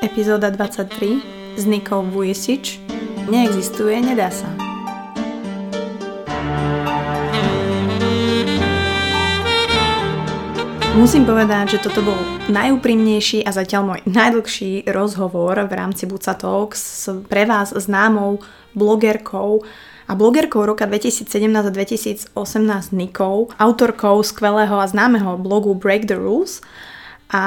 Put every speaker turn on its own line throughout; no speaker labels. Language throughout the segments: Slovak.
Epizóda 23 s Nikou Vujisič. Neexistuje, nedá sa. Musím povedať, že toto bol najúprimnejší a zatiaľ môj najdlhší rozhovor v rámci Buca Talks pre vás známou blogerkou a blogerkou roka 2017 a 2018 Nikou, autorkou skvelého a známeho blogu Break the Rules a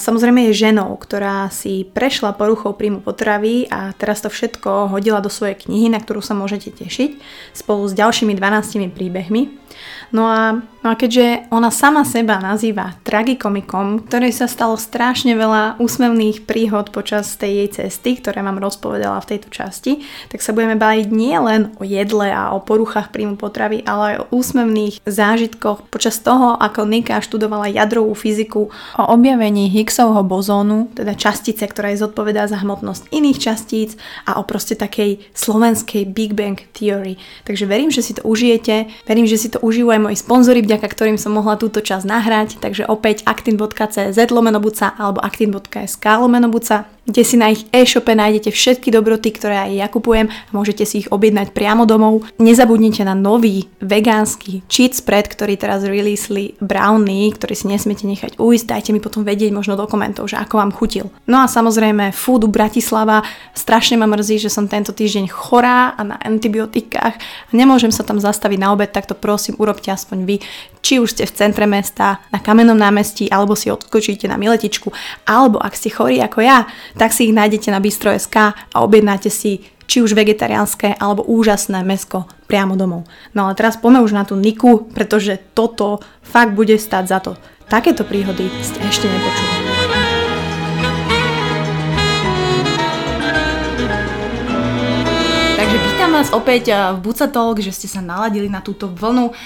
samozrejme je ženou, ktorá si prešla poruchou príjmu potravy a teraz to všetko hodila do svojej knihy, na ktorú sa môžete tešiť, spolu s ďalšími 12 príbehmi. No a, no a keďže ona sama seba nazýva tragikomikom, ktorej sa stalo strašne veľa úsmevných príhod počas tej jej cesty, ktoré vám rozpovedala v tejto časti, tak sa budeme baviť nie len o jedle a o poruchách príjmu potravy, ale aj o úsmevných zážitkoch počas toho, ako Nika študovala jadrovú fyziku, o objavení Higgsovho bozónu, teda častice, ktorá je zodpovedá za hmotnosť iných častíc a o proste takej slovenskej Big Bang Theory. Takže verím, že si to užijete, verím, že si to užijú aj moji sponzory, vďaka ktorým som mohla túto časť nahrať, takže opäť actin.cz lomenobuca alebo actin.sk lomenobuca kde si na ich e-shope nájdete všetky dobroty, ktoré aj ja kupujem a môžete si ich objednať priamo domov. Nezabudnite na nový vegánsky cheat spread, ktorý teraz releasli brownie, ktorý si nesmiete nechať ujsť. Dajte mi potom vedieť možno do komentov, že ako vám chutil. No a samozrejme Foodu Bratislava. Strašne ma mrzí, že som tento týždeň chorá a na antibiotikách a nemôžem sa tam zastaviť na obed, tak to prosím urobte aspoň vy. Či už ste v centre mesta, na kamennom námestí, alebo si odskočíte na miletičku, alebo ak ste chorí ako ja, tak si ich nájdete na bistro.sk a objednáte si či už vegetariánske alebo úžasné mesko priamo domov. No ale teraz poďme už na tú Niku, pretože toto fakt bude stať za to. Takéto príhody ste ešte nepočuli. Vás opäť eh, v Buca Talk, že ste sa naladili na túto vlnu eh,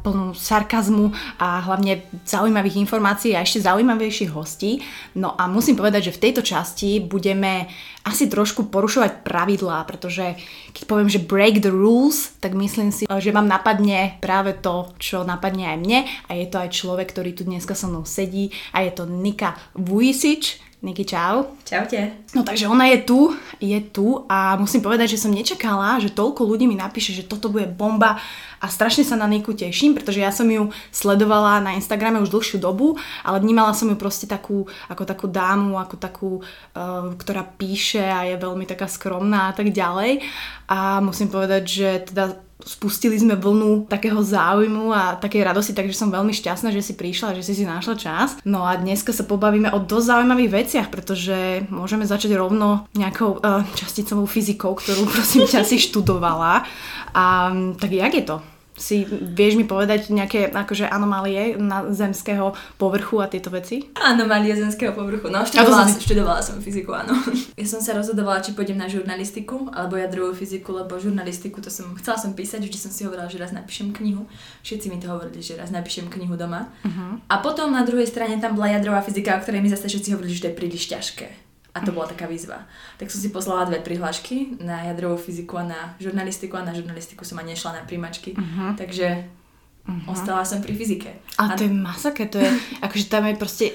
plnú sarkazmu a hlavne zaujímavých informácií a ešte zaujímavejších hostí. No a musím povedať, že v tejto časti budeme asi trošku porušovať pravidlá, pretože keď poviem, že break the rules, tak myslím si, že vám napadne práve to, čo napadne aj mne a je to aj človek, ktorý tu dneska so mnou sedí a je to Nika Vujisič, Niky, čau.
Čaute.
No takže ona je tu, je tu a musím povedať, že som nečakala, že toľko ľudí mi napíše, že toto bude bomba a strašne sa na Niku teším, pretože ja som ju sledovala na Instagrame už dlhšiu dobu, ale vnímala som ju proste takú, ako takú dámu, ako takú, uh, ktorá píše a je veľmi taká skromná a tak ďalej. A musím povedať, že teda spustili sme vlnu takého záujmu a takej radosti, takže som veľmi šťastná, že si prišla, že si si našla čas. No a dneska sa pobavíme o dosť zaujímavých veciach, pretože môžeme začať rovno nejakou uh, časticovou fyzikou, ktorú prosím ťa si študovala. A tak jak je to? Si vieš mi povedať nejaké akože anomálie na zemského povrchu a tieto veci?
Anomálie zemského povrchu, no študovala, som, študovala som fyziku, áno. Ja som sa rozhodovala, či pôjdem na žurnalistiku alebo jadrovú fyziku, lebo žurnalistiku to som, chcela som písať, vždy som si hovorila, že raz napíšem knihu. Všetci mi to hovorili, že raz napíšem knihu doma. Uh-huh. A potom na druhej strane tam bola jadrová fyzika, o ktorej mi zase všetci hovorili, že to je príliš ťažké a to bola taká výzva. Tak som si poslala dve prihlášky na jadrovú fyziku a na žurnalistiku a na žurnalistiku som ani nešla na príjmačky. Uh-huh. Takže uh-huh. ostala som pri fyzike.
A, a to je masaka, to je, akože tam je proste,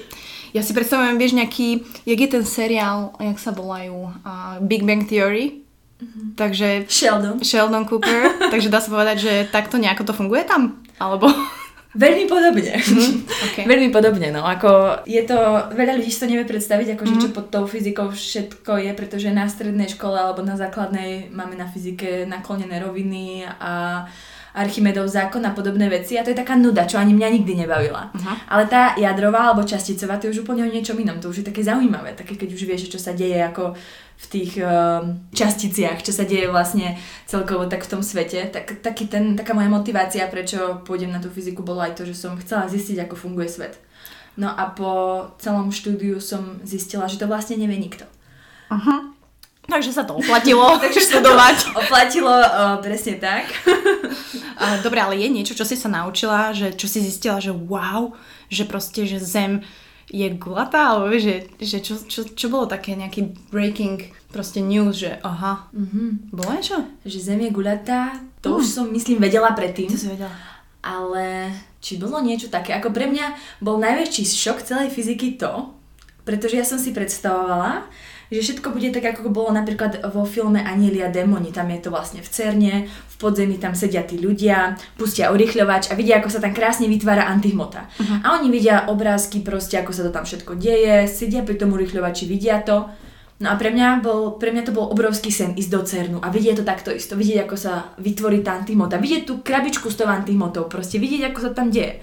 ja si predstavujem, vieš, nejaký, jak je ten seriál, jak sa volajú, uh, Big Bang Theory, uh-huh. takže...
Sheldon.
Sheldon Cooper, takže dá sa povedať, že takto nejako to funguje tam? Alebo...
Veľmi podobne. Mm, okay. Veľmi podobne, no. Ako je to, veľa ľudí si to nevie predstaviť, ako mm. čo pod tou fyzikou všetko je, pretože na strednej škole alebo na základnej máme na fyzike naklonené roviny a Archimedov zákon a podobné veci a to je taká nuda, čo ani mňa nikdy nebavila. Uh-huh. Ale tá jadrová alebo časticová, to je už úplne o niečom inom, to už je také zaujímavé, také keď už vieš, čo sa deje ako v tých uh, časticiach, čo sa deje vlastne celkovo tak v tom svete, tak taký ten, taká moja motivácia, prečo pôjdem na tú fyziku, bolo aj to, že som chcela zistiť, ako funguje svet. No a po celom štúdiu som zistila, že to vlastne nevie nikto.
Uh-huh. Takže sa to oplatilo Takže študovať.
oplatilo, uh, presne tak.
uh, dobre, ale je niečo, čo si sa naučila, že čo si zistila, že wow, že proste, že Zem je gulatá, alebo že, že čo, čo, čo bolo také nejaký breaking proste news, že aha, mm-hmm. bolo niečo?
Že Zem je gulatá, to uh. už som myslím vedela predtým.
To si vedela.
Ale či bolo niečo také, ako pre mňa bol najväčší šok celej fyziky to, pretože ja som si predstavovala, že všetko bude tak, ako bolo napríklad vo filme Anielia Demoni. Tam je to vlastne v Cerne, v podzemí tam sedia tí ľudia, pustia urychľovač a vidia, ako sa tam krásne vytvára antihmota. Uh-huh. A oni vidia obrázky proste, ako sa to tam všetko deje, sedia pri tom urychľovači, vidia to. No a pre mňa, bol, pre mňa to bol obrovský sen ísť do Cernu a vidieť to takto isto, vidieť, ako sa vytvorí tá antihmota, vidieť tú krabičku s tou antihmotou, proste vidieť, ako sa tam deje.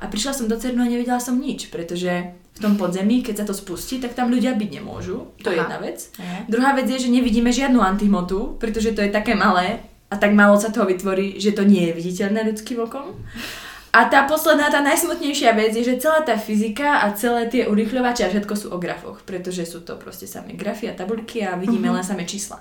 A prišla som do Cernu a nevedela som nič, pretože v tom podzemí, keď sa to spustí, tak tam ľudia byť nemôžu. To Aha. je jedna vec. Aha. Druhá vec je, že nevidíme žiadnu antimotu, pretože to je také malé a tak málo sa toho vytvorí, že to nie je viditeľné ľudským okom. A tá posledná, tá najsmutnejšia vec je, že celá tá fyzika a celé tie urychľovače a všetko sú o grafoch, pretože sú to proste samé grafy a tabulky a vidíme uh-huh. len samé čísla.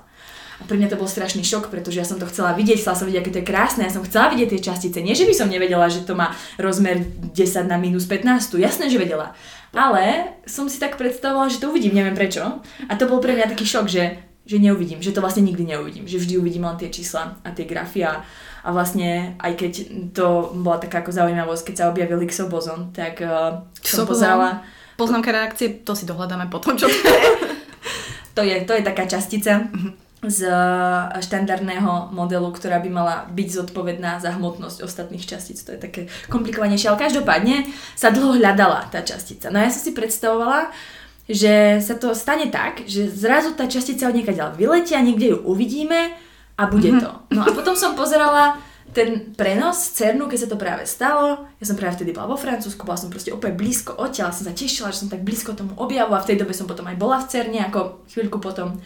A pre mňa to bol strašný šok, pretože ja som to chcela vidieť, chcela som vidieť, aké to je krásne, ja som chcela vidieť tie častice. Nie, že by som nevedela, že to má rozmer 10 na minus 15, jasné, že vedela. Ale som si tak predstavovala, že to uvidím, neviem prečo. A to bol pre mňa taký šok, že, že neuvidím, že to vlastne nikdy neuvidím, že vždy uvidím len tie čísla a tie grafy a, a vlastne aj keď to bola taká ako zaujímavosť, keď sa objavil Higgsov bozon, tak uh, som pozerala...
Poznámka reakcie, to si dohľadáme potom, čo to
je. to je, to je taká častica. Z štandardného modelu, ktorá by mala byť zodpovedná za hmotnosť ostatných častíc. To je také komplikovanejšie, ale každopádne sa dlho hľadala tá častica. No ja som si predstavovala, že sa to stane tak, že zrazu tá častica od niekaď vyletia, niekde ju uvidíme a bude mm-hmm. to. No a potom som pozerala ten prenos CERNu, keď sa to práve stalo, ja som práve vtedy bola vo Francúzsku, bola som proste úplne blízko odtiaľ, som sa tešila, že som tak blízko tomu objavu a v tej dobe som potom aj bola v CERNe, ako chvíľku potom.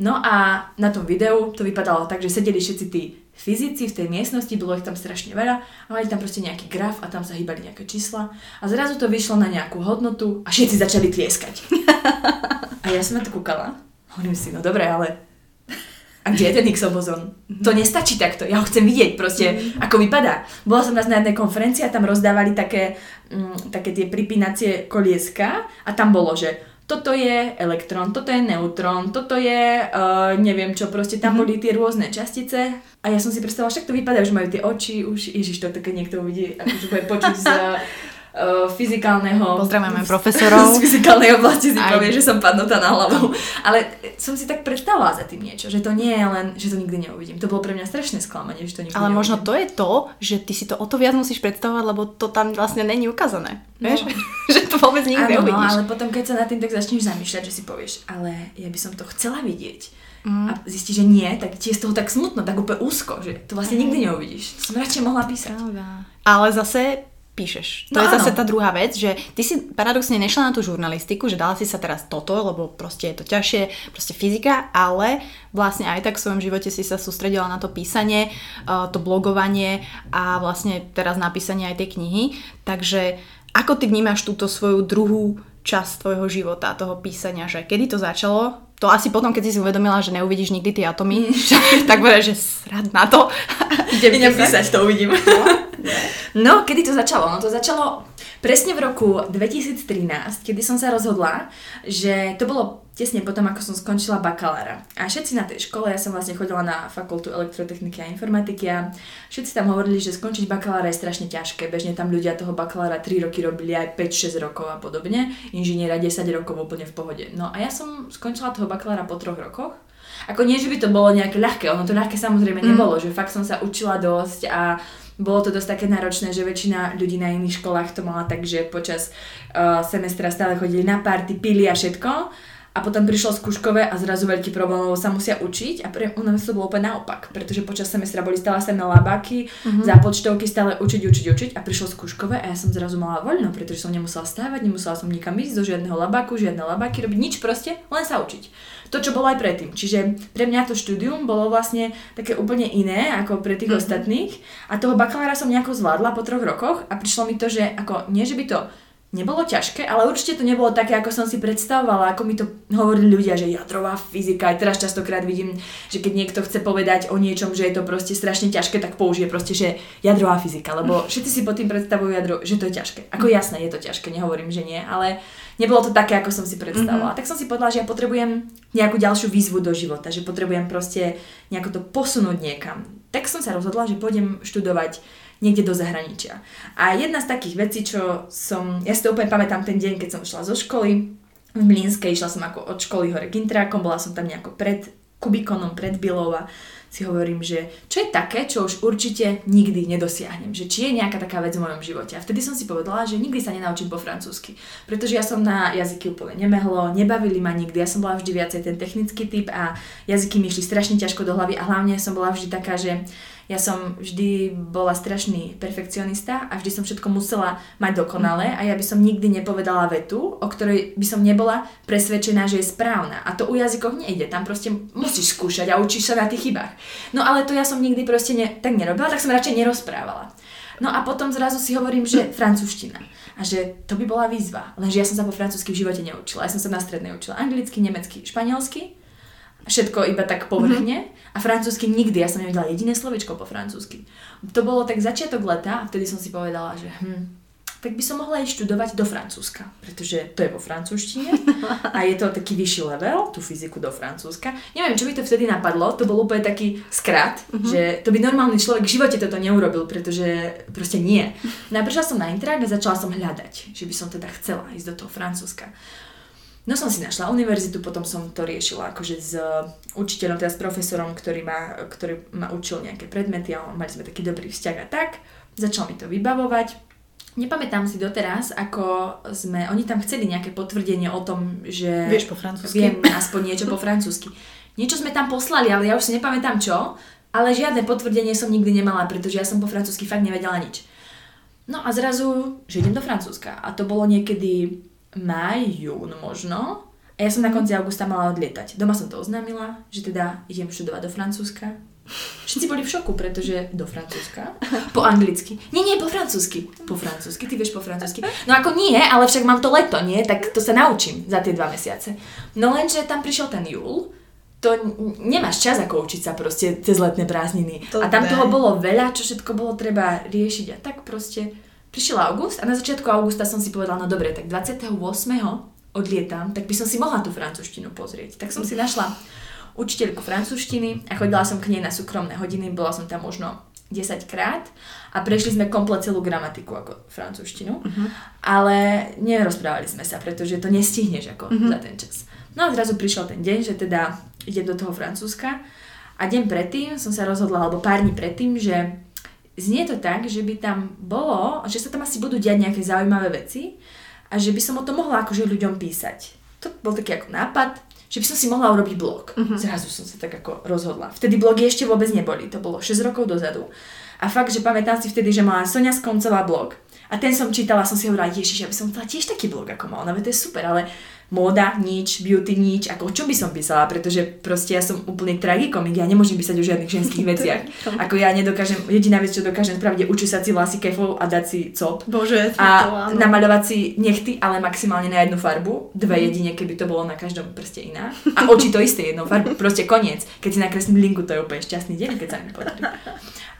No a na tom videu to vypadalo tak, že sedeli všetci tí fyzici v tej miestnosti, bolo ich tam strašne veľa a mali tam proste nejaký graf a tam sa hýbali nejaké čísla a zrazu to vyšlo na nejakú hodnotu a všetci začali tlieskať. a ja som na to kúkala. Hovorím si, no dobre, ale a kde je ten Higgsov bozon? To mhm. nestačí takto, ja ho chcem vidieť proste, mhm. ako vypadá. Bola som raz na jednej konferencii a tam rozdávali také, mm, také tie pripínacie kolieska a tam bolo, že toto je elektrón, toto je neutrón, toto je uh, neviem čo, proste tam mm-hmm. boli tie rôzne častice a ja som si predstavila, však to vypadá, že majú tie oči, už, ježiš, to keď niekto uvidí, akože bude počuť z fyzikálneho...
Pozdravujeme profesorov.
Z fyzikálnej oblasti si povie, že som padnutá na hlavu. Ale som si tak predstavila za tým niečo, že to nie je len, že to nikdy neuvidím. To bolo pre mňa strašné sklamanie, že to nikdy
Ale
neuvidím.
možno to je to, že ty si to o to viac musíš predstavovať, lebo to tam vlastne není ukázané. No. Vieš? že to vôbec nikdy
Áno, neuvidíš. No, ale potom, keď sa nad tým tak začneš zamýšľať, že si povieš, ale ja by som to chcela vidieť. Mm. A zistíš, že nie, tak ti je z toho tak smutno, tak úplne úzko, že to vlastne nikdy neuvidíš. To som radšej mohla písať.
Pravda. Ale zase píšeš. To no, je zase áno. tá druhá vec, že ty si paradoxne nešla na tú žurnalistiku, že dala si sa teraz toto, lebo proste je to ťažšie, proste fyzika, ale vlastne aj tak v svojom živote si sa sústredila na to písanie, eh, to blogovanie a vlastne teraz napísanie aj tej knihy. Takže ako ty vnímaš túto svoju druhú časť tvojho života, toho písania, že kedy to začalo? To asi potom, keď si si uvedomila, že neuvidíš nikdy tie atomy, mm. tak bude, že srad na to.
Idem písať, to uvidím. No, no, kedy to začalo? No to začalo presne v roku 2013, kedy som sa rozhodla, že to bolo tesne potom, ako som skončila bakalára. A všetci na tej škole, ja som vlastne chodila na fakultu elektrotechniky a informatiky a všetci tam hovorili, že skončiť bakalára je strašne ťažké. Bežne tam ľudia toho bakalára 3 roky robili aj 5-6 rokov a podobne. Inžiniera 10 rokov úplne v pohode. No a ja som skončila toho bakalára po troch rokoch. Ako nie, že by to bolo nejaké ľahké, ono to ľahké samozrejme mm. nebolo, že fakt som sa učila dosť a bolo to dosť také náročné, že väčšina ľudí na iných školách to mala tak, že počas uh, semestra stále chodili na party, pili a všetko a potom prišlo skúškové a zrazu veľký problém, lebo sa musia učiť a pre u nás to bolo úplne naopak, pretože počas semestra boli stále samé labáky, mm-hmm. zápočtovky, stále učiť, učiť, učiť a prišlo skúškové a ja som zrazu mala voľno, pretože som nemusela stávať, nemusela som nikam ísť do žiadneho labáku, žiadne labáky, robiť nič proste, len sa učiť. To, čo bolo aj predtým. Čiže pre mňa to štúdium bolo vlastne také úplne iné ako pre tých mm-hmm. ostatných a toho bakalára som nejako zvládla po troch rokoch a prišlo mi to, že ako nie, že by to nebolo ťažké, ale určite to nebolo také, ako som si predstavovala, ako mi to hovorili ľudia, že jadrová fyzika, aj teraz častokrát vidím, že keď niekto chce povedať o niečom, že je to proste strašne ťažké, tak použije proste, že jadrová fyzika, lebo všetci si pod tým predstavujú jadro, že to je ťažké. Ako jasné, je to ťažké, nehovorím, že nie, ale nebolo to také, ako som si predstavovala. Mm-hmm. Tak som si povedala, že ja potrebujem nejakú ďalšiu výzvu do života, že potrebujem proste nejako to posunúť niekam. Tak som sa rozhodla, že pôjdem študovať niekde do zahraničia. A jedna z takých vecí, čo som, ja si to úplne pamätám ten deň, keď som šla zo školy, v Mlínskej, išla som ako od školy hore k intrákom, bola som tam nejako pred Kubikonom, pred Bilova si hovorím, že čo je také, čo už určite nikdy nedosiahnem, že či je nejaká taká vec v mojom živote. A vtedy som si povedala, že nikdy sa nenaučím po francúzsky, pretože ja som na jazyky úplne nemehlo, nebavili ma nikdy, ja som bola vždy viacej ten technický typ a jazyky mi išli strašne ťažko do hlavy a hlavne som bola vždy taká, že ja som vždy bola strašný perfekcionista a vždy som všetko musela mať dokonalé a ja by som nikdy nepovedala vetu, o ktorej by som nebola presvedčená, že je správna. A to u jazykoch nejde, tam proste musíš skúšať a učíš sa na tých chybách. No ale to ja som nikdy proste ne, tak nerobila, tak som radšej nerozprávala. No a potom zrazu si hovorím, že francúzština. A že to by bola výzva. Lenže ja som sa po francúzsky v živote neučila. Ja som sa na strednej učila anglicky, nemecky, španielsky všetko iba tak povrchne mm-hmm. a francúzsky nikdy, ja som nevedela jediné slovičko po francúzsky. To bolo tak začiatok leta a vtedy som si povedala, že hm, tak by som mohla ísť študovať do Francúzska, pretože to je vo francúzštine a je to taký vyšší level, tú fyziku do Francúzska. Neviem, čo by to vtedy napadlo, to bol úplne taký skrat, mm-hmm. že to by normálny človek v živote toto neurobil, pretože proste nie. No som na intrak a začala som hľadať, že by som teda chcela ísť do toho Francúzska. No som si našla univerzitu, potom som to riešila akože s učiteľom, teda s profesorom, ktorý ma, ktorý ma učil nejaké predmety a mali sme taký dobrý vzťah a tak. Začal mi to vybavovať. Nepamätám si doteraz, ako sme, oni tam chceli nejaké potvrdenie o tom, že...
Vieš po francúzsky?
Viem aspoň niečo po francúzsky. Niečo sme tam poslali, ale ja už si nepamätám čo, ale žiadne potvrdenie som nikdy nemala, pretože ja som po francúzsky fakt nevedela nič. No a zrazu, že idem do Francúzska. A to bolo niekedy maj, jún možno. A ja som na konci augusta mala odlietať. Doma som to oznámila, že teda idem študovať do Francúzska. Všetci boli v šoku, pretože do Francúzska. Po anglicky. Nie, nie, po francúzsky. Po francúzsky, ty vieš po francúzsky. No ako nie, ale však mám to leto, nie? Tak to sa naučím za tie dva mesiace. No lenže tam prišiel ten júl, to nemáš čas ako učiť sa proste cez letné prázdniny. To a tam toho bolo veľa, čo všetko bolo treba riešiť a tak proste Prišiel august a na začiatku augusta som si povedala, no dobre, tak 28. odlietam, tak by som si mohla tú francúzštinu pozrieť. Tak som si našla učiteľku francúzštiny a chodila som k nej na súkromné hodiny, bola som tam možno 10 krát a prešli sme komplet celú gramatiku ako francúzštinu, uh-huh. ale nerozprávali sme sa, pretože to nestihneš ako uh-huh. za ten čas. No a zrazu prišiel ten deň, že teda idem do toho Francúzska a deň predtým som sa rozhodla, alebo pár dní predtým, že znie to tak, že by tam bolo, že sa tam asi budú diať nejaké zaujímavé veci a že by som o tom mohla akože ľuďom písať. To bol taký ako nápad, že by som si mohla urobiť blog. Uh-huh. Zrazu som sa tak ako rozhodla. Vtedy blogy ešte vôbec neboli, to bolo 6 rokov dozadu. A fakt, že pamätám si vtedy, že mala Sonia Skoncová blog. A ten som čítala, som si hovorila, ježiš, ja by som chcela tiež taký blog ako mal, no to je super, ale móda nič, beauty nič, ako o čom by som písala, pretože proste ja som úplný tragikomik, ja nemôžem písať o žiadnych ženských veciach. Ako ja nedokážem, jediná vec, čo dokážem spraviť, je učesať si vlasy kefov a dať si cop.
Bože,
a to, namaľovať si nechty, ale maximálne na jednu farbu, dve mm. jedine, keby to bolo na každom prste iná. A oči to isté jednou farbu, proste koniec. Keď si nakreslím linku, to je úplne šťastný deň, keď sa mi podarí.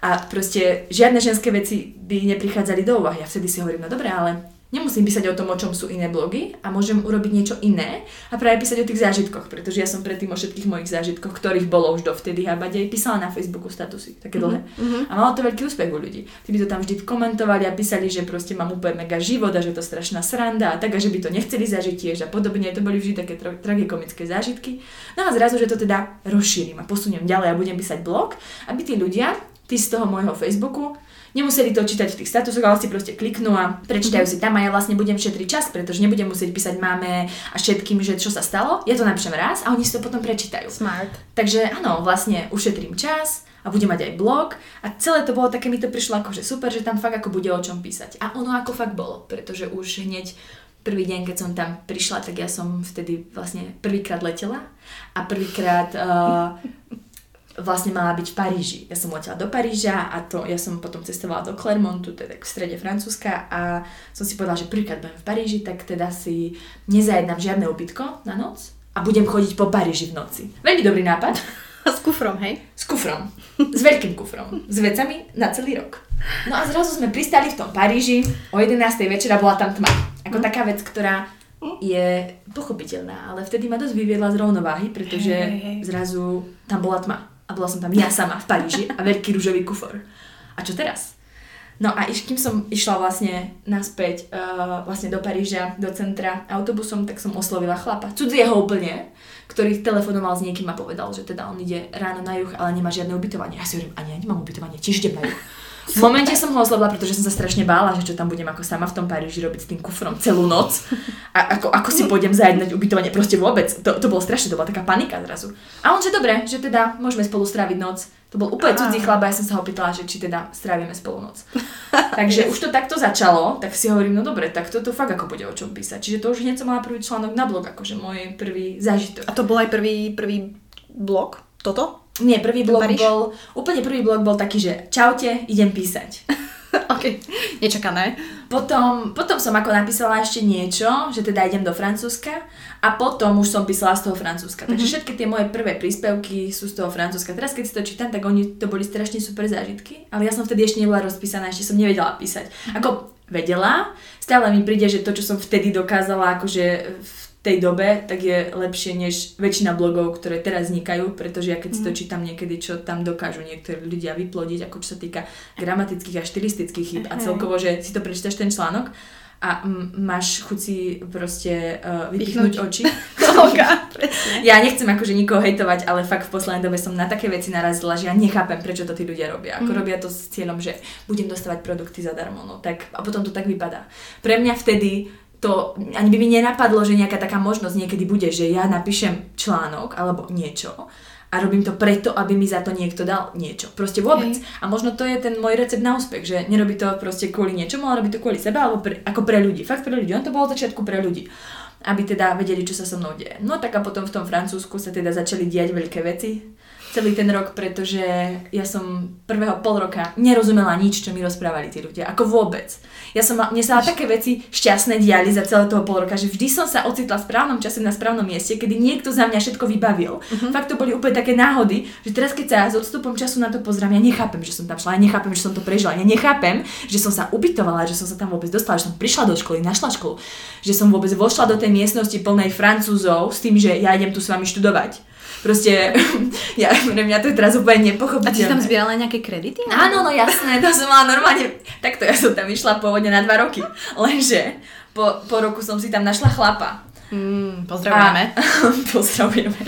A proste žiadne ženské veci by neprichádzali do úvahy. Ja vtedy si hovorím, no dobré, ale Nemusím písať o tom, o čom sú iné blogy a môžem urobiť niečo iné a práve písať o tých zážitkoch, pretože ja som predtým o všetkých mojich zážitkoch, ktorých bolo už dovtedy aj písala na Facebooku statusy, také dlhé. Mm-hmm. A malo to veľký úspech u ľudí. Tí by to tam vždy komentovali a písali, že proste mám úplne mega život a že to strašná sranda a tak a že by to nechceli zažiť tiež a podobne. To boli vždy také tra- tragikomické zážitky. No a zrazu, že to teda rozšírim a posuniem ďalej a budem písať blog, aby tí ľudia, tí z toho môjho Facebooku, Nemuseli to čítať v tých statusoch, ale si proste kliknú a prečítajú mm-hmm. si tam a ja vlastne budem šetriť čas, pretože nebudem musieť písať máme a všetkým, že čo sa stalo. Ja to napíšem raz a oni si to potom prečítajú.
Smart.
Takže áno, vlastne ušetrím čas a budem mať aj blog a celé to bolo také, mi to prišlo ako, že super, že tam fakt ako bude o čom písať. A ono ako fakt bolo, pretože už hneď prvý deň, keď som tam prišla, tak ja som vtedy vlastne prvýkrát letela a prvýkrát uh, vlastne mala byť v Paríži. Ja som letela do Paríža a to, ja som potom cestovala do Clermontu, teda v strede Francúzska a som si povedala, že prvýkrát budem v Paríži, tak teda si nezajednám žiadne ubytko na noc a budem chodiť po Paríži v noci. Veľmi dobrý nápad.
S kufrom, hej?
S kufrom. S veľkým kufrom. S vecami na celý rok. No a zrazu sme pristali v tom Paríži, o 11. večera bola tam tma. Ako mm. taká vec, ktorá je pochopiteľná, ale vtedy ma dosť vyviedla z rovnováhy, pretože hey, hey, hey. zrazu tam bola tma a bola som tam ja sama v Paríži a veľký rúžový kufor. A čo teraz? No a iš, kým som išla vlastne naspäť uh, vlastne do Paríža, do centra autobusom, tak som oslovila chlapa, cudzieho úplne, ktorý telefonoval s niekým a povedal, že teda on ide ráno na juh, ale nemá žiadne ubytovanie. Ja si hovorím, ani ja nemám ubytovanie, tiež idem na juh. V momente som ho oslovila, pretože som sa strašne bála, že čo tam budem ako sama v tom Paríži robiť s tým kufrom celú noc. A ako, ako si pôjdem zajednať ubytovanie, proste vôbec. To, to bolo strašne, to bola taká panika zrazu. A on, že dobre, že teda môžeme spolu stráviť noc. To bol úplne cudzí chlap a ja som sa ho pýtala, že či teda strávime spolu noc. Takže už to takto začalo, tak si hovorím, no dobre, tak toto fakt ako bude o čom písať. Čiže to už hneď som mala prvý článok na blog, akože môj prvý zážitok.
A to bol aj prvý, prvý blog? Toto?
Nie, prvý blog bol, úplne prvý blog bol taký, že čaute, idem písať.
ok, nečakané.
Potom, potom som ako napísala ešte niečo, že teda idem do Francúzska a potom už som písala z toho Francúzska. Takže mm-hmm. všetky tie moje prvé príspevky sú z toho Francúzska. Teraz keď si to čítam, tak oni to boli strašne super zážitky, ale ja som vtedy ešte nebola rozpísaná, ešte som nevedela písať. Ako vedela, stále mi príde, že to, čo som vtedy dokázala akože v tej dobe, tak je lepšie než väčšina blogov, ktoré teraz vznikajú, pretože ja keď si to mhm. čítam niekedy, čo tam dokážu niektorí ľudia vyplodiť, ako čo sa týka gramatických a štilistických chyb a celkovo, že si to prečítaš ten článok a m- máš chuť si proste uh, vypichnúť oči. ja nechcem akože nikoho hejtovať, ale fakt v poslednej dobe som na také veci narazila, že ja nechápem, prečo to tí ľudia robia. Ako mm. robia to s cieľom, že budem dostávať produkty zadarmo. No, tak, a potom to tak vypadá. Pre mňa vtedy to ani by mi nenapadlo, že nejaká taká možnosť niekedy bude, že ja napíšem článok alebo niečo a robím to preto, aby mi za to niekto dal niečo. Proste vôbec. Okay. A možno to je ten môj recept na úspech, že nerobí to proste kvôli niečomu, ale robí to kvôli sebe alebo pre, ako pre ľudí. Fakt pre ľudí. On to bolo od začiatku pre ľudí aby teda vedeli, čo sa so mnou deje. No tak a potom v tom Francúzsku sa teda začali diať veľké veci celý ten rok, pretože ja som prvého pol roka nerozumela nič, čo mi rozprávali tí ľudia. Ako vôbec. Ja som, mne sa také veci šťastné diali za celé toho pol roka, že vždy som sa ocitla v správnom čase na správnom mieste, kedy niekto za mňa všetko vybavil. Uh-huh. Fakt to boli úplne také náhody, že teraz keď sa s odstupom času na to pozriem, ja nechápem, že som tam šla, ja nechápem, že som to prežila, ja nechápem, že som sa ubytovala, že som sa tam vôbec dostala, že som prišla do školy, našla školu, že som vôbec vošla do tej miestnosti plnej francúzov s tým, že ja idem tu s vami študovať Proste, ja, pre mňa to je teraz úplne nepochopiteľné. A
ty si tam zbierala nejaké kredity?
Áno, no jasné, to som mala normálne, takto ja som tam išla pôvodne na dva roky, lenže po, po roku som si tam našla chlapa.
Mm, pozdravujeme. A,
pozdravujeme.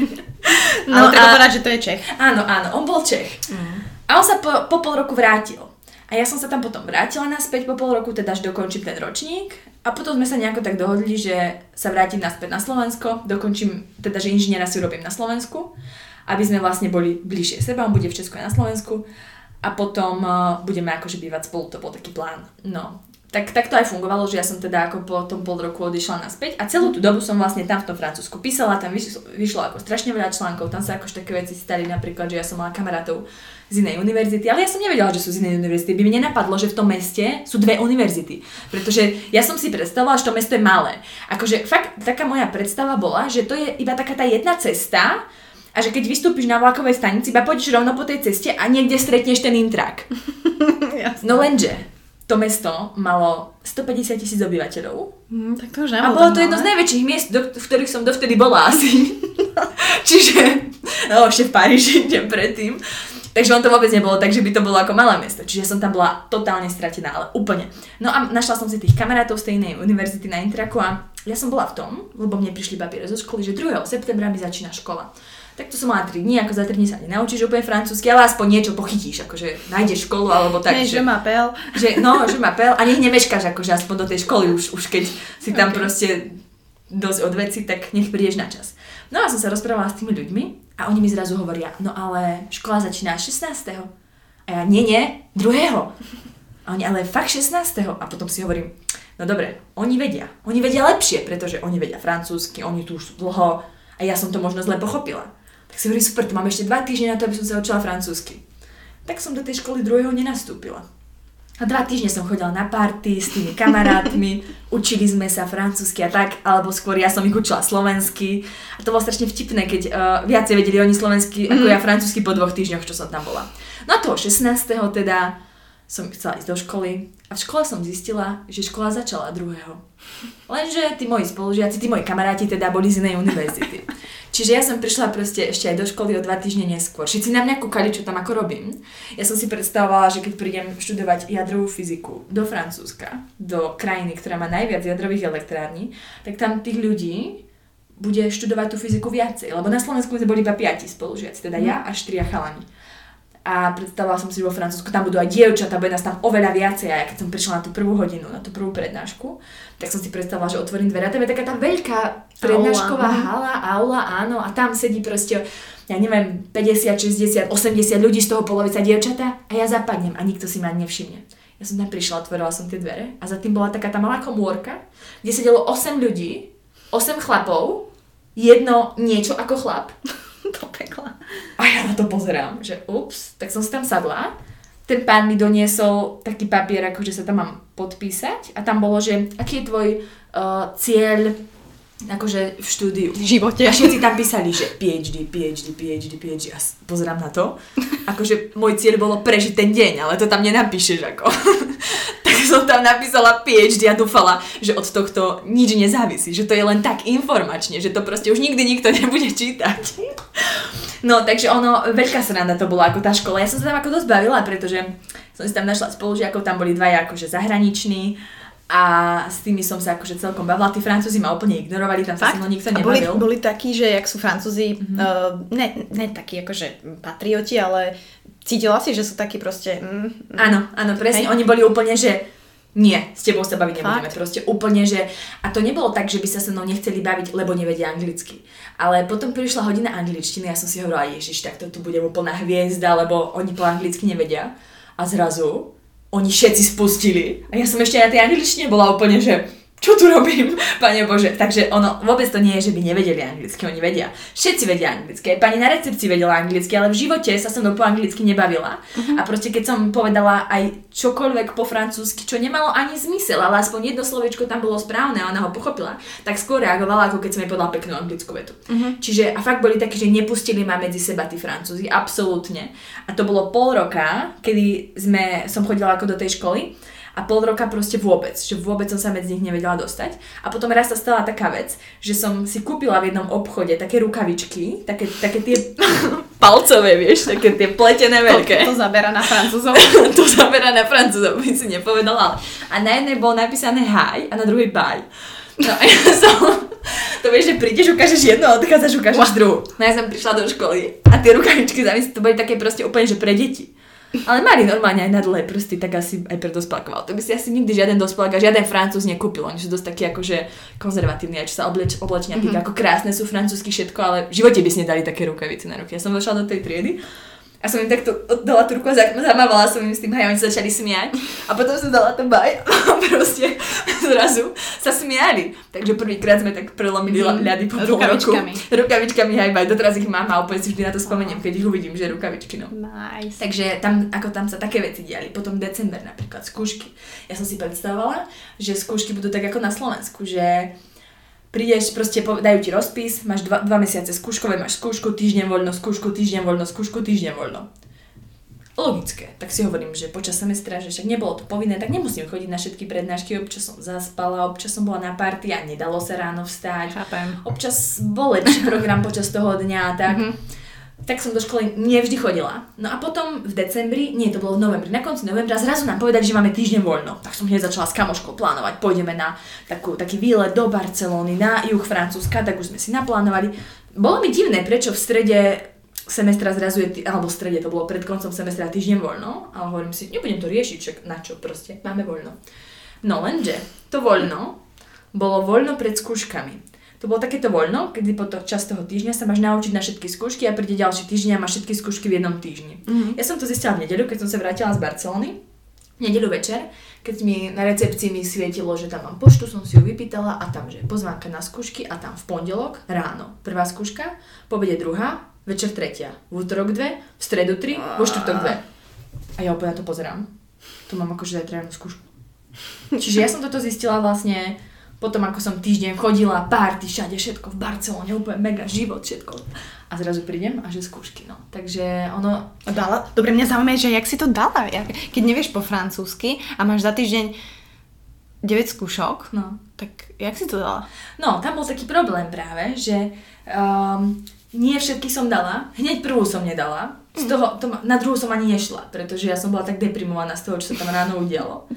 No, Ale treba povedať, že to je Čech.
Áno, áno, on bol Čech. Mm. A on sa po, po pol roku vrátil. A ja som sa tam potom vrátila naspäť po pol roku, teda až dokončím ten ročník. A potom sme sa nejako tak dohodli, že sa vrátim naspäť na Slovensko, dokončím, teda že inžiniera si urobím na Slovensku, aby sme vlastne boli bližšie seba, on bude v Česku a na Slovensku. A potom uh, budeme akože bývať spolu, to bol taký plán. No, tak, tak to aj fungovalo, že ja som teda ako po tom pol roku odišla naspäť a celú tú dobu som vlastne tam v tom Francúzsku písala, tam vyšlo, vyšlo ako strašne veľa článkov, tam sa akož také veci stali, napríklad, že ja som mala kamarátov z inej univerzity, ale ja som nevedela, že sú z inej univerzity. By mi nenapadlo, že v tom meste sú dve univerzity, pretože ja som si predstavovala, že to mesto je malé. Akože fakt taká moja predstava bola, že to je iba taká tá jedna cesta, a že keď vystúpiš na vlakovej stanici, iba pôjdeš rovno po tej ceste a niekde stretneš ten intrak. no lenže, to mesto malo 150 tisíc obyvateľov.
Mm, tak to už
A bolo to jedno z najväčších miest, do, v ktorých som dovtedy bola asi. Čiže, no ešte v Paríži, idem predtým. Takže on to vôbec nebolo tak, že by to bolo ako malé mesto. Čiže som tam bola totálne stratená, ale úplne. No a našla som si tých kamarátov z tej inej univerzity na Intraku a ja som bola v tom, lebo mne prišli papiere zo školy, že 2. septembra mi začína škola tak to som mala 3 dní, ako za 3 dní sa nenaučíš úplne francúzsky, ale aspoň niečo pochytíš, akože nájdeš školu alebo tak.
Ne, že, že pel.
Že, no, že pel a nech nemeškáš akože aspoň do tej školy už, už keď si tam okay. proste dosť od veci, tak nech prídeš na čas. No a som sa rozprávala s tými ľuďmi a oni mi zrazu hovoria, no ale škola začína 16. A ja, nie, nie, 2. A oni, ale fakt 16. A potom si hovorím, no dobre, oni vedia. Oni vedia lepšie, pretože oni vedia francúzsky, oni tu už dlho a ja som to možno zle pochopila. Tak si hovorím, super, to mám ešte dva týždne na to, aby som sa učila francúzsky. Tak som do tej školy druhého nenastúpila. A dva týždne som chodila na party s tými kamarátmi, učili sme sa francúzsky a tak, alebo skôr ja som ich učila slovensky. A to bolo strašne vtipné, keď uh, viacej vedeli oni slovensky ako mhm. ja francúzsky po dvoch týždňoch, čo som tam bola. No a toho 16. teda som chcela ísť do školy a v škole som zistila, že škola začala druhého. Lenže tí moji spolužiaci, tí moji kamaráti teda boli z inej univerzity. Čiže ja som prišla proste ešte aj do školy o dva týždne neskôr. Všetci na mňa kúkali, čo tam ako robím. Ja som si predstavovala, že keď prídem študovať jadrovú fyziku do Francúzska, do krajiny, ktorá má najviac jadrových elektrární, tak tam tých ľudí bude študovať tú fyziku viacej. Lebo na Slovensku sme boli iba piati spolužiaci, teda ja a štyria chalani a predstavovala som si, že vo Francúzsku tam budú aj dievčatá, bude nás tam oveľa viacej. A ja keď som prišla na tú prvú hodinu, na tú prvú prednášku, tak som si predstavovala, že otvorím dvere. A tam je taká tá veľká prednášková aula. hala, aula, áno, a tam sedí proste, ja neviem, 50, 60, 80 ľudí, z toho polovica dievčatá. A ja zapadnem a nikto si ma nevšimne. Ja som tam prišla, otvorila som tie dvere. A za tým bola taká tá malá komórka, kde sedelo 8 ľudí, 8 chlapov, jedno niečo ako chlap
do pekla.
A ja na to pozerám, že ups, tak som si tam sadla. Ten pán mi doniesol taký papier, akože sa tam mám podpísať a tam bolo, že aký je tvoj uh, cieľ akože v štúdiu.
V živote.
A všetci tam písali, že PhD, PhD, PhD, PhD. A pozerám na to. Akože môj cieľ bolo prežiť ten deň, ale to tam nenapíšeš ako. tak som tam napísala PhD a dúfala, že od tohto nič nezávisí. Že to je len tak informačne, že to proste už nikdy nikto nebude čítať. no, takže ono, veľká sranda to bola ako tá škola. Ja som sa tam ako dosť bavila, pretože som si tam našla spolužiakov, tam boli dvaja akože zahraniční a s tými som sa akože celkom bavila. Tí Francúzi ma úplne ignorovali, tam sa so nikto nebavil.
Boli, boli takí, že jak sú Francúzi, mm-hmm. uh, ne, ne takí akože patrioti, ale cítila si, že sú takí proste... Mm,
mm. Áno, áno, presne. Hej. Oni boli úplne, že nie, s tebou sa baviť nebudeme. Fakt? Proste úplne, že... A to nebolo tak, že by sa so mnou nechceli baviť, lebo nevedia anglicky. Ale potom prišla hodina angličtiny a ja som si hovorila, ježiš, tak to tu bude úplná hviezda, lebo oni po anglicky nevedia. A zrazu oni všetci spustili. A ja som ešte na tej angličtine bola úplne, že čo tu robím, pane Bože. Takže ono, vôbec to nie je, že by nevedeli anglicky, oni vedia. Všetci vedia anglicky. Aj pani na recepcii vedela anglicky, ale v živote sa so mnou po anglicky nebavila. Uh-huh. A proste keď som povedala aj čokoľvek po francúzsky, čo nemalo ani zmysel, ale aspoň jedno slovičko tam bolo správne a ona ho pochopila, tak skôr reagovala, ako keď som jej povedala peknú anglickú vetu. Uh-huh. Čiže a fakt boli takí, že nepustili ma medzi seba tí francúzi, absolútne. A to bolo pol roka, kedy sme, som chodila ako do tej školy a pol roka proste vôbec, že vôbec som sa medzi nich nevedela dostať. A potom raz sa stala taká vec, že som si kúpila v jednom obchode také rukavičky, také, také tie palcové, vieš, také tie pletené veľké.
To, to zabera na francúzov.
to zabera na francúzov, by si nepovedala. A na jednej bolo napísané hi a na druhej bye. No a ja som, to vieš, že prídeš, ukážeš jedno a odchádzaš, ukážeš druhú. No ja som prišla do školy a tie rukavičky, to boli také proste úplne, že pre deti. Ale mali normálne aj na dlhé prsty, tak asi aj pre dospelkov. To by si asi nikdy žiaden dospelák a žiaden francúz nekúpil. Oni sú dosť takí akože konzervatívni, čo sa obleč, oblečenia týka, mm-hmm. ako krásne sú francúzsky všetko, ale v živote by si nedali také rukavice na ruky. Ja som došla do tej triedy a som im takto dala tú ruku a zamávala som im s tým hej, oni sa začali smiať. A potom som dala to baj a proste zrazu sa smiali. Takže prvýkrát sme tak prelomili mm, ľady po rukavičkami. Roku. Rukavičkami hej, baj. Doteraz ich mám a úplne si vždy na to spomeniem, keď ich uvidím, že rukavičky, no.
Nice.
Takže tam, ako tam sa také veci diali. Potom december napríklad, skúšky. Ja som si predstavovala, že skúšky budú tak ako na Slovensku, že prídeš, proste dajú ti rozpis, máš dva, dva mesiace skúškové, máš skúšku, týždeň voľno, skúšku, týždeň voľno, skúšku, týždeň voľno. Logické, tak si hovorím, že počas semestra, že však nebolo to povinné, tak nemusím chodiť na všetky prednášky, občas som zaspala, občas som bola na party a nedalo sa ráno vstať.
Chápem.
Občas bol lepší program počas toho dňa, tak. Mm-hmm tak som do školy nevždy chodila. No a potom v decembri, nie, to bolo v novembri, na konci novembra zrazu nám povedali, že máme týždeň voľno. Tak som hneď začala s kamoškou plánovať, pôjdeme na takú, taký výlet do Barcelóny, na juh Francúzska, tak už sme si naplánovali. Bolo mi divné, prečo v strede semestra zrazu je, alebo v strede to bolo pred koncom semestra týždeň voľno, a hovorím si, nebudem to riešiť, čak na čo proste, máme voľno. No lenže, to voľno bolo voľno pred skúškami. To bolo takéto voľno, kedy po to čas toho týždňa sa máš naučiť na všetky skúšky a príde ďalší týždeň a máš všetky skúšky v jednom týždni. Mm-hmm. Ja som to zistila v nedeľu, keď som sa vrátila z Barcelony. V nedeľu večer, keď mi na recepcii mi svietilo, že tam mám poštu, som si ju vypýtala a tam, že pozvánka na skúšky a tam v pondelok ráno prvá skúška, po obede druhá, večer tretia, v útorok dve, v stredu tri, vo štvrtok dve. A ja úplne na to pozerám. Tu mám akože zajtra skúšku. Čiže ja som toto zistila vlastne potom ako som týždeň chodila, párty, všade, všetko v Barcelone, úplne mega život, všetko. A zrazu prídem a že skúšky, no. Takže ono...
Dala? Dobre, mňa zaujíma, že jak si to dala. Keď nevieš po francúzsky a máš za týždeň 9 skúšok,
no.
tak Tak jak si to dala?
No, tam bol taký problém práve, že um, nie všetky som dala, hneď prvú som nedala, z toho, to, na druhú som ani nešla, pretože ja som bola tak deprimovaná z toho, čo sa tam ráno udialo.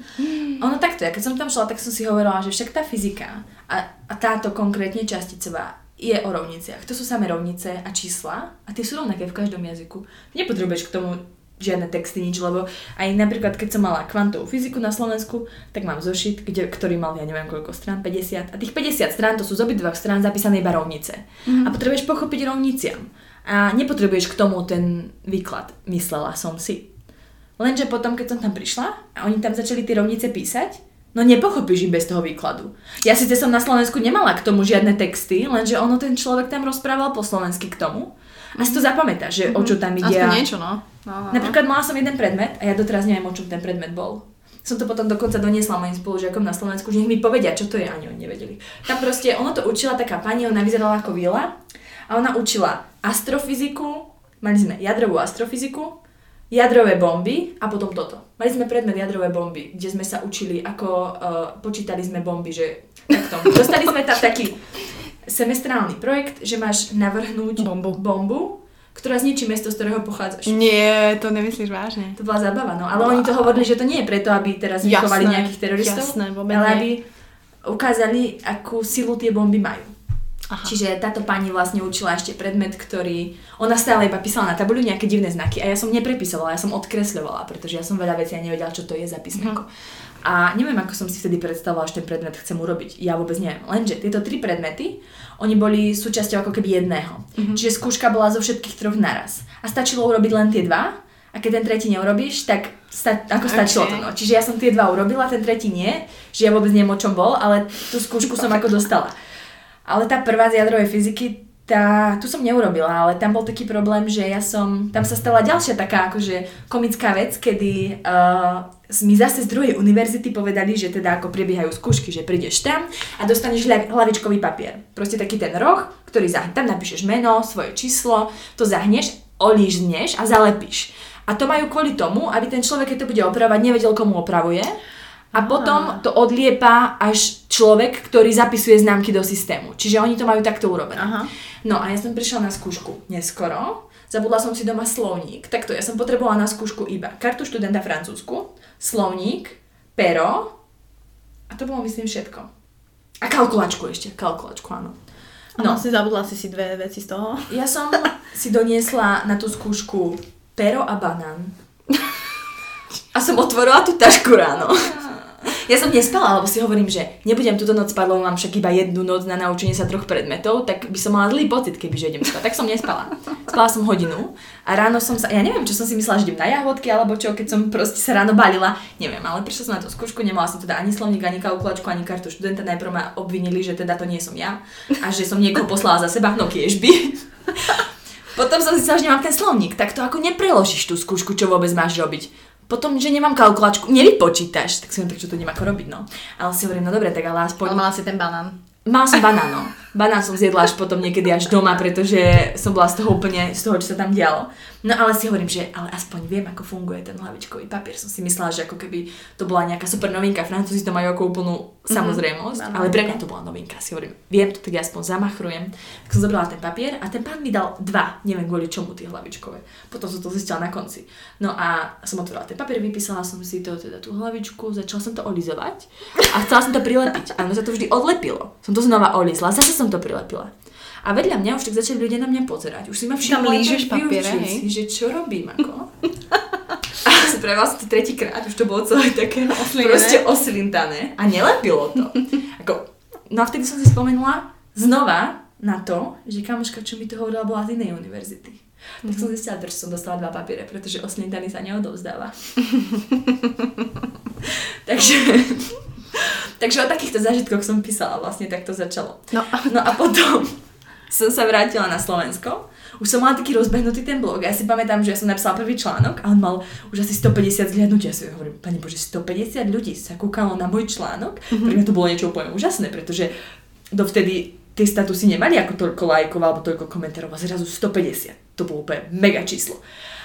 Ono takto, ja keď som tam šla, tak som si hovorila, že však tá fyzika a, a táto konkrétne časticová je o rovniciach. To sú samé rovnice a čísla a tie sú rovnaké v každom jazyku. Nepotrebuješ k tomu žiadne texty, nič, lebo aj napríklad, keď som mala kvantovú fyziku na Slovensku, tak mám zošit, kde, ktorý mal, ja neviem koľko strán, 50. A tých 50 strán, to sú z obidvoch strán zapísané iba rovnice. Mm. A potrebuješ pochopiť rovniciam. A nepotrebuješ k tomu ten výklad, myslela som si. Lenže potom, keď som tam prišla a oni tam začali tie rovnice písať, no nepochopíš ich bez toho výkladu. Ja síce som na Slovensku nemala k tomu žiadne texty, lenže ono ten človek tam rozprával po slovensky k tomu. A si to zapamätá, že mm-hmm. o čo tam ide.
Aspoň niečo, no. no, no.
Napríklad mala som jeden predmet a ja doteraz neviem, o čom ten predmet bol. Som to potom dokonca doniesla mojim spolužiakom na Slovensku, že nech mi povedia, čo to je, ani oni nevedeli. Tam proste, ono to učila taká pani, ona vyzerala ako vila a ona učila astrofyziku, mali sme jadrovú astrofyziku, jadrové bomby a potom toto. Mali sme predmet jadrové bomby, kde sme sa učili, ako uh, počítali sme bomby, že takto. Dostali sme tam taký semestrálny projekt, že máš navrhnúť
bombu,
bombu ktorá zničí mesto, z ktorého pochádzaš.
Nie, to nemyslíš vážne.
To bola zábava, no. Ale wow. oni to hovorili, že to nie je preto, aby teraz vychovali nejakých teroristov,
jasné,
ale aby ukázali, akú silu tie bomby majú. Aha. Čiže táto pani vlastne učila ešte predmet, ktorý... Ona stále iba písala na tabuľu nejaké divné znaky a ja som neprepisovala, ja som odkresľovala, pretože ja som veľa vecí a nevedela, čo to je za písmenko. Uh-huh. A neviem, ako som si vtedy predstavovala, že ten predmet chcem urobiť. Ja vôbec neviem. Lenže tieto tri predmety, oni boli súčasťou ako keby jedného. Mm-hmm. Čiže skúška bola zo všetkých troch naraz. A stačilo urobiť len tie dva. A keď ten tretí neurobíš, tak sta- ako stačilo okay. to. No. Čiže ja som tie dva urobila, ten tretí nie. Že ja vôbec neviem, o čom bol, ale tú skúšku som ako dostala. Ale tá prvá z jadrovej fyziky, tá, tu som neurobila, ale tam bol taký problém, že ja som, tam sa stala ďalšia taká akože komická vec, kedy uh, mi zase z druhej univerzity povedali, že teda ako prebiehajú skúšky, že prídeš tam a dostaneš hlavičkový papier. Proste taký ten roh, ktorý zahne, tam napíšeš meno, svoje číslo, to zahneš, olížneš a zalepíš. A to majú kvôli tomu, aby ten človek, keď to bude opravovať, nevedel, komu opravuje. A potom to odliepa až človek, ktorý zapisuje známky do systému. Čiže oni to majú takto urobené. Aha. No a ja som prišla na skúšku neskoro. Zabudla som si doma slovník. Takto, ja som potrebovala na skúšku iba kartu študenta francúzsku, slovník, pero a to bolo myslím všetko. A kalkulačku ešte, kalkulačku, áno.
No. si zabudla si si dve veci z toho?
Ja som si doniesla na tú skúšku pero a banán. A som otvorila tú tašku ráno. Ja som nespala, lebo si hovorím, že nebudem túto noc spať, lebo mám však iba jednu noc na naučenie sa troch predmetov, tak by som mala zlý pocit, keby že idem spať. Tak som nespala. Spala som hodinu a ráno som sa, ja neviem, čo som si myslela, že idem na jahodky alebo čo, keď som proste sa ráno balila, neviem, ale prišla som na tú skúšku, nemala som teda ani slovník, ani kalkulačku, ani kartu študenta, najprv ma obvinili, že teda to nie som ja a že som niekoho poslala za seba, no kiež by. Potom som si myslela, že nemám ten slovník, tak to ako nepreložíš tú skúšku, čo vôbec máš robiť potom, že nemám kalkulačku, nevypočítaš, tak si len tak, čo to nemá ako robiť, no. Ale si hovorím, no dobre, tak ale aspoň...
Ale mala si ten banán.
Mala som banán, no. Banán som zjedla až potom niekedy až doma, pretože som bola z toho úplne, z toho, čo sa tam dialo. No ale si hovorím, že ale aspoň viem, ako funguje ten hlavičkový papier. Som si myslela, že ako keby to bola nejaká super novinka. Francúzi to majú ako úplnú mm-hmm. samozrejmosť, mm-hmm. ale pre mňa to bola novinka. Si hovorím, viem to, tak ja aspoň zamachrujem. Tak som zobrala ten papier a ten pán mi dal dva, neviem kvôli čomu tie hlavičkové. Potom som to zistila na konci. No a som otvorila ten papier, vypísala som si to, teda tú hlavičku, začala som to olizovať a chcela som to prilepiť. A sa to vždy odlepilo. Som to znova olizla, zase som to prilepila. A vedľa mňa už tak začali ľudia na mňa pozerať. Už si ma všimli,
Tam lížeš papiere,
hej? že čo robím ako. a spravila som to tretíkrát, už to bolo celé také Oslinené. proste oslintané a nelepilo to. ako, no a vtedy som si spomenula znova na to, že kamoška, čo mi to hovorila, bola z inej univerzity. Tak som mhm. zistila, že som dostala dva papiere, pretože oslintaný sa neodovzdáva. takže, takže o takýchto zážitkoch som písala, vlastne tak to začalo.
No,
no a potom som sa vrátila na Slovensko. Už som mala taký rozbehnutý ten blog. Ja si pamätám, že ja som napísala prvý článok a on mal už asi 150 zhliadnutí. Ja si hovorím, pani Bože, 150 ľudí sa kúkalo na môj článok. Mm-hmm. Pre mňa to bolo niečo úplne úžasné, pretože dovtedy tie statusy nemali ako toľko lajkov alebo toľko komentárov a zrazu 150. To bolo úplne mega číslo.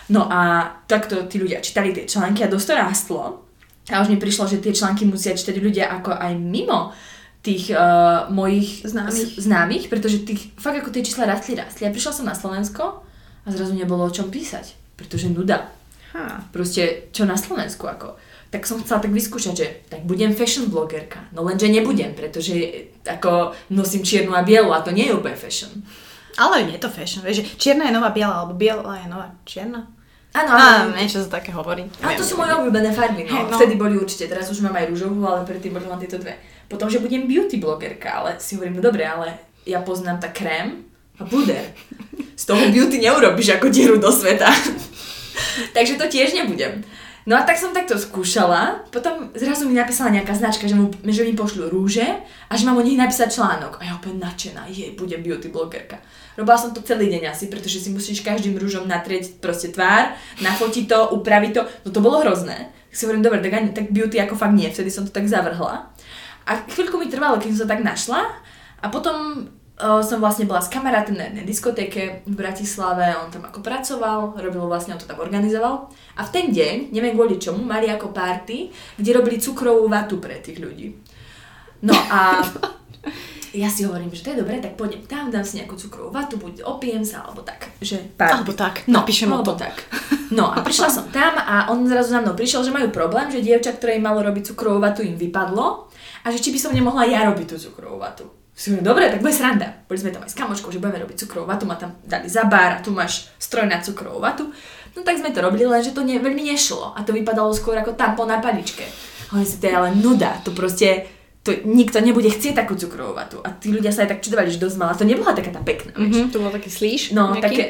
No a takto tí ľudia čítali tie články a dosť rástlo. A už mi prišlo, že tie články musia čítať ľudia ako aj mimo tých uh, mojich
známych.
známych, pretože tých, fakt ako tie čísla rastli, rastli. A prišla som na Slovensko a zrazu nebolo o čom písať, pretože nuda. Ha. Proste, čo na Slovensku ako? Tak som chcela tak vyskúšať, že tak budem fashion blogerka. No lenže nebudem, pretože ako nosím čiernu a bielu a to nie je úplne fashion.
Ale nie je to fashion, vieš, čierna je nová biela, alebo biela je nová čierna.
Áno,
áno. niečo sa také hovorí.
A to sú moje obľúbené farby, no. Hey, no. Vtedy boli určite, teraz už mám aj rúžovú, ale predtým boli len tieto dve. Potom, že budem beauty blogerka, ale si hovorím, no dobre, ale ja poznám tak krém a puder. Z toho beauty neurobiš ako dieru do sveta. Takže to tiež nebudem. No a tak som takto skúšala, potom zrazu mi napísala nejaká značka, že, mu, že mi pošlu rúže a že mám o nich napísať článok. A ja úplne nadšená, jej, budem beauty blogerka. Robila som to celý deň asi, pretože si musíš každým rúžom natrieť proste tvár, nafotiť to, upraviť to. No to bolo hrozné. Tak si hovorím, dobre, tak, ani, tak beauty ako fakt nie, vtedy som to tak zavrhla. A chvíľku mi trvalo, keď som tak našla a potom som vlastne bola s kamarátom na jednej diskotéke v Bratislave, on tam ako pracoval, robil vlastne, on to tam organizoval. A v ten deň, neviem kvôli čomu, mali ako party, kde robili cukrovú vatu pre tých ľudí. No a ja si hovorím, že to je dobré, tak pôjdem tam, dám si nejakú cukrovú vatu, buď opijem sa, alebo tak. Že
party. Alebo tak, no, napíšem
o to. tak. No a prišla som tam a on zrazu za mnou prišiel, že majú problém, že dievča, ktoré im malo robiť cukrovú vatu, im vypadlo a že či by som nemohla ja robiť tú cukrovú vatu. Si hovorím, dobre, tak bude sranda. Boli sme tam aj s kamočkou, že budeme robiť cukrovú vatu, ma tam dali za bar a tu máš stroj na cukrovú vatu. No tak sme to robili, lenže to ne, veľmi nešlo a to vypadalo skôr ako tampon na paličke. Hovorím si, to je ale nuda, to proste, to nikto nebude chcieť takú cukrovú vatu. A tí ľudia sa aj tak čudovali, že dosť mala. To nebola taká tá pekná,
mm-hmm, To bol taký slíš?
No, nejaký? také,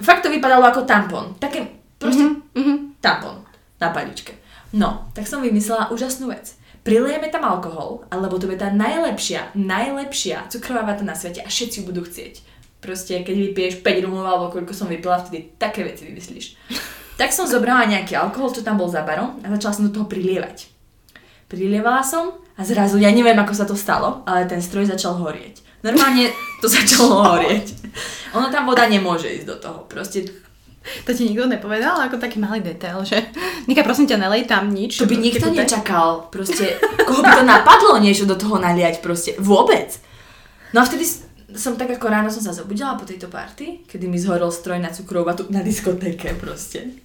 fakt to vypadalo ako tampon. Také, proste mm-hmm. tampon na paličke. No, tak som vymyslela úžasnú vec prilejeme tam alkohol, alebo to bude tá najlepšia, najlepšia cukrová vata na svete a všetci ju budú chcieť. Proste, keď vypiješ 5 rumov alebo koľko som vypila, vtedy také veci vymyslíš. Tak som zobrala nejaký alkohol, čo tam bol za barom a začala som do toho prilievať. Prilievala som a zrazu, ja neviem ako sa to stalo, ale ten stroj začal horieť. Normálne to začalo horieť. Ono tam voda nemôže ísť do toho. Proste
to ti nikto nepovedal ako taký malý detail, že Nika, prosím ťa, nelej tam nič.
To by nikto nečakal. Proste, koho by to napadlo niečo do toho naliať proste. Vôbec. No a vtedy som tak ako ráno som sa zobudila po tejto party, kedy mi zhorol stroj na cukrovú na diskotéke proste.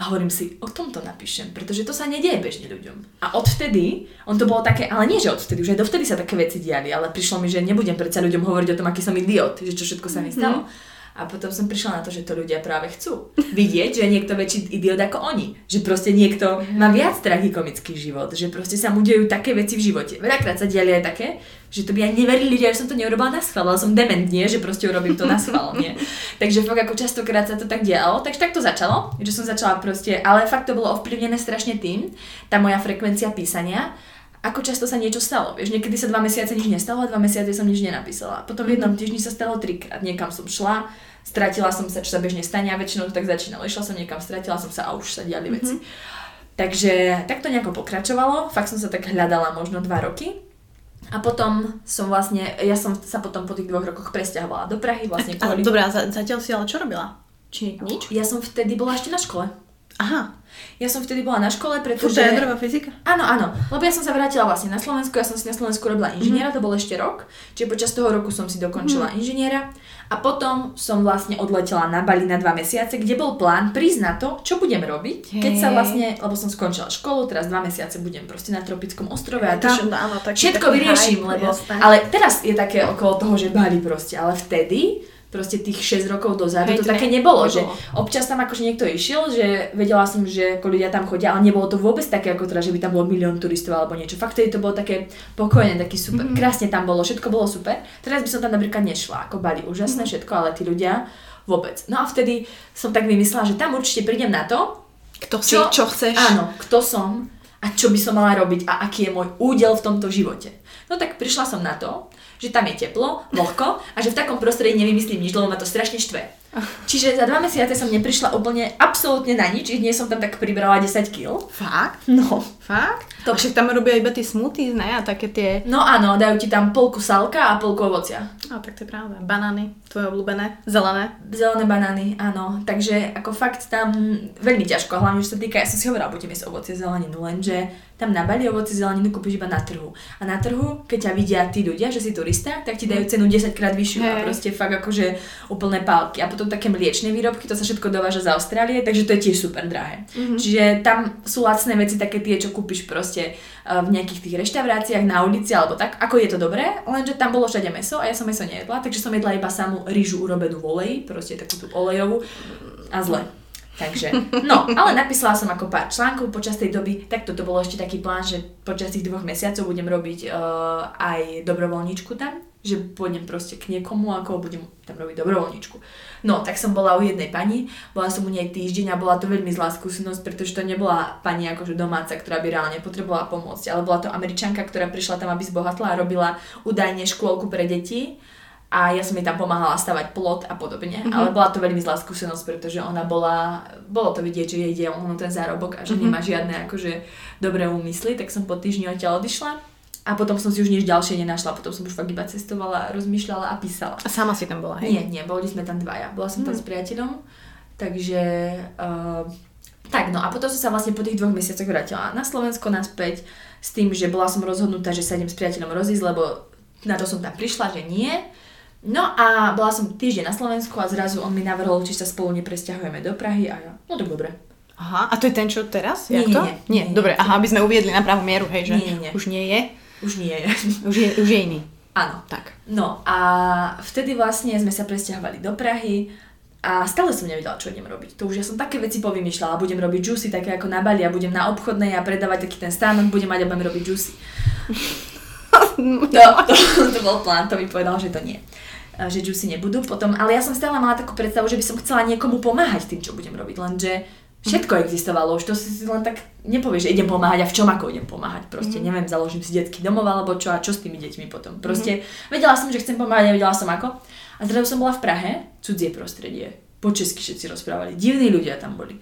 A hovorím si, o tom to napíšem, pretože to sa nedieje bežne ľuďom. A odvtedy, on to bolo také, ale nie že odvtedy, už aj dovtedy sa také veci diali, ale prišlo mi, že nebudem predsa ľuďom hovoriť o tom, aký som idiot, že čo všetko sa mi stalo. Mm-hmm a potom som prišla na to, že to ľudia práve chcú. Vidieť, že niekto väčší idiot ako oni. Že proste niekto má viac tragikomický život. Že proste sa mu dejú také veci v živote. Veľakrát sa diali aj také, že to by aj neverili ľudia, že som to neurobila na schvál, ale som dement, nie? Že proste urobím to na schvál, nie? Takže fakt ako častokrát sa to tak dialo. Takže tak to začalo, že som začala proste, ale fakt to bolo ovplyvnené strašne tým, tá moja frekvencia písania, ako často sa niečo stalo. Vieš, niekedy sa dva mesiace nič nestalo a dva mesiace som nič nenapísala. Potom v jednom týždni sa stalo trikrát. Niekam som šla, stratila som sa, čo sa bežne stane a väčšinou to tak začínalo. Išla som niekam, stratila som sa a už sa diali veci. Mm-hmm. Takže tak to nejako pokračovalo, fakt som sa tak hľadala možno dva roky. A potom som vlastne, ja som sa potom po tých dvoch rokoch presťahovala do Prahy vlastne
kvôli... Dobrá, zatiaľ si ale čo robila? Či nič?
Ja som vtedy bola ešte na škole.
Aha.
Ja som vtedy bola na škole, pretože...
Furt jadrová fyzika?
Áno, áno. Lebo ja som sa vrátila vlastne na Slovensku, ja som si na Slovensku robila inžiniera, mm-hmm. to bol ešte rok, čiže počas toho roku som si dokončila mm-hmm. inžiniera a potom som vlastne odletela na Bali na dva mesiace, kde bol plán prísť na to, čo budem robiť, hey. keď sa vlastne, lebo som skončila školu, teraz dva mesiace budem proste na tropickom ostrove a to
Tam, áno,
všetko vyrieším, lebo... Jasné. Ale teraz je také okolo toho, že Bali proste, ale vtedy proste tých 6 rokov dozadu Hej, to, to také nebolo, nebolo, že občas tam akože niekto išiel, že vedela som, že ako ľudia tam chodia, ale nebolo to vôbec také ako teda, že by tam bolo milión turistov alebo niečo. Fakt to bolo také pokojné, taký super, mm-hmm. krásne tam bolo, všetko bolo super. Teraz by som tam napríklad nešla, ako Bali, úžasné mm-hmm. všetko, ale tí ľudia vôbec. No a vtedy som tak vymyslela, že tam určite prídem na to,
kto si, čo, čo chceš.
Áno, kto som a čo by som mala robiť a aký je môj údel v tomto živote. No tak prišla som na to, že tam je teplo, vlhko a že v takom prostredí nevymyslím nič, lebo ma to strašne štve. Čiže za dva mesiace som neprišla úplne absolútne na nič, nie som tam tak pribrala 10 kg.
Fakt?
No.
Fakt? To však tam robia iba tie smoothies, ne? A také tie...
No áno, dajú ti tam polku salka a polku ovocia.
A tak to je pravda. Banány, tvoje obľúbené, zelené.
Zelené banány, áno. Takže ako fakt tam veľmi ťažko, hlavne čo sa týka, ja som si hovorila, budeme jesť ovocie zeleninu, lenže tam na Bali ovoci zeleninu kúpiš iba na trhu. A na trhu, keď ťa vidia tí ľudia, že si turista, tak ti dajú cenu 10 krát vyššiu hey. a proste fakt akože úplné pálky. A potom také mliečne výrobky, to sa všetko dováža z Austrálie, takže to je tiež super drahé. Mm-hmm. Čiže tam sú lacné veci také tie, čo kúpiš proste eh, v nejakých tých reštauráciách na ulici alebo tak. Ako je to dobré, lenže tam bolo všade meso a ja som meso nejedla, takže som jedla iba samú rýžu urobenú v oleji, proste takú tú olejovú a zle. Takže, no, ale napísala som ako pár článkov počas tej doby, tak toto bolo ešte taký plán, že počas tých dvoch mesiacov budem robiť uh, aj dobrovoľničku tam, že pôjdem proste k niekomu, ako budem tam robiť dobrovoľničku. No, tak som bola u jednej pani, bola som u nej týždeň a bola to veľmi zlá skúsenosť, pretože to nebola pani akože domáca, ktorá by reálne potrebovala pomôcť, ale bola to američanka, ktorá prišla tam, aby zbohatla a robila údajne škôlku pre deti a ja som jej tam pomáhala stavať plot a podobne, mm-hmm. ale bola to veľmi zlá skúsenosť, pretože ona bola, bolo to vidieť, že jej ide ono ten zárobok a že mm-hmm. nemá žiadne akože dobré úmysly, tak som po týždni odtiaľ odišla a potom som si už nič ďalšie nenašla, potom som už fakt iba cestovala, rozmýšľala a písala.
A sama si tam bola, hej?
Nie, nie, boli sme tam dvaja, bola som mm. tam mhm. s priateľom, takže... Uh, tak, no a potom som sa vlastne po tých dvoch mesiacoch vrátila na Slovensko naspäť s tým, že bola som rozhodnutá, že sa idem s priateľom rozísť, lebo na to som tam prišla, že nie No a bola som týždeň na Slovensku a zrazu on mi navrhol, či sa spolu nepresťahujeme do Prahy a ja, no tak dobre.
Aha, a to je ten, čo teraz?
Nie, nie,
to?
nie,
nie, nie. Dobre, aha, aby sme uviedli na pravú mieru, hej, že
nie, nie.
už nie je.
Už nie je.
už je, už je iný.
Áno.
Tak.
No a vtedy vlastne sme sa presťahovali do Prahy a stále som nevedela, čo idem robiť. To už ja som také veci povymýšľala. Budem robiť juicy také ako na Bali a budem na obchodnej a predávať taký ten stánok, budem mať a budem robiť juicy. to, to, to bol plán, to mi povedal, že to nie že juicy nebudú potom, ale ja som stále mala takú predstavu, že by som chcela niekomu pomáhať tým, čo budem robiť, lenže všetko existovalo, už to si len tak nepovieš, že idem pomáhať a v čom ako idem pomáhať. Proste mm. neviem, založím si detský domov alebo čo a čo s tými deťmi potom. Proste mm. vedela som, že chcem pomáhať, nevedela som ako. A zrazu som bola v Prahe, cudzie prostredie, po česky všetci rozprávali, divní ľudia tam boli.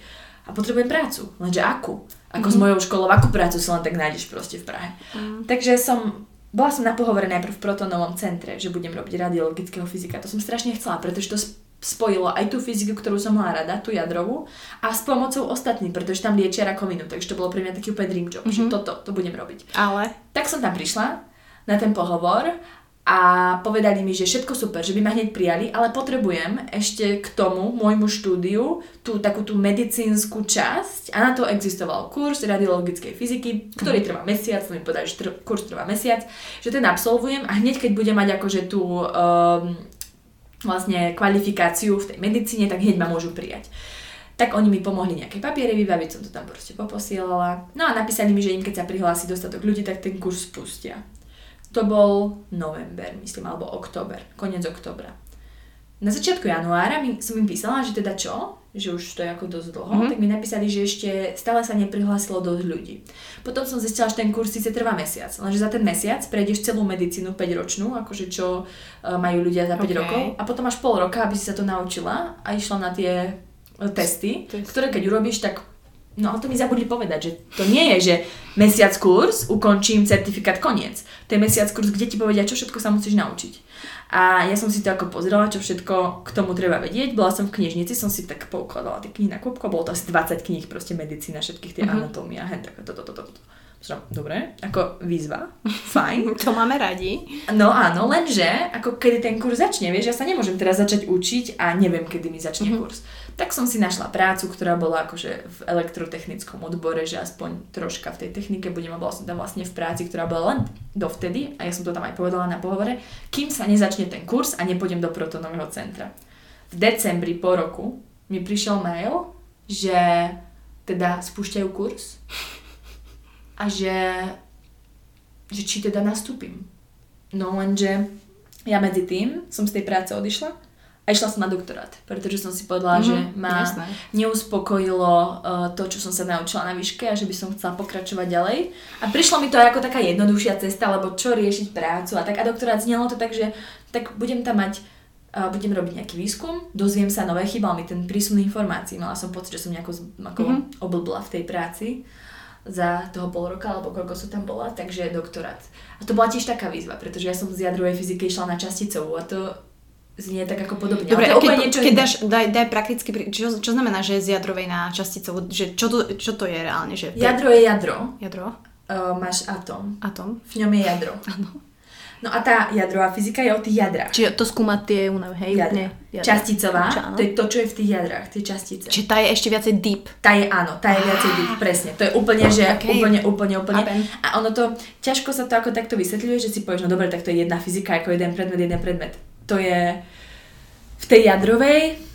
A potrebujem prácu, lenže akú? Ako mm. s mhm. mojou školou, akú prácu si len tak nájdeš proste v Prahe. Mm. Takže som bola som na pohovore najprv v protonovom centre, že budem robiť radiologického fyzika. To som strašne chcela, pretože to spojilo aj tú fyziku, ktorú som mala rada, tú jadrovú, a s pomocou ostatných, pretože tam liečia rakovinu, takže to bolo pre mňa taký úplne dream job, mm-hmm. že mhm. toto, to budem robiť.
Ale?
Tak som tam prišla na ten pohovor a povedali mi, že všetko super, že by ma hneď prijali, ale potrebujem ešte k tomu môjmu štúdiu tú takú tú medicínsku časť a na to existoval kurz radiologickej fyziky, ktorý trvá mesiac, mi povedali, že tr- kurz trvá mesiac, že ten absolvujem a hneď keď budem mať akože tú um, vlastne kvalifikáciu v tej medicíne, tak hneď ma môžu prijať tak oni mi pomohli nejaké papiere vybaviť, som to tam proste poposielala. No a napísali mi, že im keď sa prihlási dostatok ľudí, tak ten kurz spustia. To bol november, myslím, alebo október, koniec oktobra. Na začiatku januára mi, som im písala, že teda čo, že už to je ako dosť dlho, mm-hmm. tak mi napísali, že ešte stále sa neprihlásilo dosť ľudí. Potom som zistila, že ten kurz síce trvá mesiac, lenže za ten mesiac prejdeš celú medicínu 5-ročnú, akože čo uh, majú ľudia za 5 okay. rokov a potom máš pol roka, aby si sa to naučila a išla na tie testy, Test. ktoré keď urobíš, tak No ale to mi zabudli povedať, že to nie je, že mesiac kurz, ukončím certifikát, koniec. To je mesiac kurz, kde ti povedia, čo všetko sa musíš naučiť. A ja som si to ako pozrela, čo všetko k tomu treba vedieť. Bola som v knižnici, som si tak poukladala tie knihy na kúbko, bolo to asi 20 kníh, proste medicína, všetkých tie mm-hmm. anatómia, hen, tak toto, toto, toto. Dobre, ako výzva, fajn.
to máme radi.
No áno, lenže ako kedy ten kurz začne, vieš, ja sa nemôžem teraz začať učiť a neviem, kedy mi začne mm-hmm. kurz tak som si našla prácu, ktorá bola akože v elektrotechnickom odbore, že aspoň troška v tej technike budem a bola som tam vlastne v práci, ktorá bola len dovtedy, a ja som to tam aj povedala na pohovore, kým sa nezačne ten kurz a nepôjdem do protonového centra. V decembri po roku mi prišiel mail, že teda spúšťajú kurz a že, že či teda nastúpim. No lenže ja medzi tým som z tej práce odišla a išla som na doktorát, pretože som si povedala, mm-hmm, že ma jasné. neuspokojilo uh, to, čo som sa naučila na výške a že by som chcela pokračovať ďalej. A prišlo mi to aj ako taká jednoduchšia cesta, lebo čo riešiť prácu a tak. A doktorát znelo to tak, že tak budem tam mať budem robiť nejaký výskum, dozviem sa nové chyby, mi ten prísun informácií. Mala som pocit, že som nejako ako mm-hmm. oblbla v tej práci za toho pol roka, alebo koľko som tam bola, takže doktorát. A to bola tiež taká výzva, pretože ja som z jadrovej fyziky išla na časticovú a to znie tak ako podobne.
Dobre, keď, niečo keď dáš, daj, daj prakticky, čo, čo znamená, že z jadrovej na časticovú, že čo to, čo to je reálne? Že
Jadro je jadro.
Jadro?
Uh, máš atom.
Atom.
V ňom je jadro.
Áno.
No a tá jadrová fyzika je o tých jadrách.
Čiže to skúma tie unav, hej?
Jadra. Jadra. Časticová, Čo, to je to, čo je v tých jadrách, tie častice.
Čiže tá je ešte viacej deep.
Tá je, áno, tá je viacej deep, presne. To je úplne, že okay. úplne, úplne, úplne. Amen. A ono to, ťažko sa to ako takto vysvetľuje, že si povieš, no dobre, tak to je jedna fyzika, ako jeden predmet, jeden predmet. To je v tej jadrovej,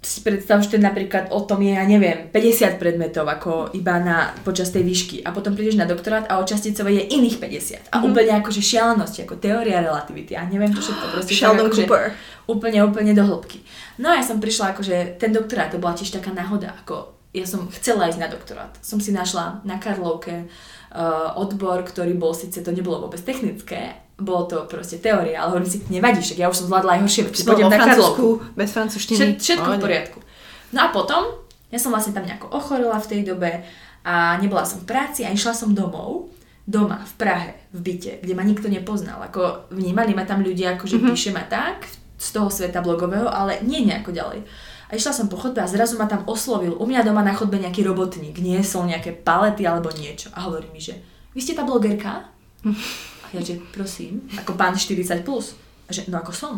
si predstav, že to napríklad o tom je, ja neviem, 50 predmetov ako iba na, počas tej výšky a potom prídeš na doktorát a o časticovej je iných 50 a mm-hmm. úplne akože šialenosť, ako teória relativity a neviem čo všetko, proste
Sheldon akože Cooper.
úplne, úplne do hĺbky. No a ja som prišla akože, ten doktorát to bola tiež taká náhoda, ako ja som chcela ísť na doktorát. Som si našla na Karlovke uh, odbor, ktorý bol síce, to nebolo vôbec technické, bolo to proste teória, ale hovorím si, nevadí, však ja už som zvládla aj horšie veci.
Pôjdem na Francúzsku, bez francúzštiny.
Všet, všetko v poriadku. No a potom, ja som vlastne tam nejako ochorela v tej dobe a nebola som v práci a išla som domov, doma, v Prahe, v byte, kde ma nikto nepoznal. Ako vnímali ma tam ľudia, ako že mm-hmm. píše ma tak, z toho sveta blogového, ale nie nejako ďalej. A išla som po chodbe a zrazu ma tam oslovil. U mňa doma na chodbe nejaký robotník, niesol nejaké palety alebo niečo. A hovorí mi, že vy ste tá blogerka? Ja že prosím, ako pán 40+. Plus. A že no ako som.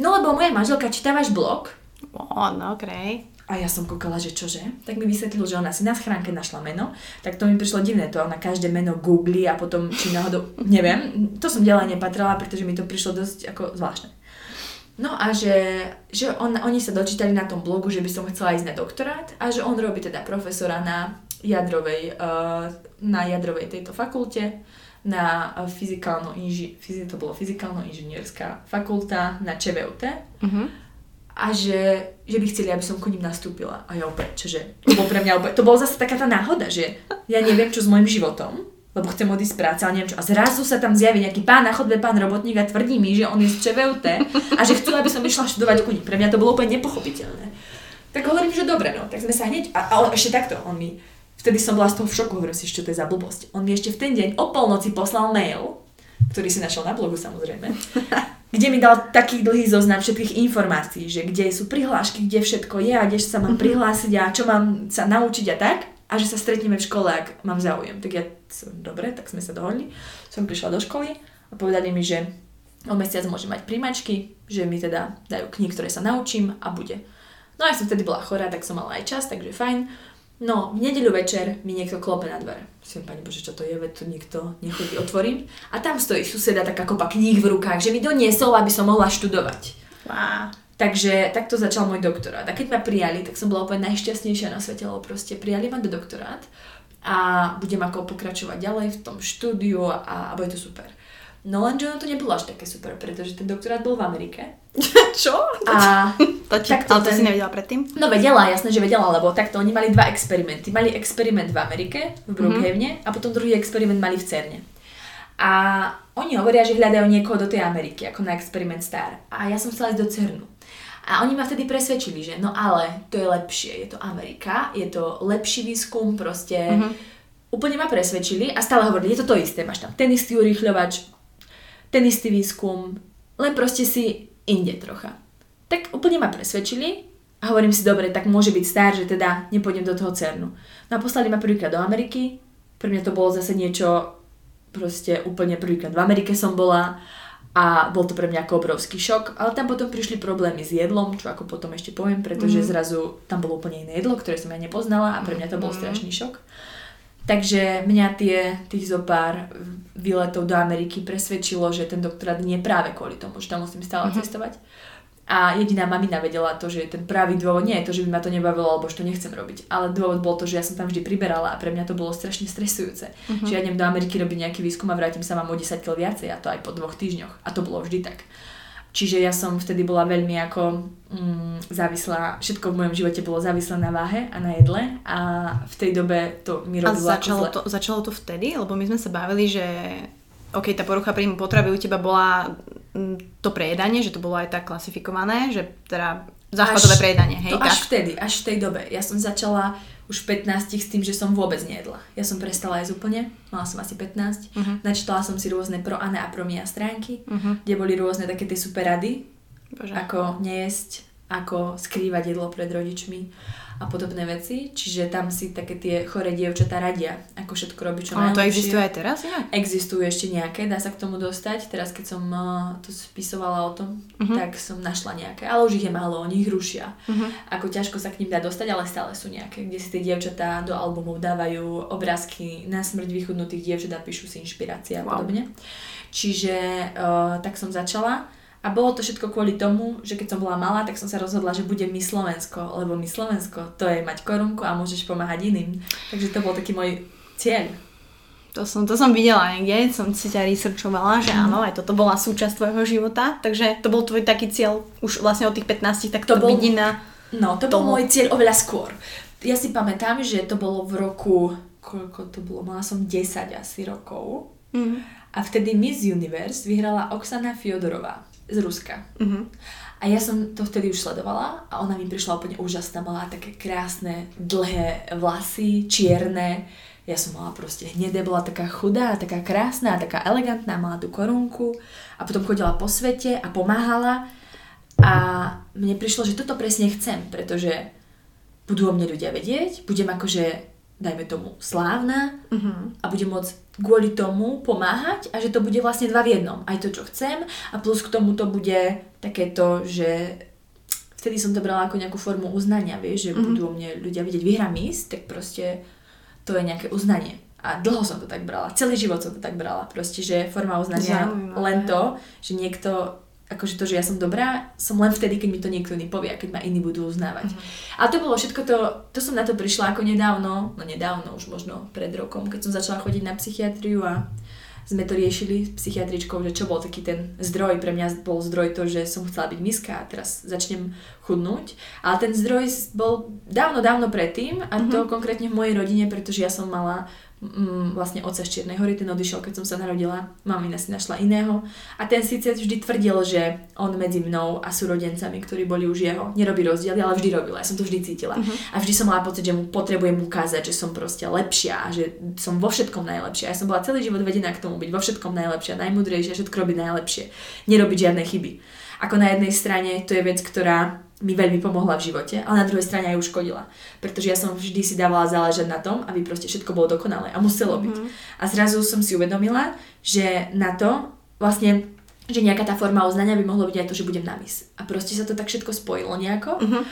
No lebo moja manželka číta váš blog.
Oh, no okej. Okay.
A ja som kúkala, že čože? Tak mi vysvetlil, že ona si na schránke našla meno. Tak to mi prišlo divné, to ona každé meno googli a potom či náhodou, neviem. To som ďalej nepatrala, pretože mi to prišlo dosť ako zvláštne. No a že, že on, oni sa dočítali na tom blogu, že by som chcela ísť na doktorát a že on robí teda profesora na jadrovej, uh, na jadrovej tejto fakulte na fyzikálno inži- to bolo fyzikálno-inžinierská fakulta na ČVUT uh-huh. a že, že by chceli, aby som ku ním nastúpila. A ja opäť, čože, to bolo pre mňa opäť, to bolo zase taká tá náhoda, že ja neviem, čo s môjim životom, lebo chcem odísť z práce, ale neviem čo. A zrazu sa tam zjaví nejaký pán na chodbe, pán robotník a tvrdí mi, že on je z ČVUT a že chcú, aby som išla študovať ku ním. Pre mňa to bolo úplne nepochopiteľné. Tak hovorím, že dobre, no, tak sme sa hneď, a, a on ešte takto, on mi, Vtedy som bola z toho v šoku, hovorím si, čo to je za blbosť. On mi ešte v ten deň o polnoci poslal mail, ktorý si našiel na blogu samozrejme, kde mi dal taký dlhý zoznam všetkých informácií, že kde sú prihlášky, kde všetko je a kde sa mám mhm. prihlásiť a čo mám sa naučiť a tak. A že sa stretneme v škole, ak mám záujem. Tak ja som, dobre, tak sme sa dohodli. Som prišla do školy a povedali mi, že o mesiac môžem mať príjmačky, že mi teda dajú knihy, ktoré sa naučím a bude. No a ja som vtedy bola chorá, tak som mala aj čas, takže fajn. No, v nedeľu večer mi niekto klope na dvere. Si pani Bože, čo to je, veď tu nikto nechodí, otvorím. A tam stojí suseda taká kopa kníh v rukách, že mi doniesol, aby som mohla študovať.
Wow.
Takže takto začal môj doktorát. A keď ma prijali, tak som bola úplne najšťastnejšia na svete, lebo proste prijali ma do doktorát a budem ako pokračovať ďalej v tom štúdiu a, a bude to super. No lenže ono to nebolo až také super, pretože ten doktorát bol v Amerike.
Čo?
A
to, ti, takto ale to ten... si nevedela predtým?
No vedela, jasné, že vedela, lebo takto oni mali dva experimenty. Mali experiment v Amerike, v Brookhavene mm-hmm. a potom druhý experiment mali v Cerne. A oni hovoria, že hľadajú niekoho do tej Ameriky, ako na experiment Star. A ja som chcela ísť do Cernu. A oni ma vtedy presvedčili, že no ale to je lepšie, je to Amerika, je to lepší výskum, proste mm-hmm. úplne ma presvedčili a stále hovorili, je to to isté, máš tam ten istý urýchľovač, ten istý výskum, len proste si inde trocha. Tak úplne ma presvedčili a hovorím si, dobre, tak môže byť star, že teda nepôjdem do toho CERNu. No a poslali ma prvýkrát do Ameriky, pre mňa to bolo zase niečo, proste úplne prvýkrát v Amerike som bola a bol to pre mňa ako obrovský šok, ale tam potom prišli problémy s jedlom, čo ako potom ešte poviem, pretože mm. zrazu tam bolo úplne iné jedlo, ktoré som ja nepoznala a pre mňa to bol mm. strašný šok. Takže mňa tie, tých zo pár výletov do Ameriky presvedčilo, že ten doktorát nie je práve kvôli tomu, že tam musím stále mm-hmm. cestovať. A jediná mamina vedela to, že ten pravý dôvod nie je to, že by ma to nebavilo, alebo že to nechcem robiť. Ale dôvod bol to, že ja som tam vždy priberala a pre mňa to bolo strašne stresujúce. Mm-hmm. Že ja idem do Ameriky robiť nejaký výskum a vrátim sa mám o 10 kg viacej a to aj po dvoch týždňoch. A to bolo vždy tak. Čiže ja som vtedy bola veľmi ako mm, závislá, všetko v mojom živote bolo závislé na váhe a na jedle a v tej dobe to mi robilo
a začalo to, začalo to vtedy? Lebo my sme sa bavili, že OK, tá porucha príjmu potravy u teba bola mm, to prejedanie, že to bolo aj tak klasifikované, že teda záchvatové prejedanie, hej?
To tak? až vtedy, až v tej dobe. Ja som začala už v 15 s tým, že som vôbec nejedla. Ja som prestala jesť úplne, mala som asi 15. Uh-huh. Mhm. Načítala som si rôzne pro Ane a pro Mia stránky, uh-huh. kde boli rôzne také tie super rady, Bože. ako nejesť, ako skrývať jedlo pred rodičmi a podobné veci. Čiže tam si také tie chore dievčatá radia, ako všetko robí čo
najlepšie. to existuje aj teraz? Ja?
Existujú ešte nejaké, dá sa k tomu dostať. Teraz keď som uh, to spisovala o tom, uh-huh. tak som našla nejaké, ale už ich je málo, oni ich rušia. Uh-huh. Ako ťažko sa k ním dá dostať, ale stále sú nejaké, kde si tie dievčatá do albumov dávajú obrázky na smrť vychudnutých dievčat a píšu si inšpirácie a wow. podobne. Čiže uh, tak som začala. A bolo to všetko kvôli tomu, že keď som bola malá, tak som sa rozhodla, že budem mi Slovensko, lebo mi Slovensko to je mať korunku a môžeš pomáhať iným. Takže to bol taký môj cieľ.
To som, to som videla niekde, som si ťa researchovala, že áno, aj toto bola súčasť tvojho života, takže to bol tvoj taký cieľ už vlastne od tých 15, tak to, to bol, vidina.
No, to toho. bol môj cieľ oveľa skôr. Ja si pamätám, že to bolo v roku, koľko to bolo, mala som 10 asi rokov. Mm. A vtedy Miss Universe vyhrala Oksana Fiodorová z Ruska. Uh-huh. A ja som to vtedy už sledovala a ona mi prišla úplne úžasná, mala také krásne, dlhé vlasy, čierne. Ja som mala proste hnedé, bola taká chudá, taká krásna, taká elegantná, mala tú korunku a potom chodila po svete a pomáhala. A mne prišlo, že toto presne chcem, pretože budú o mne ľudia vedieť, budem akože dajme tomu, slávna uh-huh. a budem môcť kvôli tomu pomáhať a že to bude vlastne dva v jednom. Aj to, čo chcem a plus k tomu to bude takéto, že vtedy som to brala ako nejakú formu uznania, vieš, že uh-huh. budú o mne ľudia vidieť, vyhrám Miss, tak proste to je nejaké uznanie. A dlho som to tak brala, celý život som to tak brala, proste, že forma uznania Zaujímavé. len to, že niekto akože to, že ja som dobrá, som len vtedy, keď mi to niekto iný povie a keď ma iní budú uznávať. Mm-hmm. Ale to bolo všetko to, to som na to prišla ako nedávno, no nedávno, už možno pred rokom, keď som začala chodiť na psychiatriu a sme to riešili s psychiatričkou, že čo bol taký ten zdroj. Pre mňa bol zdroj to, že som chcela byť miska a teraz začnem chudnúť. Ale ten zdroj bol dávno, dávno predtým a to mm-hmm. konkrétne v mojej rodine, pretože ja som mala mm, vlastne oca z Čiernej hory, ten odišiel, keď som sa narodila, mamina si našla iného a ten síce vždy tvrdil, že on medzi mnou a súrodencami, ktorí boli už jeho, nerobí rozdiely, ale vždy robila, ja som to vždy cítila. Uh-huh. A vždy som mala pocit, že mu potrebujem ukázať, že som proste lepšia a že som vo všetkom najlepšia. Ja som bola celý život vedená k tomu byť vo všetkom najlepšia, najmudrejšia, všetko robiť najlepšie, nerobiť žiadne chyby. Ako na jednej strane to je vec, ktorá mi veľmi pomohla v živote, ale na druhej strane aj uškodila. Pretože ja som vždy si dávala záležať na tom, aby proste všetko bolo dokonalé a muselo byť. Mm-hmm. A zrazu som si uvedomila, že na to vlastne že nejaká tá forma uznania by mohlo byť aj to, že budem na mis. A proste sa to tak všetko spojilo nejako. Mm-hmm.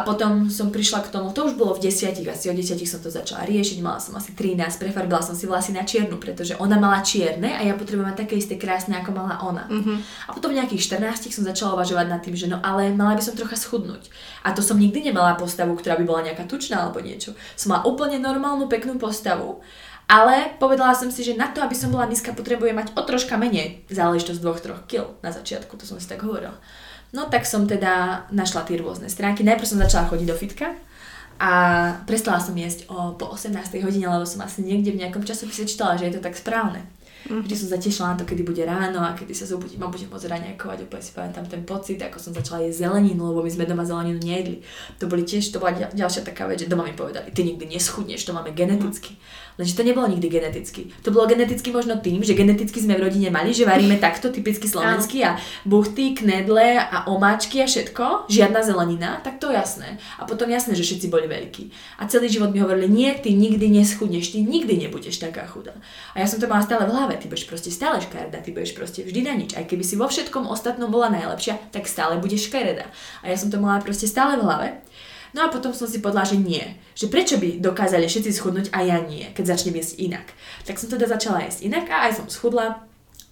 A potom som prišla k tomu, to už bolo v desiatich, asi o desiatich som to začala riešiť, mala som asi 13, prefarbila som si vlasy na čiernu, pretože ona mala čierne a ja potrebujem mať také isté krásne, ako mala ona. Mm-hmm. A potom v nejakých 14 som začala uvažovať nad tým, že no ale mala by som trocha schudnúť. A to som nikdy nemala postavu, ktorá by bola nejaká tučná alebo niečo. Som mala úplne normálnu, peknú postavu. Ale povedala som si, že na to, aby som bola nízka, potrebujem mať o troška menej záležitosť 2-3 kg na začiatku, to som si tak hovorila. No tak som teda našla tie rôzne stránky. Najprv som začala chodiť do fitka a prestala som jesť o, po 18. hodine, lebo som asi niekde v nejakom časopise čítala, že je to tak správne. Mm. Vždy som sa tešila na to, kedy bude ráno a kedy sa zobudím a budem môcť raňajkovať. Úplne si pamätám ten pocit, ako som začala jesť zeleninu, lebo my sme doma zeleninu nejedli. To boli tiež, to bola ďalšia taká vec, že doma mi povedali, ty nikdy neschudneš, to máme geneticky. Mm. Lenže to nebolo nikdy geneticky. To bolo geneticky možno tým, že geneticky sme v rodine mali, že varíme takto typicky slovenský a buchty, knedle a omáčky a všetko, žiadna zelenina, tak to jasné. A potom jasné, že všetci boli veľkí. A celý život mi hovorili, nie, ty nikdy neschudneš, ty nikdy nebudeš taká chudá. A ja som to mala stále v hlave, ty budeš proste stále škareda, ty budeš proste vždy na nič. Aj keby si vo všetkom ostatnom bola najlepšia, tak stále budeš škareda. A ja som to mala proste stále v hlave. No a potom som si povedala, že nie. Že prečo by dokázali všetci schudnúť a ja nie, keď začnem jesť inak. Tak som teda začala jesť inak a aj som schudla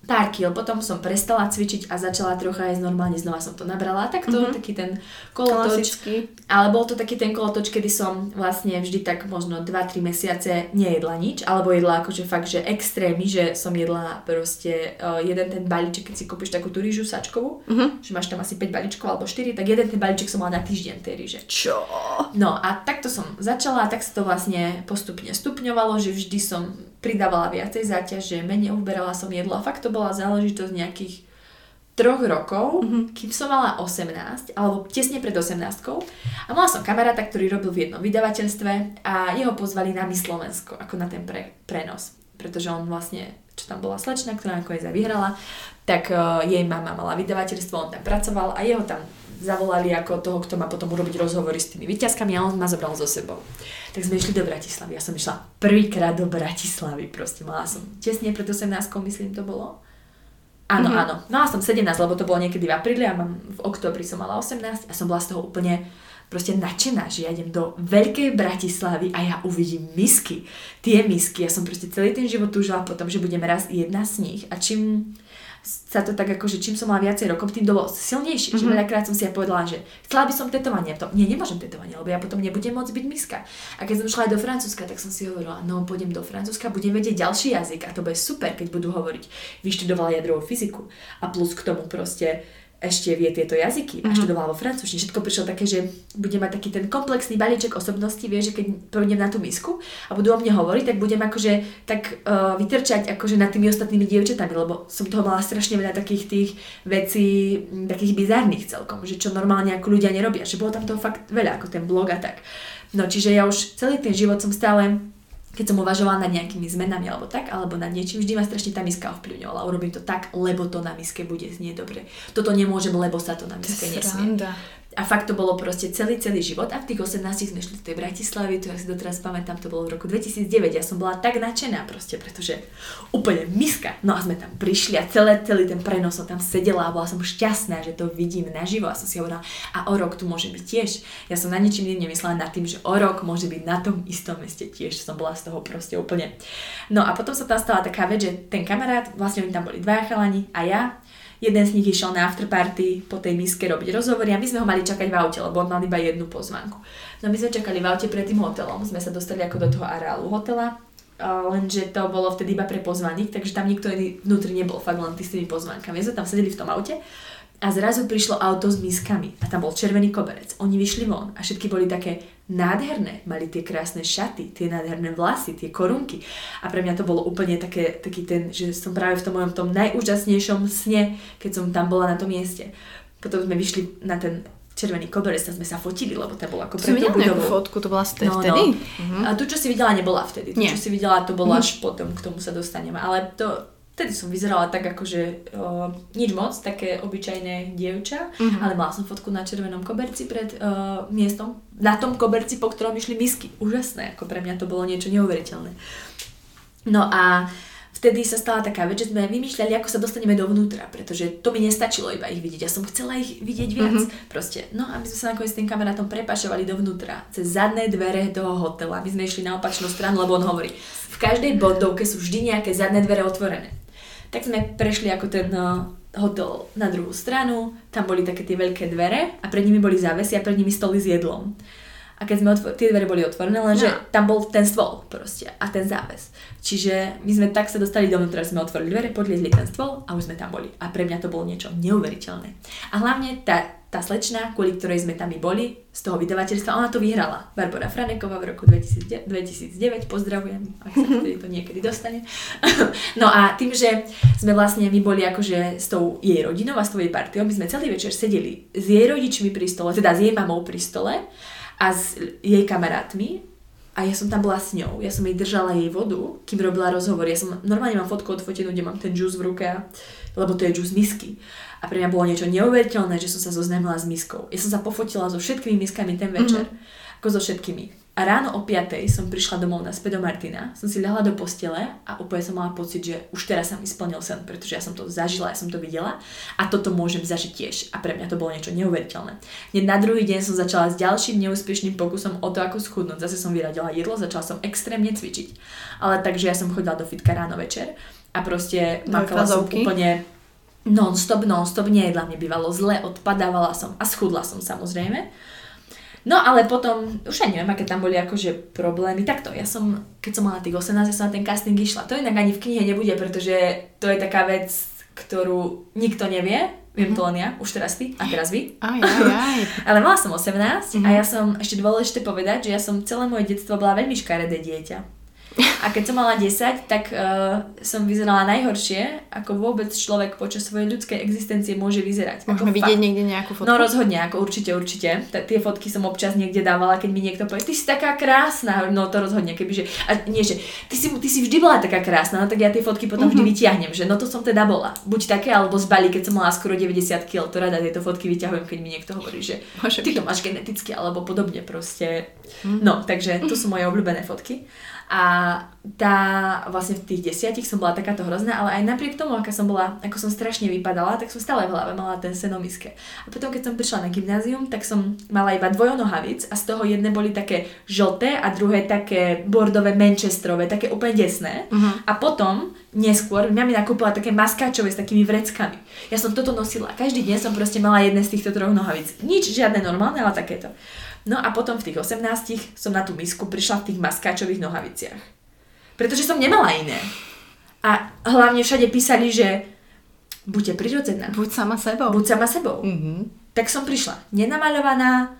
pár kil, potom som prestala cvičiť a začala trocha jesť normálne, znova som to nabrala. Tak to mm-hmm. taký ten kolotoč. Klasický. Ale bol to taký ten kolotoč, kedy som vlastne vždy tak možno 2-3 mesiace nejedla nič, alebo jedla akože fakt, že extrémy, že som jedla proste uh, jeden ten balíček, keď si kúpiš takú tú rýžu sačkovú, mm-hmm. že máš tam asi 5 balíčkov alebo 4, tak jeden ten balíček som mala na týždeň tej rýže.
Čo?
No a takto som začala a tak sa to vlastne postupne stupňovalo, že vždy som pridávala viacej záťaže, menej uberala som jedlo a fakt to bola záležitosť nejakých troch rokov, mm-hmm. kým som mala 18, alebo tesne pred 18 a mala som kamaráta, ktorý robil v jednom vydavateľstve a jeho pozvali na Miss Slovensko, ako na ten pre, prenos. Pretože on vlastne, čo tam bola slečna, ktorá nakoniec aj vyhrala, tak uh, jej mama mala vydavateľstvo, on tam pracoval a jeho tam zavolali ako toho, kto má potom urobiť rozhovory s tými výťazkami a on ma zobral so sebou. Tak sme išli do Bratislavy. Ja som išla prvýkrát do Bratislavy. Proste mala som tesne pred 18, myslím to bolo. Áno, mm-hmm. áno. Mala som 17, lebo to bolo niekedy v apríli a mám, v oktobri som mala 18 a som bola z toho úplne proste nadšená, že ja idem do veľkej Bratislavy a ja uvidím misky. Tie misky, ja som proste celý ten život túžila potom, že budem raz jedna z nich a čím sa to tak ako, že čím som mala viacej rokov, tým to bolo silnejšie. Mm-hmm. Že mhm. veľakrát som si ja povedala, že chcela by som tetovanie. To, nie, nemôžem tetovanie, lebo ja potom nebudem môcť byť miska. A keď som šla aj do Francúzska, tak som si hovorila, no pôjdem do Francúzska, budem vedieť ďalší jazyk a to bude super, keď budú hovoriť. Vyštudovala jadrovú fyziku a plus k tomu proste ešte vie tieto jazyky a mm-hmm. študovala vo francúzštine. Všetko prišlo také, že bude mať taký ten komplexný balíček osobnosti, vie, že keď pôjdem na tú misku a budú o mne hovoriť, tak budem akože tak uh, vytrčať akože nad tými ostatnými dievčatami, lebo som toho mala strašne veľa takých tých vecí, takých bizarných celkom, že čo normálne ako ľudia nerobia, že bolo tam toho fakt veľa, ako ten blog a tak. No čiže ja už celý ten život som stále keď som uvažovala nad nejakými zmenami alebo tak, alebo nad niečím, vždy ma strašne tá miska ovplyvňovala. Urobím to tak, lebo to na miske bude znieť dobre. Toto nemôžem, lebo sa to na miske nesmie. A fakt to bolo proste celý, celý život. A v tých 18 sme šli do tej Bratislavy, to ja si doteraz pamätám, to bolo v roku 2009. Ja som bola tak nadšená proste, pretože úplne miska. No a sme tam prišli a celé, celý ten prenos som tam sedela a bola som šťastná, že to vidím naživo. A som si hovorila, a o rok tu môže byť tiež. Ja som na ničím iným nemyslela nad tým, že o rok môže byť na tom istom meste tiež. Som bola z toho proste úplne. No a potom sa tam stala taká vec, že ten kamarát, vlastne oni tam boli dvaja chalani a ja, Jeden z nich išiel na afterparty po tej miske robiť rozhovory a my sme ho mali čakať v aute, lebo on mal iba jednu pozvánku. No my sme čakali v aute pred tým hotelom, sme sa dostali ako do toho areálu hotela, lenže to bolo vtedy iba pre pozvaných, takže tam nikto iný vnútri nebol, fakt len tí s tými pozvánkami. My sme tam sedeli v tom aute a zrazu prišlo auto s miskami a tam bol červený koberec. Oni vyšli von a všetky boli také nádherné. Mali tie krásne šaty, tie nádherné vlasy, tie korunky. A pre mňa to bolo úplne také, taký ten, že som práve v tom mojom tom najúžasnejšom sne, keď som tam bola na tom mieste. Potom sme vyšli na ten červený koberec, tam sme sa fotili, lebo to bolo ako
pre tú budovu. fotku, to bola ste no, vtedy? No.
Uh-huh. A tu, čo si videla, nebola vtedy. Tu, čo si videla, to bolo uh-huh. až potom, k tomu sa dostaneme. Ale to, vtedy som vyzerala tak akože uh, nič moc, také obyčajné dievča, uh-huh. ale mala som fotku na červenom koberci pred uh, miestom, na tom koberci, po ktorom išli misky. Úžasné, ako pre mňa to bolo niečo neuveriteľné. No a vtedy sa stala taká vec, že sme vymýšľali, ako sa dostaneme dovnútra, pretože to mi nestačilo iba ich vidieť. Ja som chcela ich vidieť viac. Mm-hmm. Proste. No a my sme sa nakoniec s tým kamarátom prepašovali dovnútra, cez zadné dvere toho hotela. My sme išli na opačnú stranu, lebo on hovorí, v každej bodovke sú vždy nejaké zadné dvere otvorené. Tak sme prešli ako ten uh, hotel na druhú stranu, tam boli také tie veľké dvere a pred nimi boli závesy a pred nimi stoly s jedlom. A keď sme otvor- tie dvere boli otvorené, lenže no. tam bol ten stôl proste a ten záves. Čiže my sme tak sa dostali dovnútra, sme otvorili dvere, podliezli ten stôl a už sme tam boli. A pre mňa to bolo niečo neuveriteľné. A hlavne tá, tá slečna, kvôli ktorej sme tam i boli, z toho vydavateľstva, ona to vyhrala. Barbara Franeková v roku 2009, 2009 pozdravujem, ak sa to niekedy dostane. no a tým, že sme vlastne my boli akože s tou jej rodinou a s tou jej partiou, my sme celý večer sedeli s jej rodičmi pri stole, teda s jej mamou pri stole a s jej kamarátmi a ja som tam bola s ňou. Ja som jej držala jej vodu, kým robila rozhovor. Ja som normálne mám fotku odfotenú, kde mám ten džús v ruke, lebo to je džús misky. A pre mňa bolo niečo neuveriteľné, že som sa zoznámila s miskou. Ja som sa pofotila so všetkými miskami ten večer. Mm-hmm. Ako so všetkými. A ráno o 5 som prišla domov na do Martina, som si ľahla do postele a úplne som mala pocit, že už teraz sa mi splnil sen, pretože ja som to zažila, ja som to videla a toto môžem zažiť tiež. A pre mňa to bolo niečo neuveriteľné. Hneď na druhý deň som začala s ďalším neúspešným pokusom o to, ako schudnúť. Zase som vyradila jedlo, začala som extrémne cvičiť. Ale takže ja som chodila do fitka ráno večer a proste makala som úplne non-stop, non-stop, nejedla, mne bývalo zle, odpadávala som a schudla som samozrejme. No ale potom, už aj neviem, aké tam boli akože problémy. Takto, ja som, keď som mala tých 18, ja som na ten casting išla. To inak ani v knihe nebude, pretože to je taká vec, ktorú nikto nevie. Viem to mhm. len ja, už teraz ty a teraz vy.
Aj, aj, aj.
ale mala som 18 mm-hmm. a ja som, ešte dôležité povedať, že ja som celé moje detstvo bola veľmi škaredé dieťa. A keď som mala 10, tak uh, som vyzerala najhoršie, ako vôbec človek počas svojej ľudskej existencie môže vyzerať.
Môžeme
ako
vidieť fakt. niekde nejakú fotku?
No rozhodne, ako určite, určite. T- tie fotky som občas niekde dávala, keď mi niekto povie, ty si taká krásna. No to rozhodne, kebyže... A nie, že ty si, ty si vždy bola taká krásna, no tak ja tie fotky potom vždy mhm. vyťahnem, že no to som teda bola. Buď také, alebo z Bali, keď som mala skoro 90 kg, to rada tieto fotky vyťahujem, keď mi niekto hovorí, že ty to máš geneticky, alebo podobne proste. Mhm. No, takže to sú moje obľúbené fotky. A tá vlastne v tých desiatich som bola takáto hrozná, ale aj napriek tomu, aká som bola, ako som strašne vypadala, tak som stále v hlave mala ten senomiske. A potom, keď som prišla na gymnázium, tak som mala iba dvojonohavic a z toho jedné boli také žlté a druhé také bordové manchesterové, také úplne desné. Uh-huh. A potom, neskôr, mňa mi nakúpila také maskáčové s takými vreckami. Ja som toto nosila. Každý deň som proste mala jedné z týchto troch nohavíc. Nič, žiadne normálne, ale takéto. No a potom v tých 18 som na tú misku prišla v tých maskáčových nohaviciach. Pretože som nemala iné. A hlavne všade písali, že buďte prirodzená.
Buď sama sebou.
Buď sama sebou. Mm-hmm. Tak som prišla nenamaľovaná,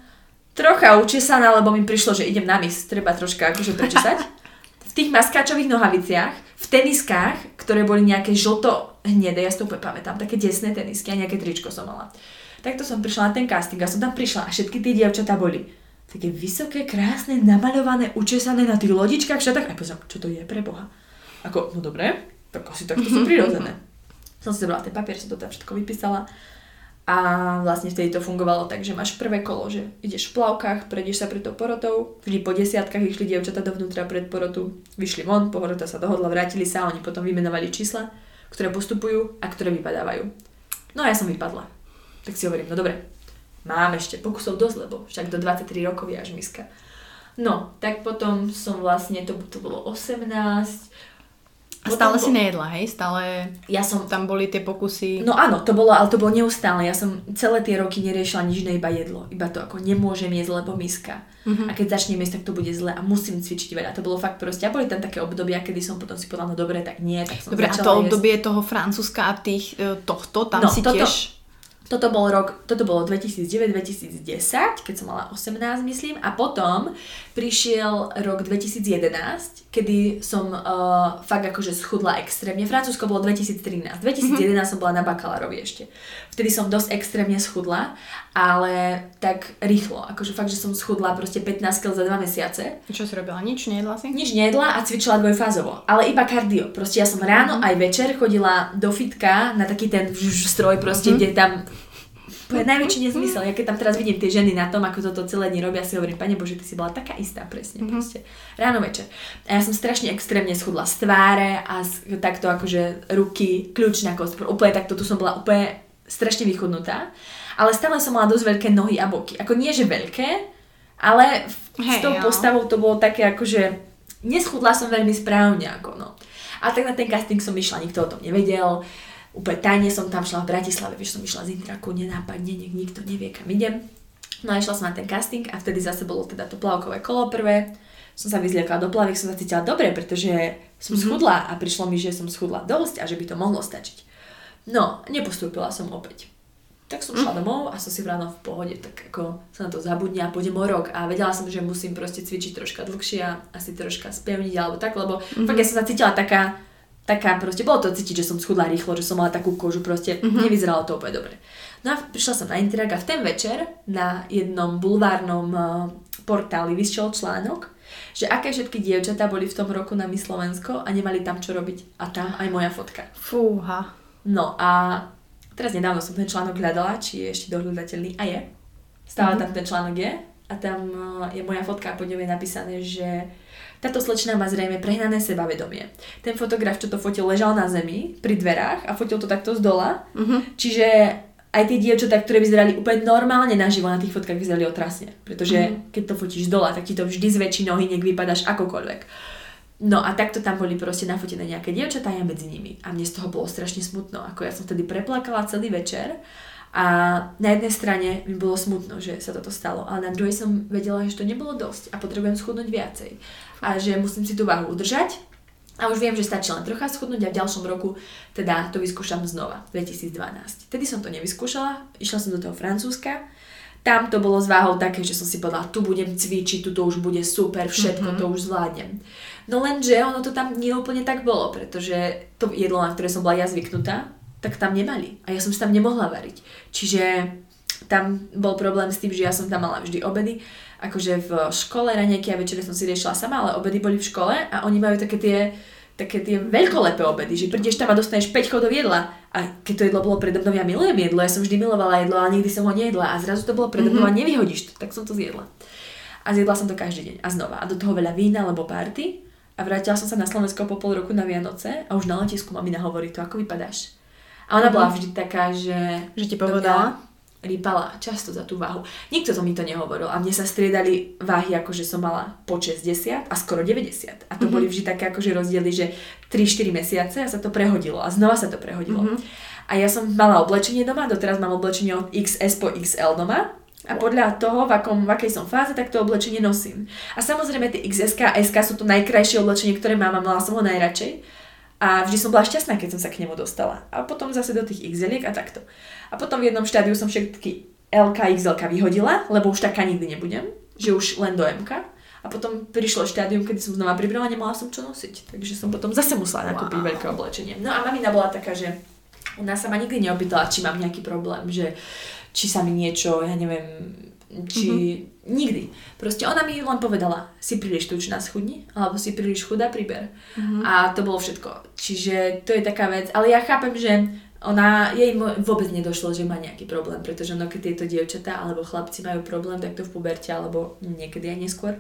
trocha učesaná, lebo mi prišlo, že idem na mis, treba troška akože prečesať. v tých maskáčových nohaviciach, v teniskách, ktoré boli nejaké žlto-hnedé, ja si to úplne pamätám, také desné tenisky a nejaké tričko som mala. Takto som prišla na ten casting a som tam prišla a všetky tie dievčatá boli také vysoké, krásne, namaľované, učesané na tých lodičkách, všetak. A pozriem, čo to je pre Boha. Ako, no dobre, tak asi takto sú prirodzené. Som si zobrala ten papier, som to tam všetko vypísala. A vlastne vtedy to fungovalo tak, že máš prvé kolo, že ideš v plavkách, prejdeš sa pred tou porotou, vždy po desiatkách išli dievčatá dovnútra pred porotu, vyšli von, porota sa dohodla, vrátili sa a oni potom vymenovali čísla, ktoré postupujú a ktoré vypadávajú. No a ja som vypadla. Tak si hovorím, no dobre, mám ešte pokusov dosť, lebo však do 23 rokov je až miska. No, tak potom som vlastne, to, to bolo 18,
a stále si nejedla, hej? Stále
ja som,
tam boli tie pokusy.
No áno, to bolo, ale to bolo neustále. Ja som celé tie roky neriešila nič iné, iba jedlo. Iba to ako nemôžem jesť, lebo miska. Uh-huh. A keď začnem jesť, tak to bude zle a musím cvičiť veľa. To bolo fakt proste. A boli tam také obdobia, kedy som potom si povedala, no dobre, tak nie. Tak som
dobre, a to obdobie jesť. toho Francúzska a tých, e, tohto, tam no, si toto, tiež
toto bol rok, toto bolo 2009-2010, keď som mala 18 myslím a potom prišiel rok 2011, kedy som uh, fakt akože schudla extrémne. Francúzsko bolo 2013, 2011 mm-hmm. som bola na bakalárovi ešte. Vtedy som dosť extrémne schudla, ale tak rýchlo, akože fakt, že som schudla proste 15 kg za 2 mesiace.
Čo si robila? Nič nejedla si?
Nič nejedla a cvičila dvojfázovo, ale iba kardio. Proste ja som ráno mm-hmm. aj večer chodila do fitka na taký ten stroj proste, mm-hmm. kde tam to je najväčší nezmysel. Ja keď tam teraz vidím tie ženy na tom, ako toto celé dni robia, si hovorím, pane Bože, ty si bola taká istá presne. Mm-hmm. Proste. Ráno večer. A ja som strašne extrémne schudla z tváre a z, takto akože ruky, kľúčna kosť. Úplne takto, tu som bola úplne strašne vychudnutá. Ale stále som mala dosť veľké nohy a boky. Ako nie, že veľké, ale hey, s tou jo. postavou to bolo také akože neschudla som veľmi správne. Ako no. A tak na ten casting som išla, nikto o tom nevedel úplne tajne som tam šla v Bratislave, vieš, som išla z Intraku, nenápadne, nech nikto nevie, kam idem. No a išla som na ten casting a vtedy zase bolo teda to plavkové kolo prvé. Som sa vyzliekla do plaviek, som sa cítila dobre, pretože som mm-hmm. schudla a prišlo mi, že som schudla dosť a že by to mohlo stačiť. No, nepostúpila som opäť. Tak som šla mm. domov a som si vrala v pohode, tak ako sa na to zabudne a pôjdem o rok. A vedela som, že musím proste cvičiť troška dlhšie a asi troška spevniť alebo tak, lebo mm-hmm. fakt ja som sa cítila taká taká proste, bolo to cítiť, že som schudla rýchlo, že som mala takú kožu, proste mm-hmm. nevyzeralo to úplne dobre. No a prišla som na Interak a v ten večer na jednom bulvárnom uh, portáli vyšiel článok, že aké všetky dievčatá boli v tom roku na Miss Slovensko a nemali tam čo robiť. A tam aj moja fotka.
Fúha.
No a teraz nedávno som ten článok hľadala, či je ešte dohľadateľný a je. Stále mm-hmm. tam ten článok je a tam uh, je moja fotka a pod ňou je napísané, že táto slečna má zrejme prehnané sebavedomie. Ten fotograf, čo to fotil, ležal na zemi pri dverách a fotil to takto z dola. Uh-huh. Čiže aj tie dievčatá, ktoré vyzerali úplne normálne naživo na tých fotkách, vyzerali otrasne. Pretože uh-huh. keď to fotíš z dola, tak ti to vždy zväčší nohy, nech vypadáš akokoľvek. No a takto tam boli proste nafotené nejaké dievčatá ja medzi nimi. A mne z toho bolo strašne smutno. Ako ja som vtedy preplakala celý večer a na jednej strane mi bolo smutno, že sa toto stalo, ale na druhej som vedela, že to nebolo dosť a potrebujem schudnúť viacej a že musím si tú váhu udržať. A už viem, že stačí len trocha schudnúť a v ďalšom roku teda to vyskúšam znova, 2012. Tedy som to nevyskúšala, išla som do toho Francúzska, tam to bolo s váhou také, že som si povedala, tu budem cvičiť, tu to už bude super, všetko mm-hmm. to už zvládnem. No lenže ono to tam nie úplne tak bolo, pretože to jedlo, na ktoré som bola ja zvyknutá, tak tam nemali. A ja som si tam nemohla variť. Čiže tam bol problém s tým, že ja som tam mala vždy obedy. Akože v škole raňajky a večere som si riešila sama, ale obedy boli v škole a oni majú také tie také tie veľkolepé obedy, že prídeš tam a dostaneš 5 chodov jedla. A keď to jedlo bolo predo mnou, ja milujem jedlo, ja som vždy milovala jedlo, ale nikdy som ho nejedla. A zrazu to bolo predo mnou mm-hmm. a nevyhodíš to, tak som to zjedla. A zjedla som to každý deň a znova. A do toho veľa vína alebo party. A vrátila som sa na Slovensko po pol roku na Vianoce a už na letisku mamina hovorí to, ako vypadáš. A ona bola vždy taká, že...
Že ti povedala?
rýpala často za tú váhu. Nikto to mi to nehovoril a mne sa striedali váhy, akože som mala po 60 a skoro 90. A to mm-hmm. boli vždy také akože rozdiely, že 3-4 mesiace a sa to prehodilo a znova sa to prehodilo. Mm-hmm. A ja som mala oblečenie doma, doteraz mám oblečenie od XS po XL doma a podľa toho, v, akom, v akej som fáze, tak to oblečenie nosím. A samozrejme tie XS a SK sú to najkrajšie oblečenie, ktoré mám a mala som ho najradšej. A vždy som bola šťastná, keď som sa k nemu dostala. A potom zase do tých XL a takto. A potom v jednom štádiu som všetky LK, XL vyhodila, lebo už taká nikdy nebudem, že už len do MK. A potom prišlo štádium, kedy som znova pribrala, nemala som čo nosiť. Takže som potom zase musela nakúpiť wow. veľké oblečenie. No a mamina bola taká, že ona sa ma nikdy neopýtala, či mám nejaký problém, že či sa mi niečo, ja neviem, či mm-hmm. nikdy. Proste ona mi len povedala, si príliš tučná schudni, alebo si príliš chudá, priber. Mm-hmm. A to bolo všetko. Čiže to je taká vec. Ale ja chápem, že ona, jej vôbec nedošlo, že má nejaký problém, pretože ono, keď tieto dievčatá alebo chlapci majú problém takto v puberte, alebo niekedy aj neskôr,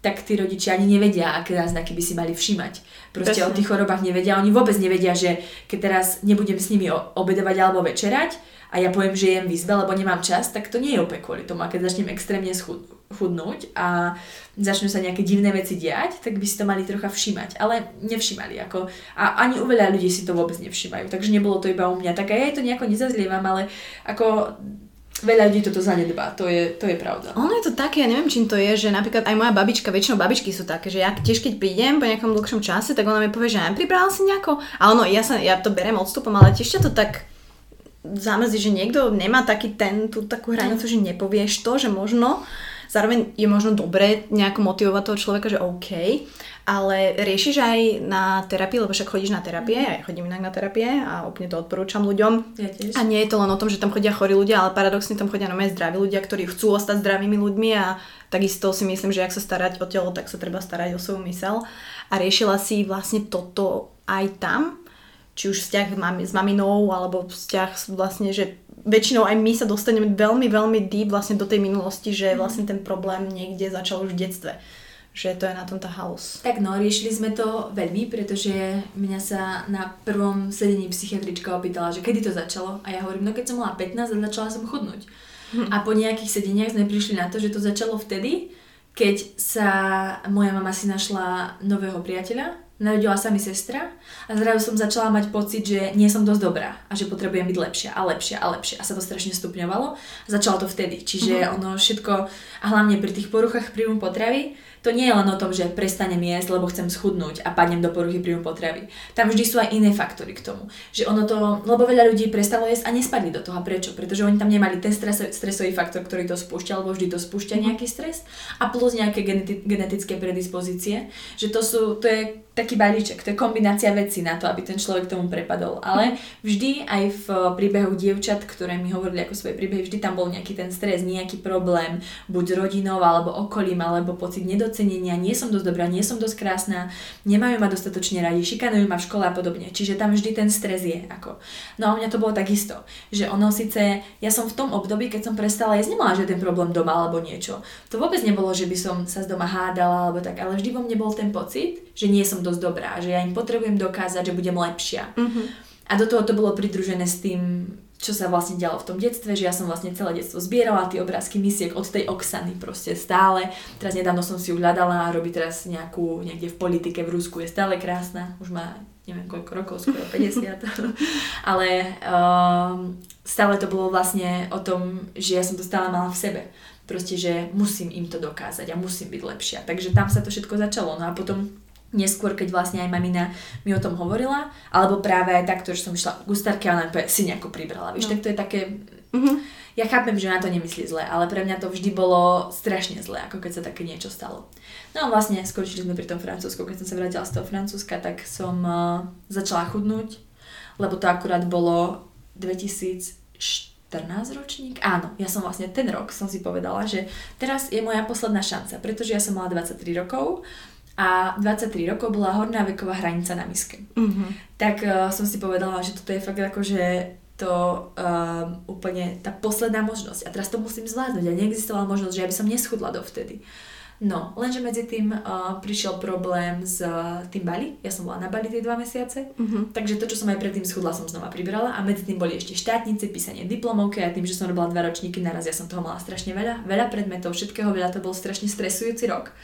tak tí rodičia ani nevedia, aké náznaky by si mali všímať. Proste Presne. o tých chorobách nevedia. Oni vôbec nevedia, že keď teraz nebudem s nimi obedovať alebo večerať, a ja poviem, že jem v izbe, lebo nemám čas, tak to nie je opäť kvôli tomu. A keď začnem extrémne chudnúť a začnú sa nejaké divné veci diať, tak by si to mali trocha všímať. Ale nevšímali. Ako, a ani u veľa ľudí si to vôbec nevšímajú. Takže nebolo to iba u mňa. Tak aj ja to nejako nezazlievam, ale ako veľa ľudí toto zanedbá, to je, to je pravda.
Ono je to také, ja neviem, čím to je, že napríklad aj moja babička, väčšinou babičky sú také, že ja tiež keď prídem po nejakom dlhšom čase, tak ona mi povie, že ja pripravila si nejako. A ono, ja, sa, ja to berem odstupom, ale tiež to tak zamrzí, že niekto nemá taký ten, tú takú hranicu, že nepovieš to, že možno zároveň je možno dobré nejako motivovať toho človeka, že OK, ale riešiš aj na terapii, lebo však chodíš na terapie, ja chodím inak na terapie a úplne to odporúčam ľuďom.
Ja tiež.
A nie je to len o tom, že tam chodia chorí ľudia, ale paradoxne tam chodia nové zdraví ľudia, ktorí chcú ostať zdravými ľuďmi a takisto si myslím, že ak sa starať o telo, tak sa treba starať o svoju mysel. A riešila si vlastne toto aj tam, či už vzťah s maminou, alebo vzťah vlastne, že väčšinou aj my sa dostaneme veľmi, veľmi deep vlastne do tej minulosti, že mhm. vlastne ten problém niekde začal už v detstve že to je na tom tá house.
Tak no, riešili sme to veľmi, pretože mňa sa na prvom sedení psychiatrička opýtala, že kedy to začalo a ja hovorím, no keď som mala 15 a začala som chudnúť. Hm. A po nejakých sedeniach sme prišli na to, že to začalo vtedy, keď sa moja mama si našla nového priateľa narodila sa mi sestra a zrazu som začala mať pocit, že nie som dosť dobrá a že potrebujem byť lepšia a lepšia a lepšia a sa to strašne stupňovalo. Začalo to vtedy, čiže mm-hmm. ono všetko a hlavne pri tých poruchách príjmu potravy to nie je len o tom, že prestanem jesť, lebo chcem schudnúť a padnem do poruchy príjmu potravy. Tam vždy sú aj iné faktory k tomu. Že ono to, lebo veľa ľudí prestalo jesť a nespadli do toho. A prečo? Pretože oni tam nemali ten stres, stresový faktor, ktorý to spúšťa, alebo vždy to spúšťa mhm. nejaký stres a plus nejaké geneti- genetické predispozície. Že to sú, to je taký balíček, to je kombinácia vecí na to, aby ten človek tomu prepadol. Ale vždy aj v príbehu dievčat, ktoré mi hovorili ako svoje príbehy, vždy tam bol nejaký ten stres, nejaký problém, buď rodinou, alebo okolím, alebo pocit nedocenenia, nie som dosť dobrá, nie som dosť krásna, nemajú ma dostatočne radi, šikanujú ma v škole a podobne. Čiže tam vždy ten stres je. Ako. No a u mňa to bolo takisto, že ono síce, ja som v tom období, keď som prestala jesť, nemala žiaden problém doma alebo niečo. To vôbec nebolo, že by som sa z doma hádala alebo tak, ale vždy vo mne bol ten pocit, že nie som dosť dobrá, že ja im potrebujem dokázať, že budem lepšia. Mm-hmm. A do toho to bolo pridružené s tým čo sa vlastne dialo v tom detstve, že ja som vlastne celé detstvo zbierala tie obrázky misiek od tej Oksany proste stále. Teraz nedávno som si ju hľadala a robí teraz nejakú, niekde v politike v Rusku, je stále krásna, už má neviem koľko rokov, skoro 50. Ale um, stále to bolo vlastne o tom, že ja som to stále mala v sebe. Proste, že musím im to dokázať a musím byť lepšia. Takže tam sa to všetko začalo. No a potom neskôr, keď vlastne aj mamina mi o tom hovorila, alebo práve aj takto, že som išla k gustárke a ona si nejako pribrala, víš, no. tak to je také, mm-hmm. ja chápem, že na to nemyslí zle, ale pre mňa to vždy bolo strašne zle, ako keď sa také niečo stalo. No a vlastne skončili sme pri tom Francúzsku, keď som sa vrátila z toho Francúzska, tak som uh, začala chudnúť, lebo to akurát bolo 2014 ročník. Áno, ja som vlastne ten rok som si povedala, že teraz je moja posledná šanca, pretože ja som mala 23 rokov a 23 rokov bola horná veková hranica na miske. Mm-hmm. Tak uh, som si povedala, že toto je fakt ako, že to um, úplne tá posledná možnosť. A teraz to musím zvládnuť. A neexistovala možnosť, že ja by som neschudla dovtedy. No, lenže medzi tým uh, prišiel problém s uh, tým Bali. Ja som bola na Bali tie dva mesiace, uh-huh. takže to, čo som aj predtým schudla, som znova pribrala a medzi tým boli ešte štátnice, písanie diplomovky a tým, že som robila dva ročníky naraz, ja som toho mala strašne veľa, veľa predmetov, všetkého veľa, to bol strašne stresujúci rok.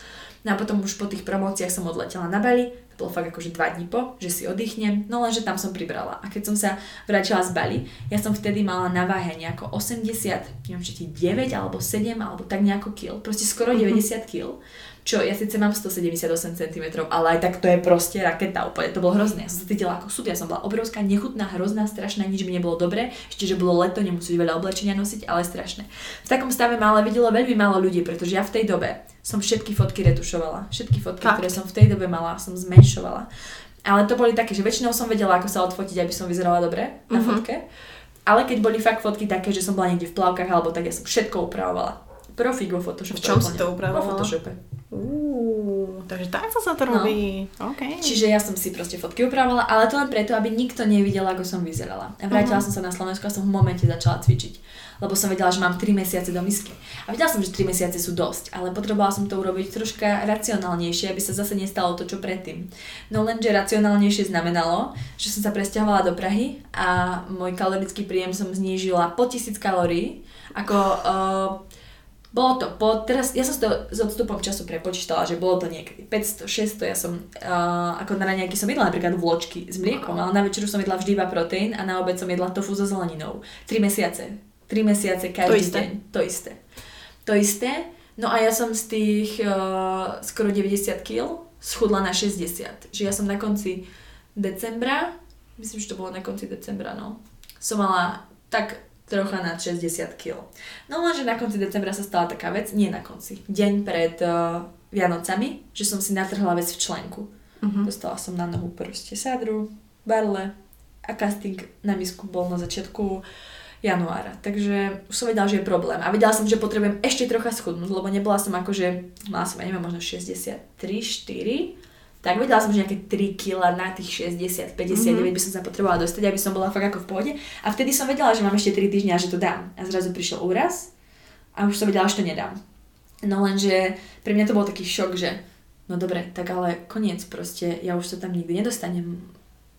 No a potom už po tých promóciách som odletela na Bali bolo fakt akože dva dní po, že si oddychnem, no lenže tam som pribrala. A keď som sa vrátila z Bali, ja som vtedy mala na váhe nejako 80, neviem, či 9 alebo 7 alebo tak nejako kil, proste skoro 90 mhm. kil čo ja síce mám 178 cm, ale aj tak to je proste raketa úplne, to bolo hrozné. Ja som sa cítila ako súd, ja som bola obrovská, nechutná, hrozná, strašná, nič mi nebolo dobre, ešte že bolo leto, nemusíš veľa oblečenia nosiť, ale strašné. V takom stave ma ale videlo veľmi málo ľudí, pretože ja v tej dobe som všetky fotky retušovala. Všetky fotky, Fakt. ktoré som v tej dobe mala, som zmenšovala. Ale to boli také, že väčšinou som vedela, ako sa odfotiť, aby som vyzerala dobre na mm-hmm. fotke. Ale keď boli fakt fotky také, že som bola niekde v plavkách alebo tak, ja som všetko upravovala. Profík vo Photoshope.
V čom si to upravovala?
Vo Photoshope.
Uh, takže takto sa to no. robí. Okay.
Čiže ja som si proste fotky upravovala, ale to len preto, aby nikto nevidel, ako som vyzerala. A vrátila uh-huh. som sa na Slovensku a som v momente začala cvičiť. Lebo som vedela, že mám 3 mesiace do misky. A vedela som, že 3 mesiace sú dosť, ale potrebovala som to urobiť troška racionálnejšie, aby sa zase nestalo to, čo predtým. No lenže racionálnejšie znamenalo, že som sa presťahovala do Prahy a môj kalorický príjem som znížila po 1000 kalórií. Ako uh, bolo to po, teraz, ja som to s odstupom času prepočítala, že bolo to niekedy 500, 600, ja som, uh, ako na nejaký som jedla napríklad vločky s mliekom, ale na večeru som jedla vždy iba proteín a na obed som jedla tofu so zeleninou. 3 mesiace. 3 mesiace každý to isté. deň. To isté. To isté. No a ja som z tých uh, skoro 90 kg schudla na 60. Že ja som na konci decembra, myslím, že to bolo na konci decembra, no, som mala tak trocha nad 60 kg. No lenže na konci decembra sa stala taká vec, nie na konci, deň pred uh, Vianocami, že som si natrhla vec v členku. Uh-huh. Dostala som na nohu proste sádru, barle a casting na misku bol na začiatku januára. Takže už som vedela, že je problém. A vedela som, že potrebujem ešte trocha schudnúť, lebo nebola som akože, mala som, ja neviem, možno 63, 4 tak vedela som, že nejaké 3 kg na tých 60, 59 mm-hmm. by som sa potrebovala dostať, aby som bola fakt ako v pohode. A vtedy som vedela, že mám ešte 3 týždňa a že to dám. A zrazu prišiel úraz a už som vedela, že to nedám. No lenže pre mňa to bol taký šok, že no dobre, tak ale koniec proste, ja už sa tam nikdy nedostanem.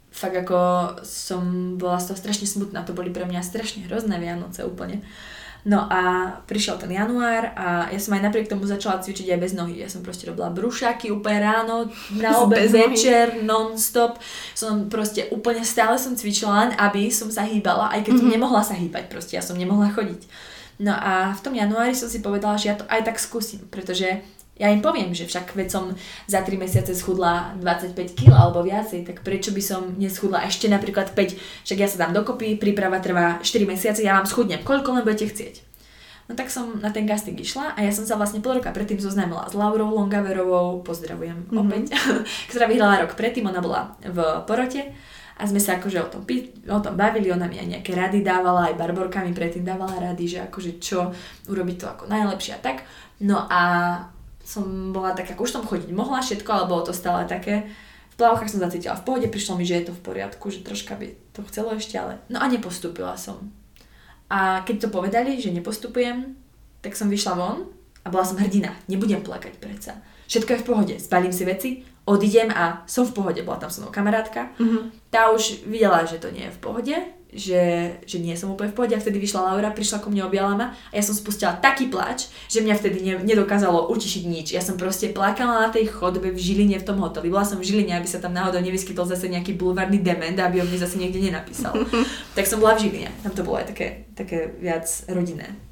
Fakt ako som bola z toho strašne smutná, to boli pre mňa strašne hrozné Vianoce úplne. No a prišiel ten január a ja som aj napriek tomu začala cvičiť aj bez nohy. Ja som proste robila brúšaky úplne ráno, na obed, večer, non-stop. Som proste úplne stále som cvičila len, aby som sa hýbala, aj keď mm-hmm. som nemohla sa hýbať, proste ja som nemohla chodiť. No a v tom januári som si povedala, že ja to aj tak skúsim, pretože ja im poviem, že však veď som za 3 mesiace schudla 25 kg alebo viacej, tak prečo by som neschudla ešte napríklad 5, však ja sa dám dokopy, príprava trvá 4 mesiace, ja vám schudnem, koľko len budete chcieť. No tak som na ten casting išla a ja som sa vlastne pol roka predtým zoznámila s Laurou Longaverovou, pozdravujem mm-hmm. opäť, ktorá vyhrala rok predtým, ona bola v porote a sme sa akože o tom, o tom bavili, ona mi aj nejaké rady dávala, aj Barborka mi predtým dávala rady, že akože čo urobiť to ako najlepšie a tak. No a som bola tak, ako už som chodiť mohla všetko, ale bolo to stále také, v plavkách som zacítila v pohode, prišlo mi, že je to v poriadku, že troška by to chcelo ešte, ale no a nepostúpila som. A keď to povedali, že nepostupujem, tak som vyšla von a bola som hrdina. Nebudem plakať predsa. Všetko je v pohode. Spalím si veci, odídem a som v pohode. Bola tam so mnou kamarátka. Mm-hmm. Tá už videla, že to nie je v pohode že, že nie som úplne v pohode a vtedy vyšla Laura, prišla ku mne, objala ma a ja som spustila taký plač, že mňa vtedy ne, nedokázalo utišiť nič. Ja som proste plakala na tej chodbe v Žiline v tom hoteli. Bola som v Žiline, aby sa tam náhodou nevyskytol zase nejaký bulvárny dement, aby o mne zase niekde nenapísal. tak som bola v Žiline. Tam to bolo aj také, také viac rodinné.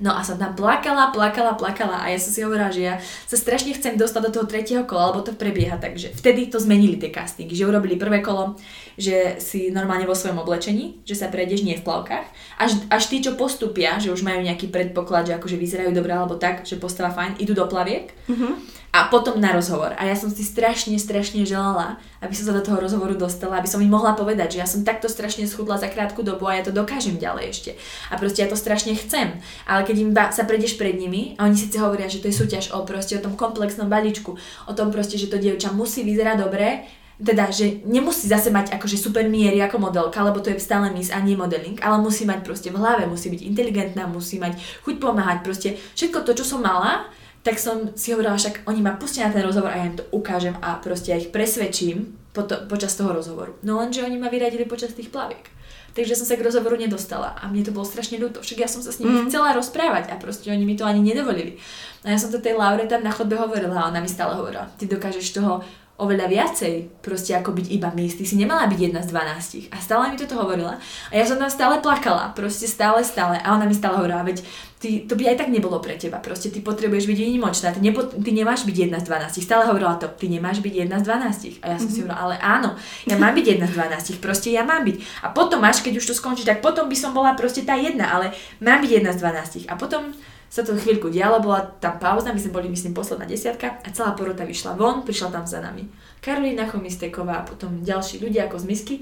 No a som tam plakala, plakala, plakala a ja som si hovorila, že ja sa strašne chcem dostať do toho tretieho kola, lebo to prebieha, takže vtedy to zmenili tie castingy, že urobili prvé kolo, že si normálne vo svojom oblečení, že sa prejdeš nie v plavkách, až, až tí, čo postupia, že už majú nejaký predpoklad, že akože vyzerajú dobre alebo tak, že postava fajn, idú do plaviek. Mm-hmm a potom na rozhovor. A ja som si strašne, strašne želala, aby som sa do toho rozhovoru dostala, aby som im mohla povedať, že ja som takto strašne schudla za krátku dobu a ja to dokážem ďalej ešte. A proste ja to strašne chcem. Ale keď im sa prejdeš pred nimi a oni síce hovoria, že to je súťaž o proste o tom komplexnom balíčku, o tom proste, že to dievča musí vyzerať dobre, teda, že nemusí zase mať akože super miery ako modelka, lebo to je stále miss a nie modeling, ale musí mať proste v hlave, musí byť inteligentná, musí mať chuť pomáhať, proste všetko to, čo som mala, tak som si hovorila, však oni ma pustia na ten rozhovor a ja im to ukážem a proste ja ich presvedčím po to, počas toho rozhovoru. No lenže oni ma vyradili počas tých plaviek. Takže som sa k rozhovoru nedostala a mne to bolo strašne ľúto. Však ja som sa s nimi mm. chcela rozprávať a proste oni mi to ani nedovolili. A ja som to tej Laure tam na chodbe hovorila a ona mi stále hovorila, ty dokážeš toho oveľa viacej, proste ako byť iba miss. Ty si nemala byť jedna z 12. A stále mi toto hovorila. A ja som tam stále plakala, proste stále, stále. A ona mi stále hovorila, veď ty, to by aj tak nebolo pre teba. Proste ty potrebuješ byť výnimočná, ty, nepo, ty nemáš byť jedna z 12. Stále hovorila to, ty nemáš byť jedna z 12. A ja som mm-hmm. si mhm. hovorila, ale áno, ja mám byť jedna z 12. Proste ja mám byť. A potom až, keď už to skončí, tak potom by som bola proste tá jedna, ale mám byť jedna z 12. A potom sa to chvíľku dialo, bola tam pauza, my sme boli, myslím, posledná desiatka a celá porota vyšla von, prišla tam za nami. Karolina Chomisteková a potom ďalší ľudia ako z misky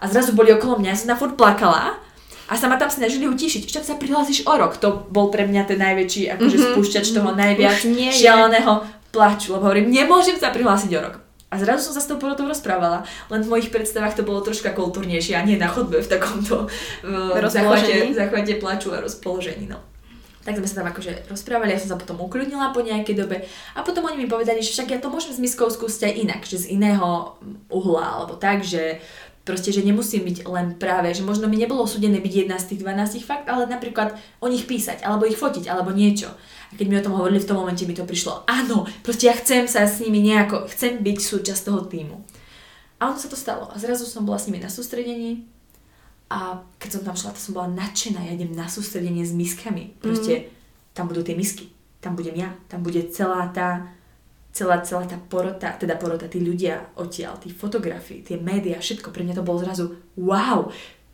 a zrazu boli okolo mňa, ja som na furt plakala a sa ma tam snažili utišiť. Však sa prihlásiš o rok. To bol pre mňa ten najväčší akože mm-hmm. spúšťač toho najviac šialeného plaču, lebo hovorím, nemôžem sa prihlásiť o rok. A zrazu som sa s tou porotou rozprávala, len v mojich predstavách to bolo troška kultúrnejšie a nie na chodbe v takomto uh, zachvate, zachvate plaču a rozpoložení. No. Tak sme sa tam akože rozprávali, ja som sa potom ukľudnila po nejakej dobe a potom oni mi povedali, že však ja to môžem s miskou skúsiť aj inak, že z iného uhla, alebo tak, že proste, že nemusím byť len práve, že možno mi nebolo súdené byť jedna z tých 12 fakt, ale napríklad o nich písať, alebo ich fotiť, alebo niečo. A keď mi o tom hovorili, v tom momente mi to prišlo, áno, proste ja chcem sa s nimi nejako, chcem byť súčasť toho týmu. A ono sa to stalo. A zrazu som bola s nimi na sústredení, a keď som tam šla, to som bola nadšená, ja idem na sústredenie s miskami. Proste mm. tam budú tie misky, tam budem ja, tam bude celá tá, celá, celá tá porota, teda porota, tí ľudia odtiaľ, tí fotografii, tie médiá, všetko. Pre mňa to bolo zrazu wow,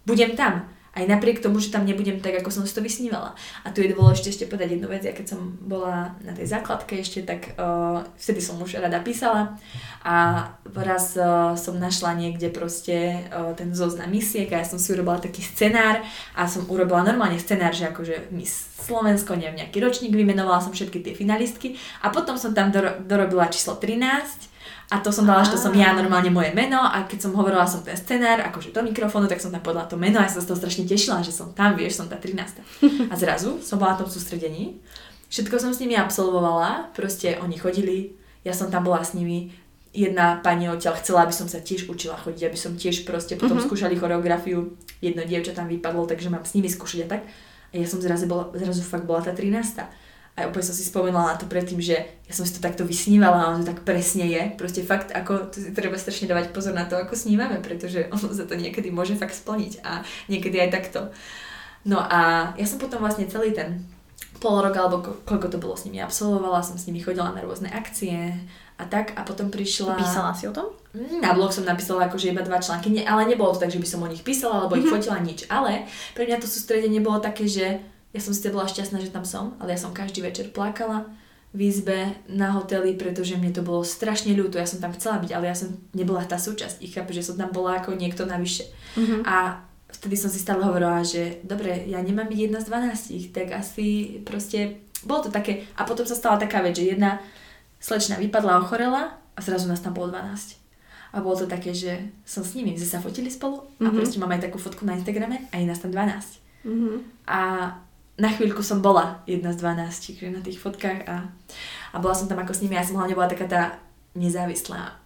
budem tam. Aj napriek tomu, že tam nebudem tak, ako som si to vysnívala. A tu je dôležité ešte povedať jednu vec, ja keď som bola na tej základke ešte, tak uh, vtedy som už rada písala a raz uh, som našla niekde proste uh, ten zoznam misiek a ja som si urobila taký scenár a som urobila normálne scenár, že akože Miss Slovensko, neviem, nejaký ročník, vymenovala som všetky tie finalistky a potom som tam doro- dorobila číslo 13 a to som dala, že to som ja normálne moje meno a keď som hovorila som ten scenár, akože do mikrofónu, tak som tam podala to meno a ja som sa z toho strašne tešila, že som tam, vieš, som tá 13. A zrazu som bola na tom sústredení, všetko som s nimi absolvovala, proste oni chodili, ja som tam bola s nimi, jedna pani odtiaľ chcela, aby som sa tiež učila chodiť, aby som tiež proste potom mm-hmm. skúšali choreografiu, jedno dievča tam vypadlo, takže mám s nimi skúšať a tak. A ja som zrazu, bola, zrazu fakt bola tá 13. A úplne som si spomenula na to predtým, že ja som si to takto vysnívala a ono to tak presne je. Proste fakt, ako treba strašne dávať pozor na to, ako snívame, pretože ono sa to niekedy môže fakt splniť a niekedy aj takto. No a ja som potom vlastne celý ten pol rok alebo ko- koľko to bolo s nimi absolvovala, som s nimi chodila na rôzne akcie a tak a potom prišla...
Písala si o tom?
Mm, na blog som napísala akože iba dva články, nie, ale nebolo to tak, že by som o nich písala alebo ich mhm. fotila nič, ale pre mňa to sústredenie bolo také, že ja som si bola šťastná, že tam som, ale ja som každý večer plakala v izbe na hoteli, pretože mne to bolo strašne ľúto. Ja som tam chcela byť, ale ja som nebola tá súčasť. Ich chápe, že som tam bola ako niekto navyše. Mm-hmm. A vtedy som si stále hovorila, že dobre, ja nemám byť jedna z 12, tak asi proste bolo to také. A potom sa stala taká vec, že jedna slečna vypadla, ochorela a zrazu nás tam bolo 12. A bolo to také, že som s nimi, že sa fotili spolu a mm-hmm. proste mám aj takú fotku na Instagrame a je nás tam 12. Mm-hmm. A na chvíľku som bola jedna z 12 na tých fotkách a, a bola som tam ako s nimi. Ja som hlavne bola taká tá nezávislá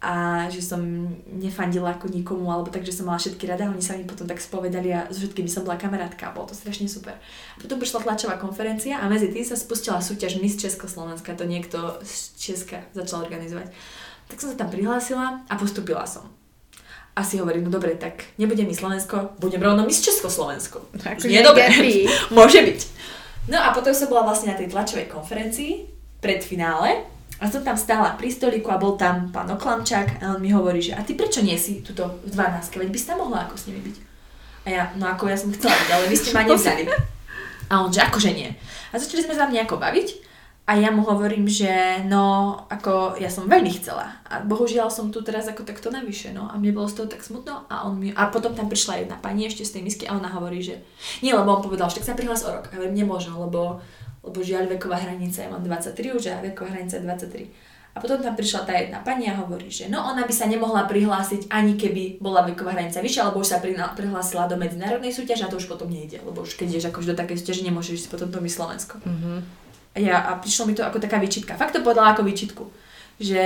a že som nefandila ako nikomu, alebo tak, že som mala všetky rada, oni sa mi potom tak spovedali a s všetkými som bola kamarátka a bolo to strašne super. A potom prišla tlačová konferencia a medzi tým sa spustila súťaž Miss Československa, to niekto z Česka začal organizovať. Tak som sa tam prihlásila a postupila som a si hovorím, no dobre, tak nebude mi Slovensko, budem rovno mi z Československo. Tak, Nie dobre, môže byť. No a potom som bola vlastne na tej tlačovej konferencii pred finále a som tam stála pri stoliku a bol tam pán Oklamčák a on mi hovorí, že a ty prečo nie si tuto v 12 veď by si tam mohla ako s nimi byť. A ja, no ako ja som chcela byť, ale vy ste ma nevzali. A on, že akože nie. A začali sme sa tam nejako baviť a ja mu hovorím, že no, ako ja som veľmi chcela. A bohužiaľ som tu teraz ako takto navyše, no. A mne bolo z toho tak smutno a on mi... A potom tam prišla jedna pani ešte z tej misky a ona hovorí, že... Nie, lebo on povedal, že tak sa prihlas o rok. A hovorím, nemôžem, lebo, lebo žiaľ veková hranica, ja mám 23 už a veková hranica 23. A potom tam prišla tá jedna pani a hovorí, že no ona by sa nemohla prihlásiť ani keby bola veková hranica vyššia, lebo už sa prihlásila do medzinárodnej súťaže a to už potom nejde, lebo už keď ideš akož do takej súťaže, nemôžeš ísť potom to my Slovensko. Mm-hmm. A, ja, a prišlo mi to ako taká výčitka. Fakt to povedala ako výčitku. Že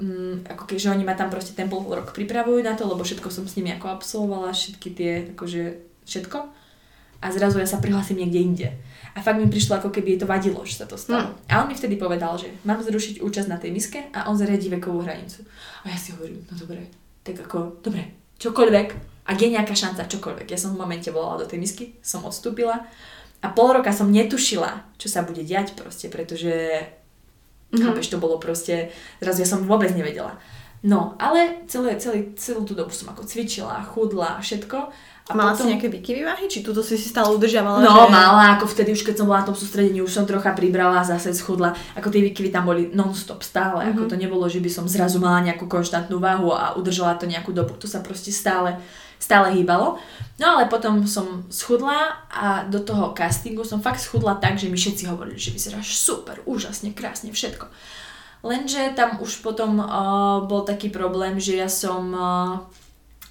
mm, ako keďže oni ma tam proste ten pol rok pripravujú na to, lebo všetko som s nimi ako absolvovala, všetky tie, akože všetko. A zrazu ja sa prihlásim niekde inde. A fakt mi prišlo, ako keby to vadilo, že sa to stalo. Mm. A on mi vtedy povedal, že mám zrušiť účasť na tej miske a on zariadí vekovú hranicu. A ja si hovorím, no dobre, tak ako, dobre, čokoľvek, ak je nejaká šanca, čokoľvek. Ja som v momente volala do tej misky, som odstúpila a pol roka som netušila, čo sa bude diať proste, pretože mm-hmm. chápeš, to bolo proste, zrazu ja som vôbec nevedela. No, ale celé, celé, celú tú dobu som ako cvičila, chudla, všetko.
A mala potom... si nejaké výkyvy váhy? Či túto si si stále udržiavala?
No, že... mala, ako vtedy už keď som bola na tom sústredení, už som trocha pribrala, zase schudla. Ako tie výkyvy tam boli non-stop stále. Mm-hmm. Ako mhm. to nebolo, že by som zrazu mala nejakú konštantnú váhu a udržala to nejakú dobu. To sa proste stále stále hýbalo. No ale potom som schudla a do toho castingu som fakt schudla tak, že mi všetci hovorili, že vyzeráš super, úžasne, krásne, všetko. Lenže tam už potom uh, bol taký problém, že ja som uh,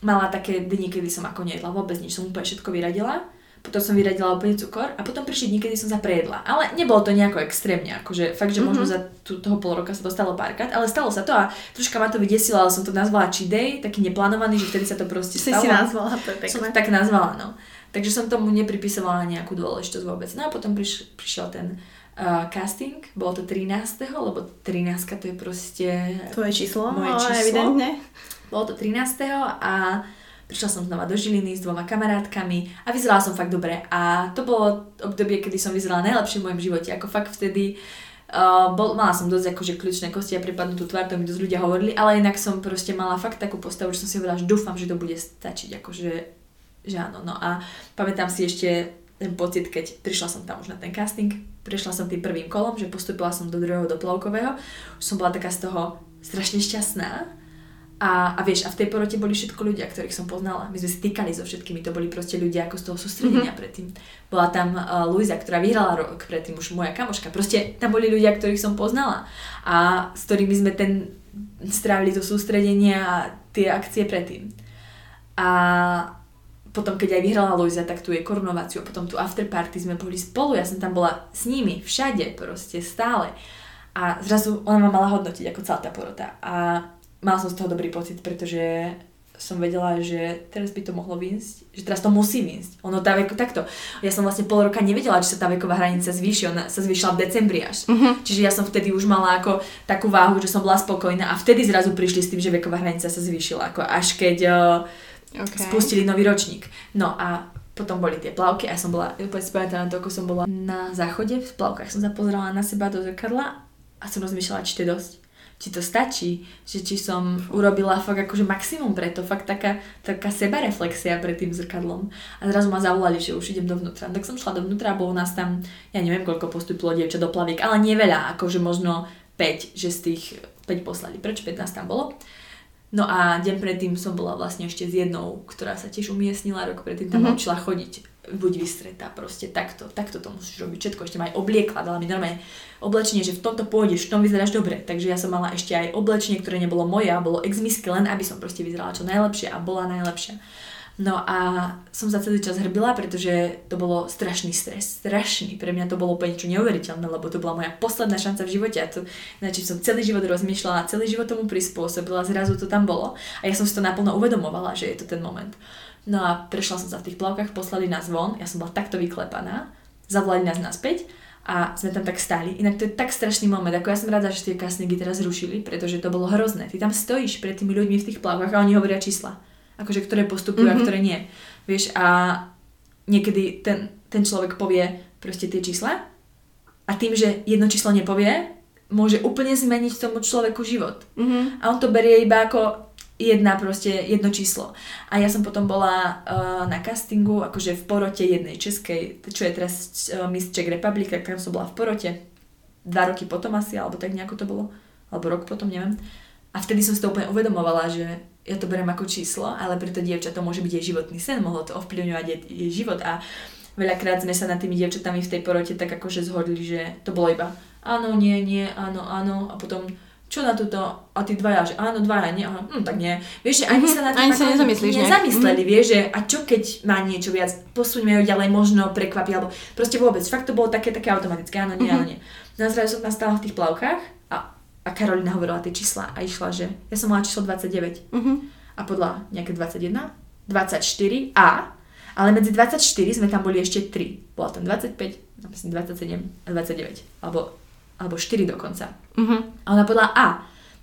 mala také dni, kedy som ako nejedla vôbec nič, som úplne všetko vyradila potom som vyradila úplne cukor a potom prišli dní, kedy som sa prejedla. Ale nebolo to nejako extrémne, akože fakt, že mm-hmm. možno za tú, toho pol roka sa to stalo párkrát, ale stalo sa to a troška ma to vydesilo, ale som to nazvala cheat day, taký neplánovaný, že vtedy sa to proste stalo.
Si si nazvala, to je pekné.
Som to tak nazvala, no. Takže som tomu nepripisovala nejakú dôležitosť vôbec. No a potom priš, prišiel ten uh, casting, bolo to 13. lebo 13. to je proste...
Tvoje číslo,
moje číslo. evidentne. Bolo to 13. a Prišla som znova do Žiliny s dvoma kamarátkami a vyzerala som fakt dobre. A to bolo obdobie, kedy som vyzerala najlepšie v mojom živote. Ako fakt vtedy Uh, bol, mala som dosť akože kľúčne kosti a prepadnutú tvár, to mi dosť ľudia hovorili, ale inak som proste mala fakt takú postavu, že som si hovorila, že dúfam, že to bude stačiť, akože, že áno. No a pamätám si ešte ten pocit, keď prišla som tam už na ten casting, prišla som tým prvým kolom, že postupila som do druhého doplavkového, už som bola taká z toho strašne šťastná, a, a vieš, a v tej porote boli všetko ľudia, ktorých som poznala. My sme týkali so všetkými, to boli proste ľudia ako z toho sústredenia mm-hmm. predtým. Bola tam uh, Luisa, ktorá vyhrala rok predtým, už moja kamoška. Proste tam boli ľudia, ktorých som poznala a s ktorými sme ten strávili to sústredenie a tie akcie predtým. A potom, keď aj vyhrala Luisa, tak tu je korunováciu a potom tu afterparty sme boli spolu, ja som tam bola s nimi, všade proste, stále. A zrazu ona ma mala hodnotiť ako celá tá porota. A mala som z toho dobrý pocit, pretože som vedela, že teraz by to mohlo výjsť, že teraz to musí výjsť. Ono tá veko, takto. Ja som vlastne pol roka nevedela, že sa tá veková hranica zvýši, ona sa zvýšila v decembri až. Uh-huh. Čiže ja som vtedy už mala ako takú váhu, že som bola spokojná a vtedy zrazu prišli s tým, že veková hranica sa zvýšila, ako až keď uh, okay. spustili nový ročník. No a potom boli tie plavky a ja som bola, úplne si na to, ako som bola na záchode v plavkách, som sa pozerala na seba do zrkadla a som rozmýšľala, či to je dosť či to stačí, že či som urobila fakt akože maximum preto, fakt taká, taká sebareflexia pred tým zrkadlom. A zrazu ma zavolali, že už idem dovnútra. Tak som šla dovnútra bolo nás tam, ja neviem koľko postupilo dievča do plaviek, ale nie veľa, akože možno 5, že z tých 5 poslali. Prečo 15 tam bolo? No a deň predtým som bola vlastne ešte s jednou, ktorá sa tiež umiestnila, rok predtým tam mm-hmm. učila chodiť buď vystretá, proste takto, takto to musíš robiť, všetko, ešte ma aj obliekla, dala mi normálne oblečenie, že v tomto pôjdeš, v tom vyzeráš dobre, takže ja som mala ešte aj oblečenie, ktoré nebolo moje a bolo ex len aby som proste vyzerala čo najlepšie a bola najlepšia. No a som sa celý čas hrbila, pretože to bolo strašný stres, strašný. Pre mňa to bolo úplne niečo neuveriteľné, lebo to bola moja posledná šanca v živote a to, znači som celý život rozmýšľala, celý život tomu prispôsobila, zrazu to tam bolo a ja som si to naplno uvedomovala, že je to ten moment. No a prešla som sa v tých plavkách, poslali nás von, ja som bola takto vyklepaná, zavolali nás naspäť a sme tam tak stáli. Inak to je tak strašný moment, ako ja som rada, že tie castingy teraz zrušili, pretože to bolo hrozné. Ty tam stojíš pred tými ľuďmi v tých plavkách a oni hovoria čísla. Akože ktoré postupujú mm-hmm. a mhm. ktoré nie. Vieš, a niekedy ten, ten človek povie proste tie čísla a tým, že jedno číslo nepovie, môže úplne zmeniť tomu človeku život. Mm-hmm. A on to berie iba ako jedna proste, jedno číslo. A ja som potom bola uh, na castingu, akože v porote jednej českej, čo je teraz uh, Miss Czech Republic, kam som bola v porote. Dva roky potom asi, alebo tak nejako to bolo. Alebo rok potom, neviem. A vtedy som si to úplne uvedomovala, že ja to beriem ako číslo, ale pre to dievča to môže byť jej životný sen, mohlo to ovplyvňovať jej, jej život a veľakrát sme sa nad tými dievčatami v tej porote tak akože zhodli, že to bolo iba áno, nie, nie, áno, áno a potom čo na túto, a tí dvaja, že áno, dvaja, nie, aha, hm, tak nie. Vieš, že ani mm-hmm, sa na to
ani sa nezamyslíš,
nezamysleli, mm-hmm. vieš, že a čo keď má niečo viac, posuňme ho ďalej, možno prekvapí, alebo proste vôbec, fakt to bolo také, také automatické, áno, nie, mm-hmm. áno, nie. Na zrazu som nastala v tých plavkách a, a Karolina hovorila tie čísla a išla, že ja som mala číslo 29 mm-hmm. a podľa nejaké 21, 24 a ale medzi 24 sme tam boli ešte 3. Bola tam 25, myslím 27 a 29. Alebo, alebo 4 dokonca. Uh-huh. A ona povedala A.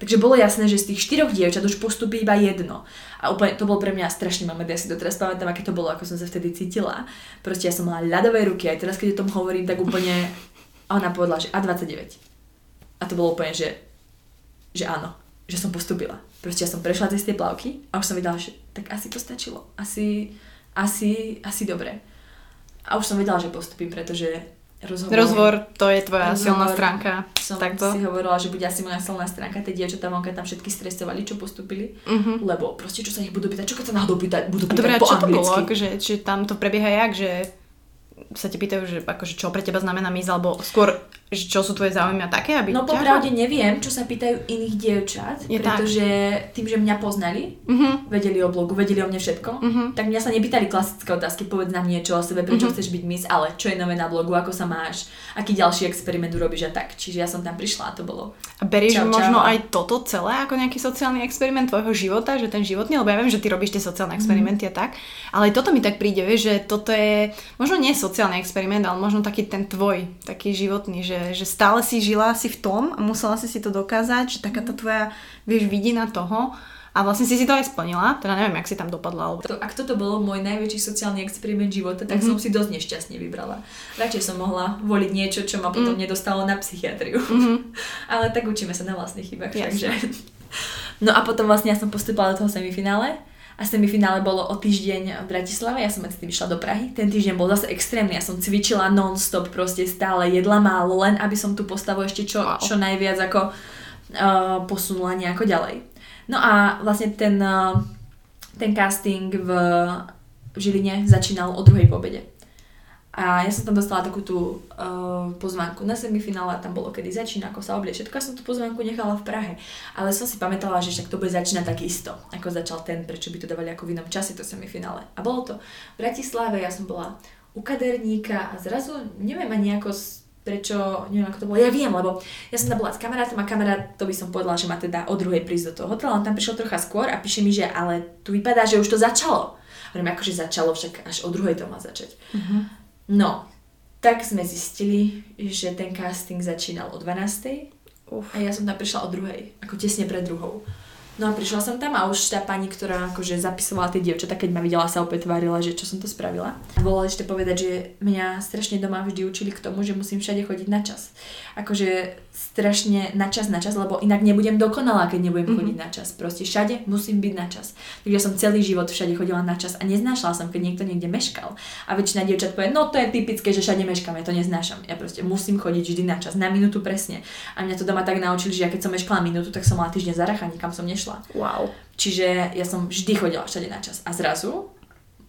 Takže bolo jasné, že z tých štyroch dievčat už postupí iba jedno. A úplne to bol pre mňa strašný moment, ja si to teraz pamätám, aké to bolo, ako som sa vtedy cítila. Proste ja som mala ľadové ruky, aj teraz, keď o tom hovorím, tak úplne... A ona povedala, že A29. A to bolo úplne, že, že áno, že som postupila. Proste ja som prešla cez tie plavky a už som videla, že tak asi to stačilo. Asi, asi, asi dobre. A už som vedela, že postupím, pretože rozhovor...
Rozhovor, to je tvoja rozhovor, silná stránka.
Som Takto. si hovorila, že bude asi moja silná stránka. Tie dievčatá vonka tam všetky stresovali, čo postupili. Uh-huh. Lebo proste, čo sa ich budú pýtať, čo keď sa náhodou pýtať, budú pýtať Dobre, po čo anglicky. to bolo?
Akože, či tam to prebieha jak, že sa ti pýtajú, že akože čo pre teba znamená mis, alebo skôr čo sú tvoje záujmy a také, aby
No popravde neviem, čo sa pýtajú iných dievčat, Je pretože tak. tým, že mňa poznali, uh-huh. vedeli o blogu, vedeli o mne všetko, uh-huh. tak mňa sa nepýtali klasické otázky, povedz nám niečo o sebe, prečo uh-huh. chceš byť mis, ale čo je nové na blogu, ako sa máš, aký ďalší experiment urobíš a tak. Čiže ja som tam prišla a to bolo.
A berieš čau, možno čau. aj toto celé ako nejaký sociálny experiment tvojho života, že ten životný, lebo ja viem, že ty robíš tie sociálne experimenty uh-huh. a tak, ale toto mi tak príde, vieš, že toto je možno nie sociálny experiment, ale možno taký ten tvoj, taký životný, že že, stále si žila si v tom a musela si si to dokázať, že taká tá tvoja, vieš, vidina toho a vlastne si si to aj splnila, teda neviem, jak si tam dopadla.
Alebo... To, ak toto bolo môj najväčší sociálny experiment života, tak mm-hmm. som si dosť nešťastne vybrala. Radšej som mohla voliť niečo, čo ma potom mm-hmm. nedostalo na psychiatriu. Mm-hmm. Ale tak učíme sa na vlastných chybách, takže... No a potom vlastne ja som postupala do toho semifinále a semifinále bolo o týždeň v Bratislave, ja som medzi tým išla do Prahy. Ten týždeň bol zase extrémny, ja som cvičila non-stop, proste stále jedla málo, len aby som tú postavu ešte čo, čo najviac ako uh, posunula nejako ďalej. No a vlastne ten, uh, ten casting v, v Žiline začínal o druhej pobede. A ja som tam dostala takú tú uh, pozvánku na semifinále, tam bolo kedy začína, ako sa oblie všetko. Ja som tú pozvánku nechala v Prahe. Ale som si pamätala, že však to bude začínať tak isto, ako začal ten, prečo by to dávali ako v inom čase to semifinále. A bolo to v Bratislave, ja som bola u kaderníka a zrazu, neviem ani ako prečo, neviem ako to bolo, ja viem, lebo ja som tam bola s kamarátom a kamarát, to by som povedala, že ma teda o druhej prísť do toho hotela, on tam prišiel trocha skôr a píše mi, že ale tu vypadá, že už to začalo. Hovorím, akože začalo, však až o druhej to má začať. Uh-huh. No, tak sme zistili, že ten casting začínal o 12. Uf. a ja som tam prišla o druhej, ako tesne pred druhou. No a prišla som tam a už tá pani, ktorá akože zapisovala tie dievčatá, keď ma videla, sa opäť tvárila, že čo som to spravila. Volala ešte povedať, že mňa strašne doma vždy učili k tomu, že musím všade chodiť na čas. Akože strašne na čas, na čas, lebo inak nebudem dokonalá, keď nebudem mm-hmm. chodiť na čas. Proste všade musím byť na čas. Takže som celý život všade chodila na čas a neznášala som, keď niekto niekde meškal. A väčšina dievčat povie, no to je typické, že všade meškam, ja to neznášam. Ja proste musím chodiť vždy na čas, na minútu presne. A mňa to doma tak naučili, že ja keď som meškala minútu, tak som mala týždeň zaracha, nikam som nešla.
Wow.
Čiže ja som vždy chodila všade na čas. A zrazu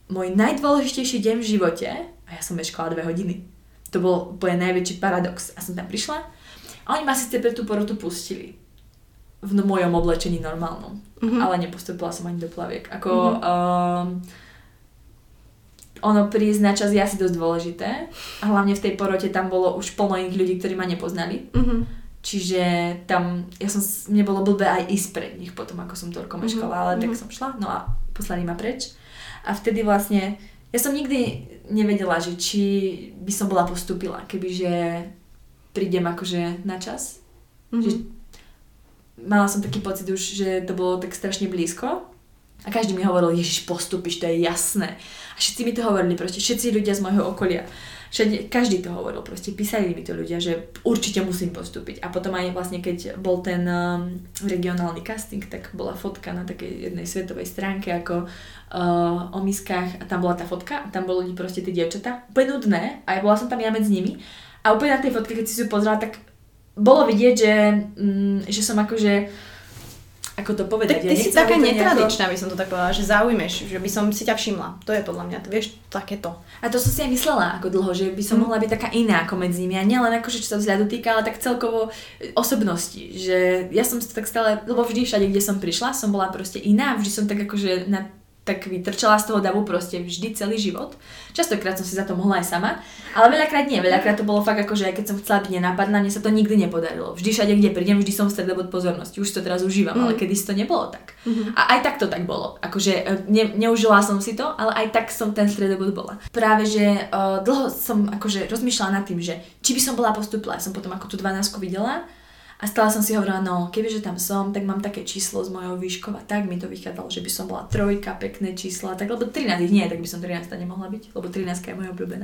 môj najdôležitejší deň v živote a ja som meškala dve hodiny. To bol úplne najväčší paradox. A som tam prišla a oni ma síce pre tú porotu pustili v mojom oblečení normálnom, mm-hmm. ale nepostupila som ani do plaviek. Ako mm-hmm. um, ono prísť na čas je asi dosť dôležité a hlavne v tej porote tam bolo už plno iných ľudí, ktorí ma nepoznali. Mm-hmm. Čiže tam, ja som, mne bolo blbé aj ísť pred nich potom, ako som toľko mhm. meškala, mm-hmm. ale tak mhm. som šla, no a poslali ma preč. A vtedy vlastne, ja som nikdy nevedela, že či by som bola postupila, kebyže prídem akože na čas. Mm-hmm. Že mala som taký pocit už, že to bolo tak strašne blízko. A každý mi hovoril, Ježiš, postupíš, to je jasné. A všetci mi to hovorili, proste všetci ľudia z môjho okolia. Všade, každý to hovoril, proste písali mi to ľudia, že určite musím postúpiť. A potom aj vlastne, keď bol ten um, regionálny casting, tak bola fotka na takej jednej svetovej stránke ako uh, o miskách a tam bola tá fotka a tam boli proste tie dievčatá. Úplne nudné a bola som tam ja medzi nimi. A úplne na tej fotke, keď si ju pozrela, tak bolo vidieť, že, mm, že som akože ako to povedať.
Tak ty ja si taká netradičná, nejako... by som to tak povedala, že zaujmeš, že by som si ťa všimla. To je podľa mňa, to vieš, takéto.
A to som si aj myslela ako dlho, že by som mm. mohla byť taká iná ako medzi nimi. A nielen ako, že čo sa vzhľadu týka, ale tak celkovo e, osobnosti. Že ja som to tak stále, lebo vždy všade, kde som prišla, som bola proste iná. Vždy som tak akože na tak vytrčala z toho davu proste vždy celý život. Častokrát som si za to mohla aj sama, ale veľakrát nie. Veľakrát to bolo fakt ako, že aj keď som chcela byť nenápadná, mne sa to nikdy nepodarilo. Vždy všade, kde prídem, vždy som v stredobod pozornosti. Už to teraz užívam, mm. ale kedy to nebolo tak. Mm-hmm. A aj tak to tak bolo. Akože e, ne, neužila som si to, ale aj tak som ten stredobod bola. Práve, že uh, dlho som akože rozmýšľala nad tým, že či by som bola postupila. Som potom ako tú 12 videla a stále som si hovorila, no kebyže tam som, tak mám také číslo z mojho výškov a tak mi to vychádzalo, že by som bola trojka, pekné čísla, tak lebo 13 ich nie, tak by som 13 nemohla byť, lebo 13 je moja obľúbená.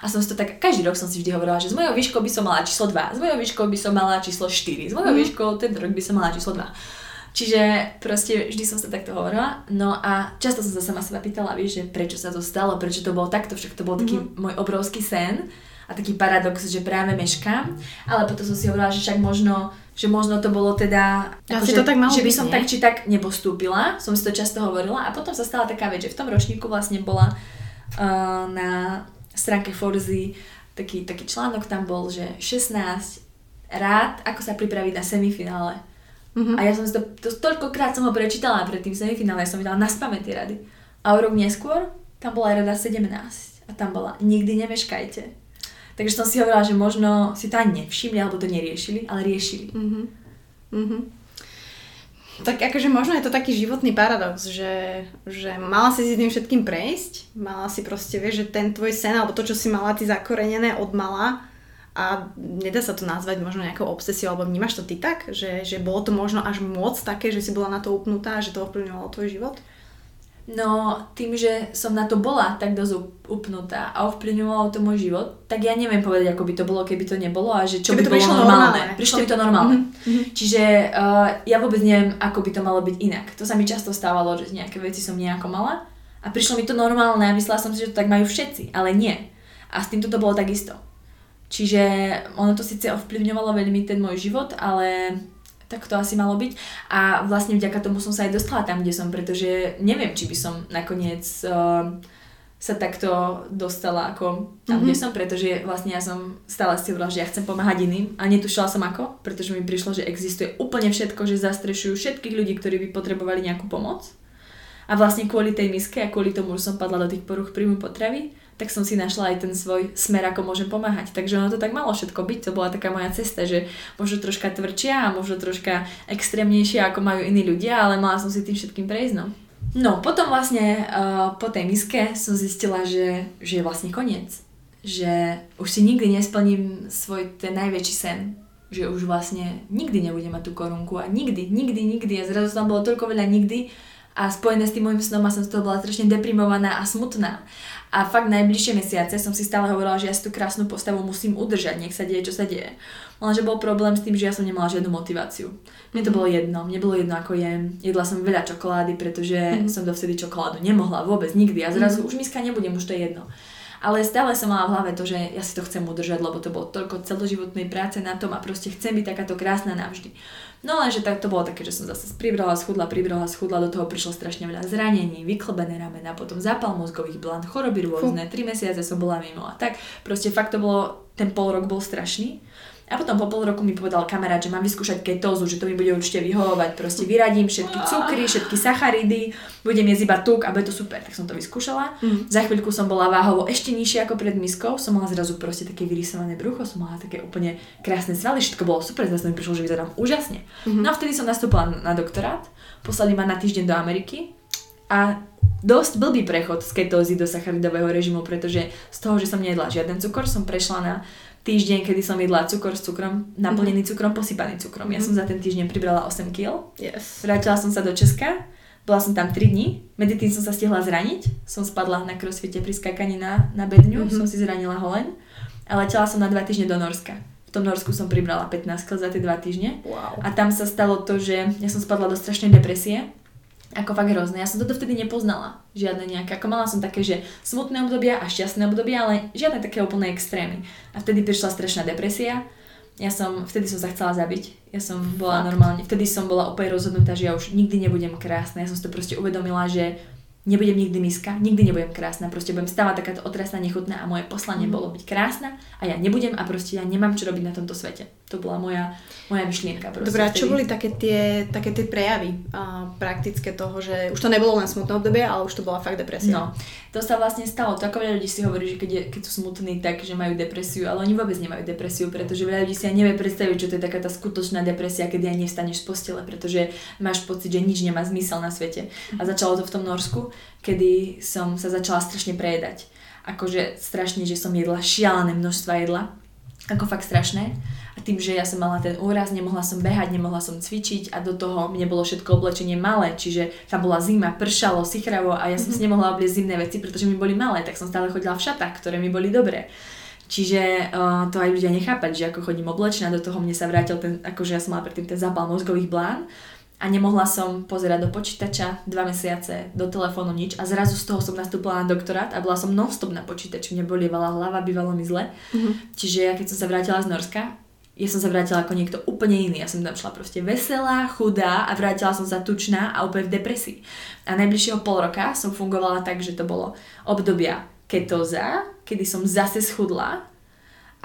A som si to tak, každý rok som si vždy hovorila, že z mojou výškou by som mala číslo 2, z mojou výškou by som mala číslo 4, z mojou mm. výškou ten rok by som mala číslo 2. Čiže proste vždy som sa takto hovorila. No a často som sa sama seba pýtala, vieš, že prečo sa to stalo, prečo to bolo takto, však to bol taký mm-hmm. môj obrovský sen a taký paradox, že práve meškám. Ale potom som si hovorila, že však možno že možno to bolo teda,
ako, že, to tak malo
že by som nie? tak či tak nepostúpila, som si to často hovorila a potom sa stala taká vec, že v tom ročníku vlastne bola uh, na stránke Forzy taký, taký článok tam bol, že 16 rád, ako sa pripraviť na semifinále. Mm-hmm. A ja som si to, to toľkokrát som ho prečítala pred tým semifinále, ja som vydala na spamäť tie rady. A o rok neskôr tam bola rada 17 a tam bola nikdy nemeškajte. Takže som si hovorila, že možno si to ani nevšimli, alebo to neriešili, ale riešili. Mm-hmm.
Mm-hmm. Tak akože možno je to taký životný paradox, že, že mala si si tým všetkým prejsť, mala si proste, vieš, že ten tvoj sen, alebo to, čo si mala ty zakorenené od mala, a nedá sa to nazvať možno nejakou obsesiou, alebo vnímaš to ty tak, že, že bolo to možno až moc také, že si bola na to upnutá, že to ovplyvňovalo tvoj život?
No tým, že som na to bola tak dosť upnutá a ovplyvňovalo to môj život, tak ja neviem povedať, ako by to bolo, keby to nebolo a že čo keby by to bolo normálne. normálne. Prišlo by to normálne. Mm-hmm. Čiže uh, ja vôbec neviem, ako by to malo byť inak. To sa mi často stávalo, že nejaké veci som nejako mala a prišlo mi to normálne a myslela som si, že to tak majú všetci, ale nie. A s týmto to bolo takisto. Čiže ono to síce ovplyvňovalo veľmi ten môj život, ale tak to asi malo byť. A vlastne vďaka tomu som sa aj dostala tam, kde som, pretože neviem, či by som nakoniec uh, sa takto dostala ako tam, mm-hmm. kde som, pretože vlastne ja som stále si hovorila, že ja chcem pomáhať iným a netušila som ako, pretože mi prišlo, že existuje úplne všetko, že zastrešujú všetkých ľudí, ktorí by potrebovali nejakú pomoc. A vlastne kvôli tej miske a kvôli tomu, že som padla do tých poruch príjmu potravy, tak som si našla aj ten svoj smer, ako môžem pomáhať. Takže ono to tak malo všetko byť, to bola taká moja cesta, že možno troška tvrdšia a možno troška extrémnejšia, ako majú iní ľudia, ale mala som si tým všetkým prejsť, no. No, potom vlastne uh, po tej miske som zistila, že, že je vlastne koniec. Že už si nikdy nesplním svoj ten najväčší sen. Že už vlastne nikdy nebudem mať tú korunku a nikdy, nikdy, nikdy. A zrazu tam bolo toľko veľa nikdy a spojené s tým môjim snom a som z toho bola strašne deprimovaná a smutná. A fakt najbližšie mesiace som si stále hovorila, že ja si tú krásnu postavu musím udržať, nech sa deje, čo sa deje. Lenže bol problém s tým, že ja som nemala žiadnu motiváciu. Mne to mhm. bolo jedno, mne bolo jedno ako jem. Jedla som veľa čokolády, pretože mm. som dovtedy čokoládu nemohla vôbec nikdy a zrazu mm. už miska nebudem, už to je jedno. Ale stále som mala v hlave to, že ja si to chcem udržať, lebo to bolo toľko celoživotnej práce na tom a proste chcem byť takáto krásna navždy. No lenže tak to bolo také, že som zase pribrala, schudla, pribrala, schudla, do toho prišlo strašne veľa zranení, vyklbené ramena, potom zápal mozgových blant, choroby rôzne, tri mesiace som bola mimo a tak. Proste fakt to bolo, ten pol rok bol strašný. A potom po pol roku mi povedal kamarát, že mám vyskúšať ketózu, že to mi bude určite vyhovovať. Proste vyradím všetky cukry, všetky sacharidy, budem jesť iba tuk a bude to super. Tak som to vyskúšala. Mm. Za chvíľku som bola váhovo ešte nižšie ako pred miskou. Som mala zrazu proste také vyrysované brucho, som mala také úplne krásne svaly, všetko bolo super, zase mi prišlo, že vyzerám úžasne. Mm-hmm. No a vtedy som nastúpila na doktorát, poslali ma na týždeň do Ameriky a dosť blbý prechod z ketózy do sacharidového režimu, pretože z toho, že som nejedla žiaden cukor, som prešla na týždeň, kedy som jedla cukor s cukrom, naplnený mm-hmm. cukrom, posypaný cukrom. Ja mm-hmm. som za ten týždeň pribrala 8 kg.
Yes.
Vrátila som sa do Česka, Bola som tam 3 dní, medzi tým som sa stihla zraniť, som spadla na crossfite pri skákaní na, na bedňu, mm-hmm. som si zranila holeň a letela som na 2 týždne do Norska. V tom Norsku som pribrala 15 kg za tie 2 týždne
wow.
a tam sa stalo to, že ja som spadla do strašnej depresie ako fakt hrozné. Ja som toto vtedy nepoznala. Žiadne nejaké, ako mala som také, že smutné obdobia a šťastné obdobia, ale žiadne také úplné extrémy. A vtedy prišla strašná depresia. Ja som, vtedy som sa chcela zabiť. Ja som bola normálne, vtedy som bola opäť rozhodnutá, že ja už nikdy nebudem krásna. Ja som si to proste uvedomila, že nebudem nikdy miska, nikdy nebudem krásna, proste budem stávať takáto otrasná, nechutná a moje poslanie mm. bolo byť krásna a ja nebudem a proste ja nemám čo robiť na tomto svete. To bola moja, moja myšlienka.
Dobre, a čo boli také tie, také tie prejavy a, praktické toho, že už to nebolo len smutné obdobie, ale už to bola fakt depresia?
No, to sa vlastne stalo. To ako veľa ľudí si hovorí, že keď, je, keď sú smutní, tak že majú depresiu, ale oni vôbec nemajú depresiu, pretože veľa ľudí si aj nevie predstaviť, čo to je taká tá skutočná depresia, keď aj nevstaneš z postele, pretože máš pocit, že nič nemá zmysel na svete. A začalo to v tom Norsku kedy som sa začala strašne prejedať. Akože strašne, že som jedla šialené množstva jedla. Ako fakt strašné. A tým, že ja som mala ten úraz, nemohla som behať, nemohla som cvičiť a do toho mne bolo všetko oblečenie malé, čiže tam bola zima, pršalo, sichravo a ja som si mhm. nemohla obliecť zimné veci, pretože mi boli malé, tak som stále chodila v šatách, ktoré mi boli dobré. Čiže uh, to aj ľudia nechápať, že ako chodím oblečená, do toho mne sa vrátil ten, akože ja som mala predtým ten zápal mozgových blán a nemohla som pozerať do počítača dva mesiace, do telefónu nič a zrazu z toho som nastúpila na doktorát a bola som non-stop na počítači, mne bolievala hlava, bývalo mi zle. Mm-hmm. Čiže ja keď som sa vrátila z Norska, ja som sa vrátila ako niekto úplne iný. Ja som tam šla proste veselá, chudá a vrátila som sa tučná a úplne v depresii. A najbližšieho pol roka som fungovala tak, že to bolo obdobia ketóza, kedy som zase schudla,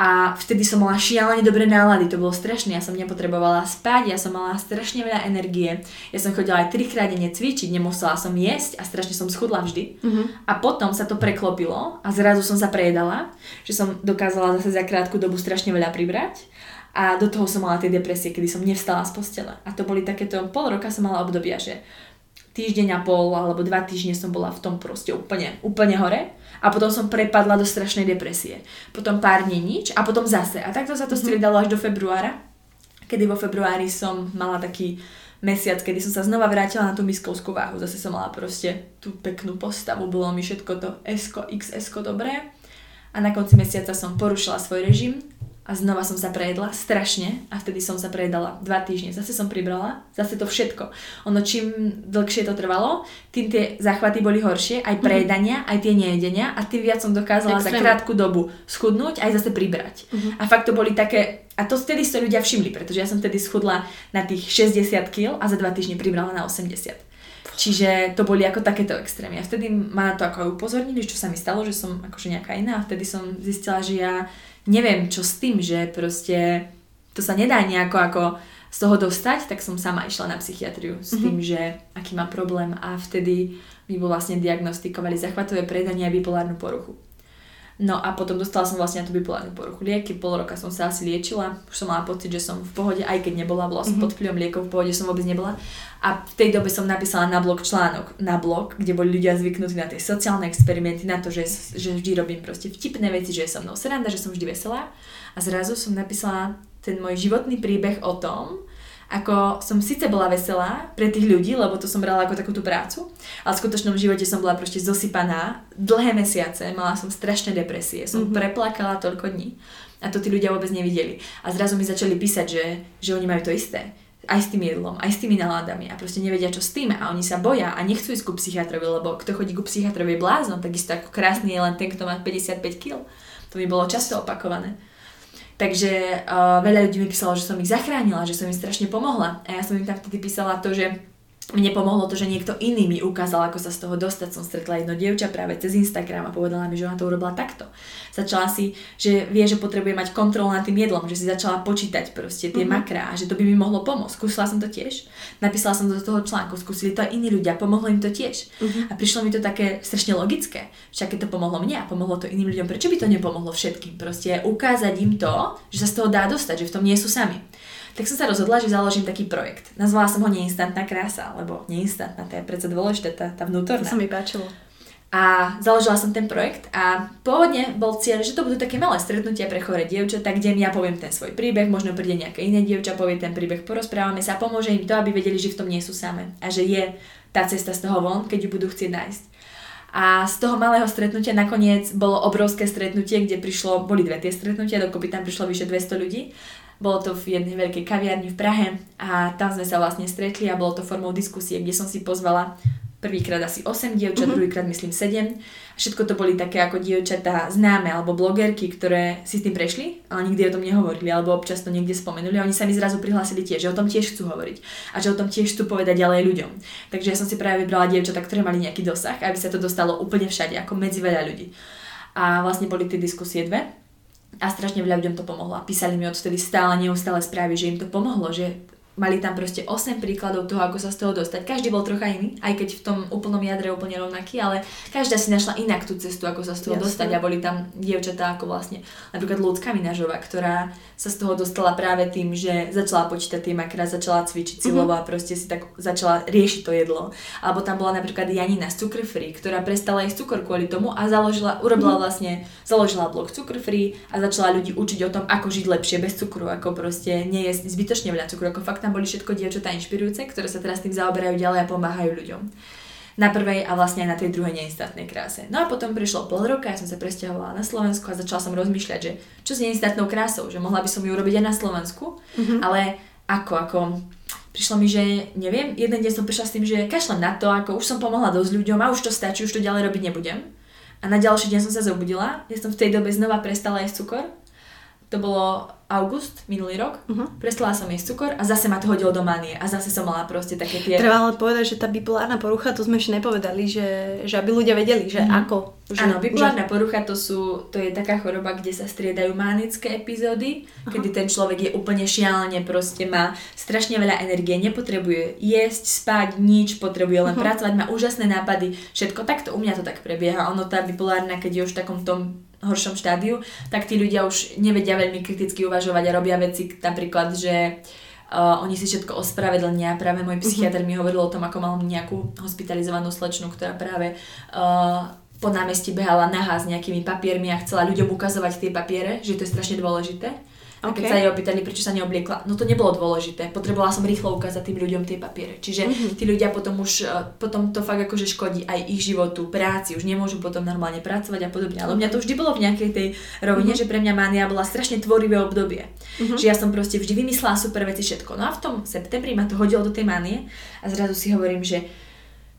a vtedy som mala šialene dobré nálady, to bolo strašné, ja som nepotrebovala spať, ja som mala strašne veľa energie, ja som chodila aj trikrát denne cvičiť, nemusela som jesť a strašne som schudla vždy. Uh-huh. A potom sa to preklopilo a zrazu som sa prejedala, že som dokázala zase za krátku dobu strašne veľa pribrať a do toho som mala tie depresie, kedy som nevstala z postele. A to boli takéto, pol roka som mala obdobia, že týždeň a pol alebo dva týždne som bola v tom proste úplne, úplne hore a potom som prepadla do strašnej depresie. Potom pár dní nič a potom zase. A takto sa to mm-hmm. striedalo až do februára, kedy vo februári som mala taký mesiac, kedy som sa znova vrátila na tú miskovskú váhu. Zase som mala proste tú peknú postavu, bolo mi všetko to S, XS dobré. A na konci mesiaca som porušila svoj režim a znova som sa prejedla strašne a vtedy som sa prejedala dva týždne. Zase som pribrala, zase to všetko. Ono čím dlhšie to trvalo, tým tie záchvaty boli horšie, aj mhm. prejedania, aj tie nejedenia a tým viac som dokázala Extrém. za krátku dobu schudnúť aj zase pribrať. Mm-hmm. A fakt to boli také, a to vtedy si ľudia všimli, pretože ja som vtedy schudla na tých 60 kg a za dva týždne pribrala na 80. Čiže to boli ako takéto extrémy. A vtedy ma na to ako upozornili, čo sa mi stalo, že som akože nejaká iná. A vtedy som zistila, že ja neviem čo s tým, že proste to sa nedá nejako ako z toho dostať, tak som sama išla na psychiatriu s tým, mm-hmm. že aký má problém a vtedy mi vlastne diagnostikovali zachvatové predanie a bipolárnu poruchu. No a potom dostala som vlastne na tú bipolárnu poruchu lieky, pol roka som sa asi liečila, už som mala pocit, že som v pohode, aj keď nebola, bola som mm-hmm. pod vplyvom liekov, v pohode som vôbec nebola. A v tej dobe som napísala na blog článok, na blog, kde boli ľudia zvyknutí na tie sociálne experimenty, na to, že, že vždy robím proste vtipné veci, že je so mnou sranda, že som vždy veselá. A zrazu som napísala ten môj životný príbeh o tom, ako som síce bola veselá pre tých ľudí, lebo to som brala ako takúto prácu, ale v skutočnom živote som bola proste zosypaná dlhé mesiace, mala som strašné depresie, som mm-hmm. preplakala toľko dní a to tí ľudia vôbec nevideli. A zrazu mi začali písať, že, že oni majú to isté aj s tým jedlom, aj s tými náládami a proste nevedia, čo s tým a oni sa boja a nechcú ísť ku psychiatrovi, lebo kto chodí ku psychiatrovi je blázon, takisto ako krásny je len ten, kto má 55 kg. To mi bolo často opakované. Takže uh, veľa ľudí mi písalo, že som ich zachránila, že som im strašne pomohla. A ja som im tam vtedy písala to, že mne pomohlo to, že niekto iný mi ukázal, ako sa z toho dostať. Som stretla jedno dievča práve cez Instagram a povedala mi, že ona to urobila takto. Začala si, že vie, že potrebuje mať kontrolu nad tým jedlom, že si začala počítať proste tie mm-hmm. makrá a že to by mi mohlo pomôcť. Skúsila som to tiež. Napísala som do toho článku, skúsili to aj iní ľudia, pomohlo im to tiež. Mm-hmm. A prišlo mi to také strašne logické. Však keď to pomohlo mne a pomohlo to iným ľuďom, prečo by to nepomohlo všetkým? Proste ukázať im to, že sa z toho dá dostať, že v tom nie sú sami tak som sa rozhodla, že založím taký projekt. Nazvala som ho Neinstantná krása, lebo neinstantná, to je predsa dôležité, tá, tá vnútorná.
To sa mi páčilo.
A založila som ten projekt a pôvodne bol cieľ, že to budú také malé stretnutia pre chore dievčatá, kde ja poviem ten svoj príbeh, možno príde nejaké iné dievča, povie ten príbeh, porozprávame sa, pomôže im to, aby vedeli, že v tom nie sú samé a že je tá cesta z toho von, keď ju budú chcieť nájsť. A z toho malého stretnutia nakoniec bolo obrovské stretnutie, kde prišlo, boli dve tie stretnutia, dokopy tam prišlo vyše 200 ľudí. Bolo to v jednej veľkej kaviarni v Prahe a tam sme sa vlastne stretli a bolo to formou diskusie, kde som si pozvala prvýkrát asi 8 dievčat, uh-huh. druhýkrát myslím 7. A všetko to boli také ako dievčatá známe alebo blogerky, ktoré si s tým prešli, ale nikdy o tom nehovorili alebo občas to niekde spomenuli a oni sa mi zrazu prihlásili tiež, že o tom tiež chcú hovoriť a že o tom tiež chcú povedať ďalej ľuďom. Takže ja som si práve vybrala dievčatá, ktoré mali nejaký dosah, aby sa to dostalo úplne všade, ako medzi veľa ľudí. A vlastne boli tie diskusie dve a strašne veľa ľuďom to pomohlo. Písali mi odtedy stále, neustále správy, že im to pomohlo, že mali tam proste 8 príkladov toho, ako sa z toho dostať. Každý bol trocha iný, aj keď v tom úplnom jadre úplne rovnaký, ale každá si našla inak tú cestu, ako sa z toho Jasne. dostať a boli tam dievčatá ako vlastne napríklad Ľudská Minažová, ktorá sa z toho dostala práve tým, že začala počítať tie makra, začala cvičiť mhm. silovo mm-hmm. a proste si tak začala riešiť to jedlo. Alebo tam bola napríklad Janina z Cukr Free, ktorá prestala jesť cukor kvôli tomu a založila, urobila mm-hmm. vlastne, založila blog Cukr Free a začala ľudí učiť o tom, ako žiť lepšie bez cukru, ako proste nie jesť zbytočne veľa cukru, ako fakt tam boli všetko dievčatá inšpirujúce, ktoré sa teraz tým zaoberajú ďalej a pomáhajú ľuďom. Na prvej a vlastne aj na tej druhej neinstatnej kráse. No a potom prišlo pol roka, ja som sa presťahovala na Slovensku a začala som rozmýšľať, že čo s neinstatnou krásou, že mohla by som ju urobiť aj na Slovensku, mm-hmm. ale ako, ako prišlo mi, že neviem, jeden deň som prišla s tým, že kašlem na to, ako už som pomohla dosť ľuďom a už to stačí, už to ďalej robiť nebudem. A na ďalší deň som sa zobudila, ja som v tej dobe znova prestala jesť cukor to bolo august minulý rok, uh-huh. prestala som jesť cukor a zase ma to hodilo do manie a zase som mala proste také tie...
Treba ale povedať, že tá bipolárna porucha, to sme ešte nepovedali, že, že aby ľudia vedeli, že uh-huh. ako.
Že, Áno, bipolárna že... porucha to sú, to je taká choroba, kde sa striedajú manické epizódy, uh-huh. kedy ten človek je úplne šialene, proste má strašne veľa energie, nepotrebuje jesť, spať, nič, potrebuje len uh-huh. pracovať, má úžasné nápady, všetko takto, u mňa to tak prebieha. Ono tá bipolárna, keď je už v takom tom horšom štádiu, tak tí ľudia už nevedia veľmi kriticky uvažovať a robia veci napríklad, že uh, oni si všetko ospravedlnia. Práve môj mhm. psychiatr uh-huh. mi hovoril o tom, ako mal nejakú hospitalizovanú slečnu, ktorá práve uh, po námestí behala nahá s nejakými papiermi a chcela ľuďom ukazovať tie papiere, že to je strašne dôležité. A okay. keď sa jej opýtali, prečo sa neobliekla, no to nebolo dôležité. Potrebovala som rýchlo ukázať tým ľuďom tie papiere. Čiže mm-hmm. tí ľudia potom už, e, potom to fakt akože škodí aj ich životu, práci, už nemôžu potom normálne pracovať a podobne. Ale u mňa to vždy bolo v nejakej tej rovine, mm-hmm. že pre mňa mania bola strašne tvorivé obdobie. Mm-hmm. Že ja som proste vždy vymyslela super veci všetko. No a v tom septembri ma to hodilo do tej manie a zrazu si hovorím, že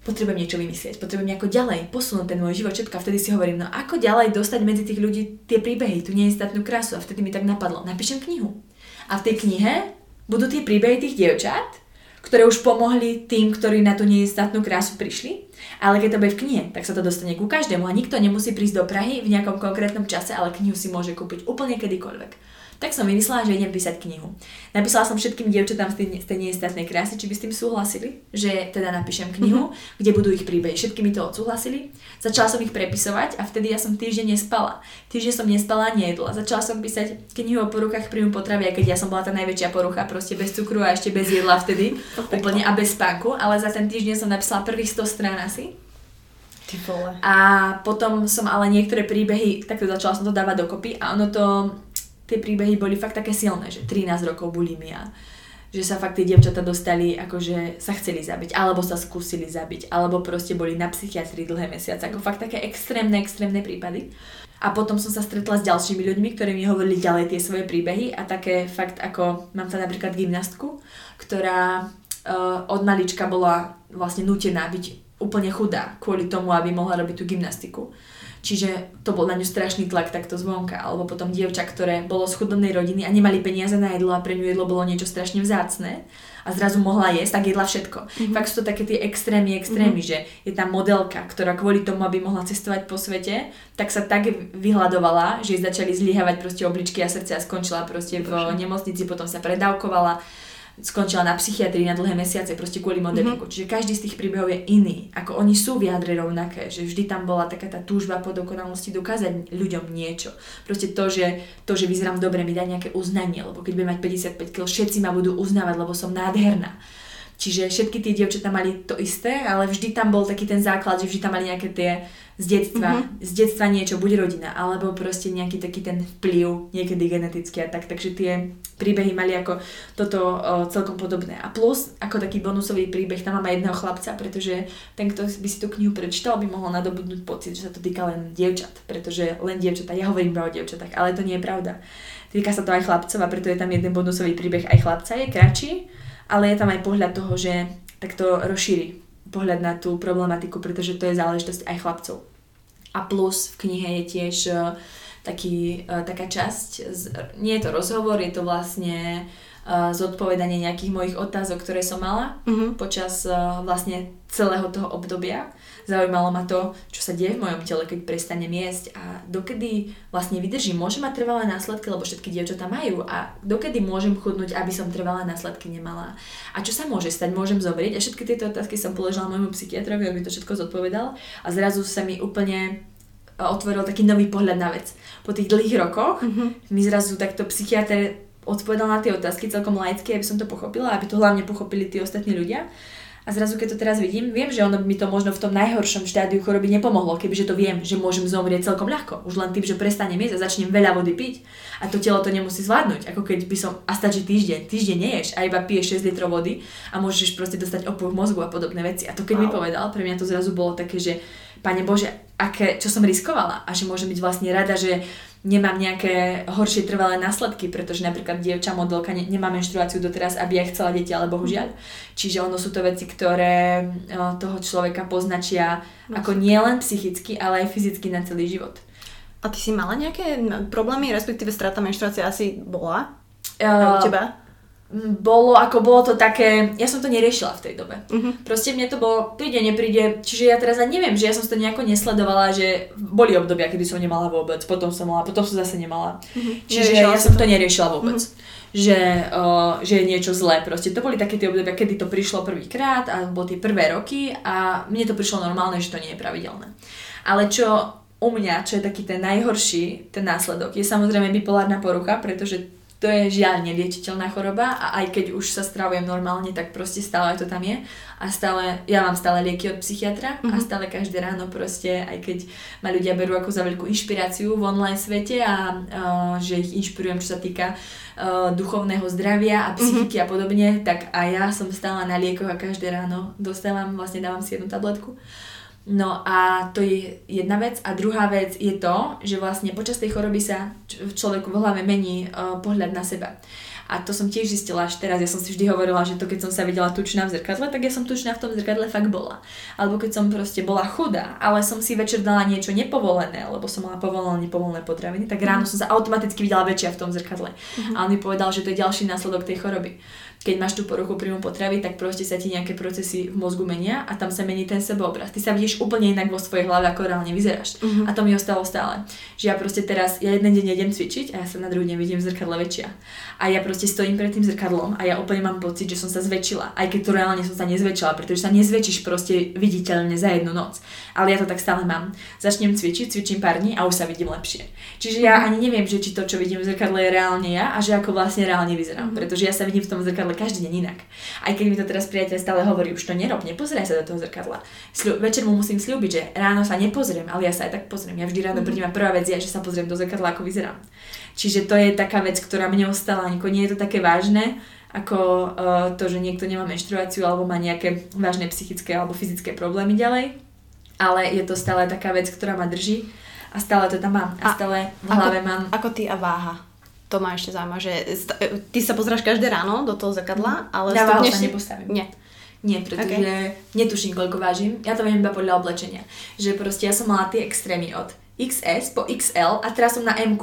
potrebujem niečo vymyslieť, potrebujem nejako ďalej posunúť ten môj život, všetko. A vtedy si hovorím, no ako ďalej dostať medzi tých ľudí tie príbehy, tú neistatnú krásu. A vtedy mi tak napadlo, napíšem knihu. A v tej knihe budú tie príbehy tých dievčat, ktoré už pomohli tým, ktorí na tú neistatnú krásu prišli. Ale keď to bude v knihe, tak sa to dostane ku každému a nikto nemusí prísť do Prahy v nejakom konkrétnom čase, ale knihu si môže kúpiť úplne kedykoľvek tak som vymyslela, že idem písať knihu. Napísala som všetkým dievčatám z tej, z tej neistatnej krásy, či by s tým súhlasili, že teda napíšem knihu, mm-hmm. kde budú ich príbehy. Všetky mi to odsúhlasili. Začala som ich prepisovať a vtedy ja som týždeň nespala. Týždeň som nespala a nejedla. Začala som písať knihu o poruchách príjmu potravy, keď ja som bola tá najväčšia porucha, proste bez cukru a ešte bez jedla vtedy, úplne a bez spánku, ale za ten týždeň som napísala prvých 100 strán asi. A potom som ale niektoré príbehy, takto začala som to dávať dokopy a ono to tie príbehy boli fakt také silné, že 13 rokov bulimia, že sa fakt tie dievčatá dostali, akože sa chceli zabiť, alebo sa skúsili zabiť, alebo proste boli na psychiatrii dlhé mesiace, ako fakt také extrémne, extrémne prípady. A potom som sa stretla s ďalšími ľuďmi, ktorí mi hovorili ďalej tie svoje príbehy a také fakt ako, mám tam napríklad gymnastku, ktorá uh, od malička bola vlastne nútená byť úplne chudá kvôli tomu, aby mohla robiť tú gymnastiku. Čiže to bol na ňu strašný tlak takto zvonka. Alebo potom dievča, ktoré bolo z chudobnej rodiny a nemali peniaze na jedlo a pre ňu jedlo bolo niečo strašne vzácne a zrazu mohla jesť, tak jedla všetko. Mm-hmm. Fakt sú to také tie extrémy, extrémy, mm-hmm. že je tam modelka, ktorá kvôli tomu, aby mohla cestovať po svete, tak sa tak vyhľadovala, že jej začali zlyhávať proste obličky a srdce a skončila proste v nemocnici, potom sa predávkovala skončila na psychiatrii na dlhé mesiace proste kvôli modelingu. Mm-hmm. Čiže každý z tých príbehov je iný. Ako oni sú v jadre rovnaké, že vždy tam bola taká tá túžba po dokonalosti dokázať ľuďom niečo. Proste to, že, to, že vyzerám dobre, mi dá nejaké uznanie, lebo keď budem mať 55 kg, všetci ma budú uznávať, lebo som nádherná. Čiže všetky tie dievčatá mali to isté, ale vždy tam bol taký ten základ, že vždy tam mali nejaké tie z detstva, mm-hmm. z detstva niečo, buď rodina, alebo proste nejaký taký ten vplyv, niekedy genetický a tak. Takže tie príbehy mali ako toto o, celkom podobné. A plus, ako taký bonusový príbeh, tam mám aj jedného chlapca, pretože ten, kto by si tú knihu prečítal, by mohol nadobudnúť pocit, že sa to týka len dievčat, pretože len dievčatá, ja hovorím iba o dievčatách, ale to nie je pravda. Týka sa to aj chlapcov a preto je tam jeden bonusový príbeh aj chlapca, je kratší, ale je tam aj pohľad toho, že takto rozšíri pohľad na tú problematiku, pretože to je záležitosť aj chlapcov. A plus v knihe je tiež uh, taký, uh, taká časť, nie je to rozhovor, je to vlastne uh, zodpovedanie nejakých mojich otázok, ktoré som mala uh-huh. počas vlastne celého toho obdobia Zaujímalo ma to, čo sa deje v mojom tele, keď prestanem jesť a dokedy vlastne vydržím. Môžem mať trvalé následky, lebo všetky dievčatá majú a dokedy môžem chudnúť, aby som trvalé následky nemala. A čo sa môže stať? Môžem zomrieť? A všetky tieto otázky som položila môjmu psychiatrovi, aby to všetko zodpovedal a zrazu sa mi úplne e, otvoril taký nový pohľad na vec. Po tých dlhých rokoch mm-hmm. mi zrazu takto psychiatr odpovedal na tie otázky celkom laicky, aby som to pochopila, aby to hlavne pochopili tí ostatní ľudia. A zrazu, keď to teraz vidím, viem, že ono by mi to možno v tom najhoršom štádiu choroby nepomohlo, kebyže to viem, že môžem zomrieť celkom ľahko. Už len tým, že prestanem jesť a začnem veľa vody piť a to telo to nemusí zvládnuť. Ako keď by som, a stačí týždeň, týždeň neješ a iba piješ 6 litrov vody a môžeš proste dostať opuch mozgu a podobné veci. A to keď wow. mi povedal, pre mňa to zrazu bolo také, že Pane Bože, aké, čo som riskovala a že môžem byť vlastne rada, že nemám nejaké horšie trvalé následky, pretože napríklad dievča modelka ne, nemá menštruáciu doteraz, aby aj chcela deti, ale bohužiaľ. Čiže ono sú to veci, ktoré toho človeka poznačia ako nielen psychicky, ale aj fyzicky na celý život.
A ty si mala nejaké problémy, respektíve strata menštruácie asi bola? Uh, u teba?
Bolo, ako bolo to také, ja som to neriešila v tej dobe. Uh-huh. Proste mne to bolo, príde, nepríde, čiže ja teraz ani neviem, že ja som to nejako nesledovala, že boli obdobia, kedy som nemala vôbec, potom som mala, potom som zase nemala. Uh-huh. Čiže neriešila ja som to neriešila vôbec. Uh-huh. Že, uh, že je niečo zlé. Proste to boli také tie obdobia, kedy to prišlo prvýkrát, alebo tie prvé roky a mne to prišlo normálne, že to nie je pravidelné. Ale čo u mňa, čo je taký ten najhorší, ten následok, je samozrejme bipolárna porucha, pretože to je žiaľ neliečiteľná choroba a aj keď už sa stravujem normálne, tak proste stále to tam je a stále, ja mám stále lieky od psychiatra mm-hmm. a mhm. stále každé ráno proste, aj keď ma ľudia berú ako za veľkú inšpiráciu v online svete a uh, že ich inšpirujem, čo sa týka uh, duchovného zdravia a mhm. psychiky mm-hmm. a podobne, tak aj ja som stále na liekoch a každé ráno dostávam, vlastne dávam si jednu tabletku. No a to je jedna vec. A druhá vec je to, že vlastne počas tej choroby sa v človeku v hlave mení uh, pohľad na seba. A to som tiež zistila až teraz. Ja som si vždy hovorila, že to keď som sa videla tučná v zrkadle, tak ja som tučná v tom zrkadle fakt bola. Alebo keď som proste bola chudá, ale som si večer dala niečo nepovolené, lebo som mala povolené nepovolené potraviny, tak ráno mm. som sa automaticky videla väčšia v tom zrkadle. Mm-hmm. A on mi povedal, že to je ďalší následok tej choroby keď máš tú poruchu príjmu potravy, tak proste sa ti nejaké procesy v mozgu menia a tam sa mení ten sebeobraz. Ty sa vidíš úplne inak vo svojej hlave, ako reálne vyzeráš. Uh-huh. A to mi ostalo stále. Že ja proste teraz, ja jeden deň idem cvičiť a ja sa na druhý deň vidím v zrkadle väčšia. A ja proste stojím pred tým zrkadlom a ja úplne mám pocit, že som sa zväčšila. Aj keď to reálne som sa nezväčšila, pretože sa nezväčšíš proste viditeľne za jednu noc. Ale ja to tak stále mám. Začnem cvičiť, cvičím pár dní a už sa vidím lepšie. Čiže ja ani neviem, že či to, čo vidím v zrkadle je reálne ja a že ako vlastne reálne vyzerám. Uh-huh. Pretože ja sa vidím v tom zrkadle ale každý deň inak. Aj keď mi to teraz priateľ stále hovorí, už to nerob, nepozeraj sa do toho zrkadla. Sľu- večer mu musím slúbiť, že ráno sa nepozriem, ale ja sa aj tak pozriem. Ja vždy ráno mm. prídem a prvá vec je, že sa pozriem do zrkadla, ako vyzerám. Čiže to je taká vec, ktorá mne ostala, ako nie je to také vážne, ako uh, to, že niekto nemá menštruáciu alebo má nejaké vážne psychické alebo fyzické problémy ďalej. Ale je to stále taká vec, ktorá ma drží a stále to tam mám. A, a stále v hlave
ako,
mám.
Ako ty a váha? To ma ešte zaujíma, že ty sa pozráš každé ráno do toho zrkadla, ale
ja stupneš sa nepostavím.
Nie.
Nie, pretože okay. netuším, koľko vážim. Ja to viem iba podľa oblečenia. Že proste ja som mala tie extrémy od XS po XL a teraz som na M.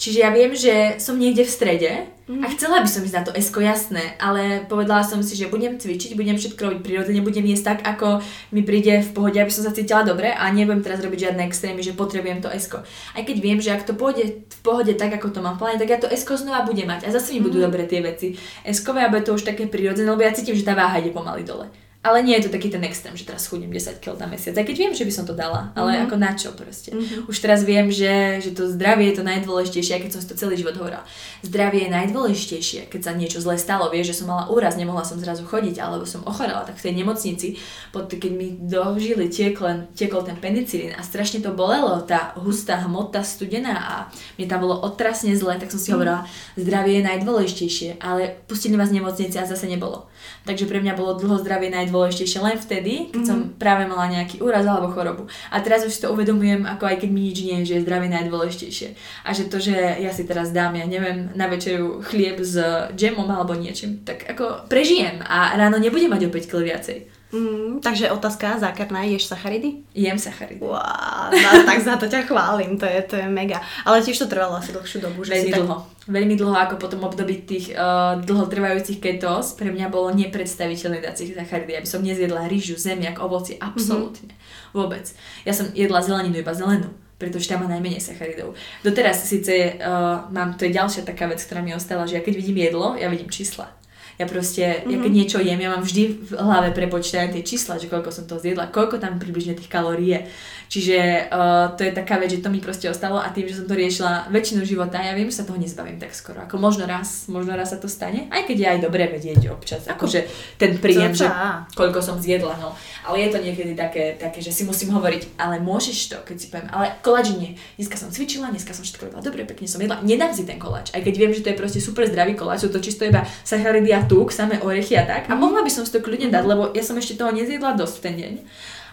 Čiže ja viem, že som niekde v strede mm. a mhm. chcela by som ísť na to S, jasné, ale povedala som si, že budem cvičiť, budem všetko robiť prirodzene, budem jesť tak, ako mi príde v pohode, aby som sa cítila dobre a nebudem teraz robiť žiadne extrémy, že potrebujem to S. Aj keď viem, že ak to pôjde v pohode tak, ako to mám v pláne, tak ja to S znova budem mať a zase mi mm. budú mhm. dobre tie veci. S a bude to už také prirodzené, lebo ja cítim, že tá váha ide pomaly dole Ale nie je to taký ten extrém, že teraz chudnem 10 kg na mesiac. Aj keď viem, že by som to dala, ale mm-hmm. ako na čo proste. Mm-hmm. Už teraz viem, že, že to zdravie je to najdôležitejšie, aj keď som si to celý život hovorila. Zdravie je najdôležitejšie, keď sa niečo zlé stalo. Vieš, že som mala úraz, nemohla som zrazu chodiť, alebo som ochorela, tak v tej nemocnici, pod, keď mi dožili tiekol, tiekol ten penicilín a strašne to bolelo, tá hustá hmota studená a mne tam bolo otrasne zle, tak som si mm-hmm. hovorila, zdravie je najdôležitejšie, ale pustili ma z nemocnice a zase nebolo. Takže pre mňa bolo dlho zdravie najdôležitejšie len vtedy, keď mm-hmm. som práve mala nejaký úraz alebo chorobu. A teraz už si to uvedomujem, ako aj keď mi nič nie že je zdravie najdôležitejšie. A že to, že ja si teraz dám, ja neviem, na večeru chlieb s džemom alebo niečím, tak ako prežijem a ráno nebudem mať opäť kil viacej.
Mm, takže otázka zákerná, ješ sacharidy?
Jem sacharidy.
Wow, no, tak za to ťa chválim, to je, to je mega. Ale tiež to trvalo asi dlhšiu dobu.
Že Veľmi dlho. Tak... Veľmi dlho, ako potom období tých uh, dlhotrvajúcich ketos, pre mňa bolo nepredstaviteľné dať si sacharidy. Ja by som nezjedla rýžu, zemiak, ovoci, absolútne. Mm-hmm. Vôbec. Ja som jedla zeleninu, iba zelenú pretože tam má najmenej sacharidov. Doteraz síce uh, mám, to je ďalšia taká vec, ktorá mi ostala, že ja keď vidím jedlo, ja vidím čísla. Ja proste, mm-hmm. ja keď niečo jem, ja mám vždy v hlave prepočítané tie čísla, že koľko som to zjedla, koľko tam približne tých kalórií je. Čiže uh, to je taká vec, že to mi proste ostalo a tým, že som to riešila väčšinu života, ja viem, že sa toho nezbavím tak skoro. Ako možno raz, možno raz sa to stane, aj keď je aj dobre vedieť občas, akože ten príjem, že koľko som zjedla, no. Ale je to niekedy také, také, že si musím hovoriť, ale môžeš to, keď si poviem, ale koláč nie. Dneska som cvičila, dneska som všetko robila dobre, pekne som jedla, nedám si ten koláč. Aj keď viem, že to je proste super zdravý koláč, sú to čisto iba sacharidy a tuk, samé orechy a tak. A mohla by som si to kľudne dať, lebo ja som ešte toho nezjedla dosť v ten deň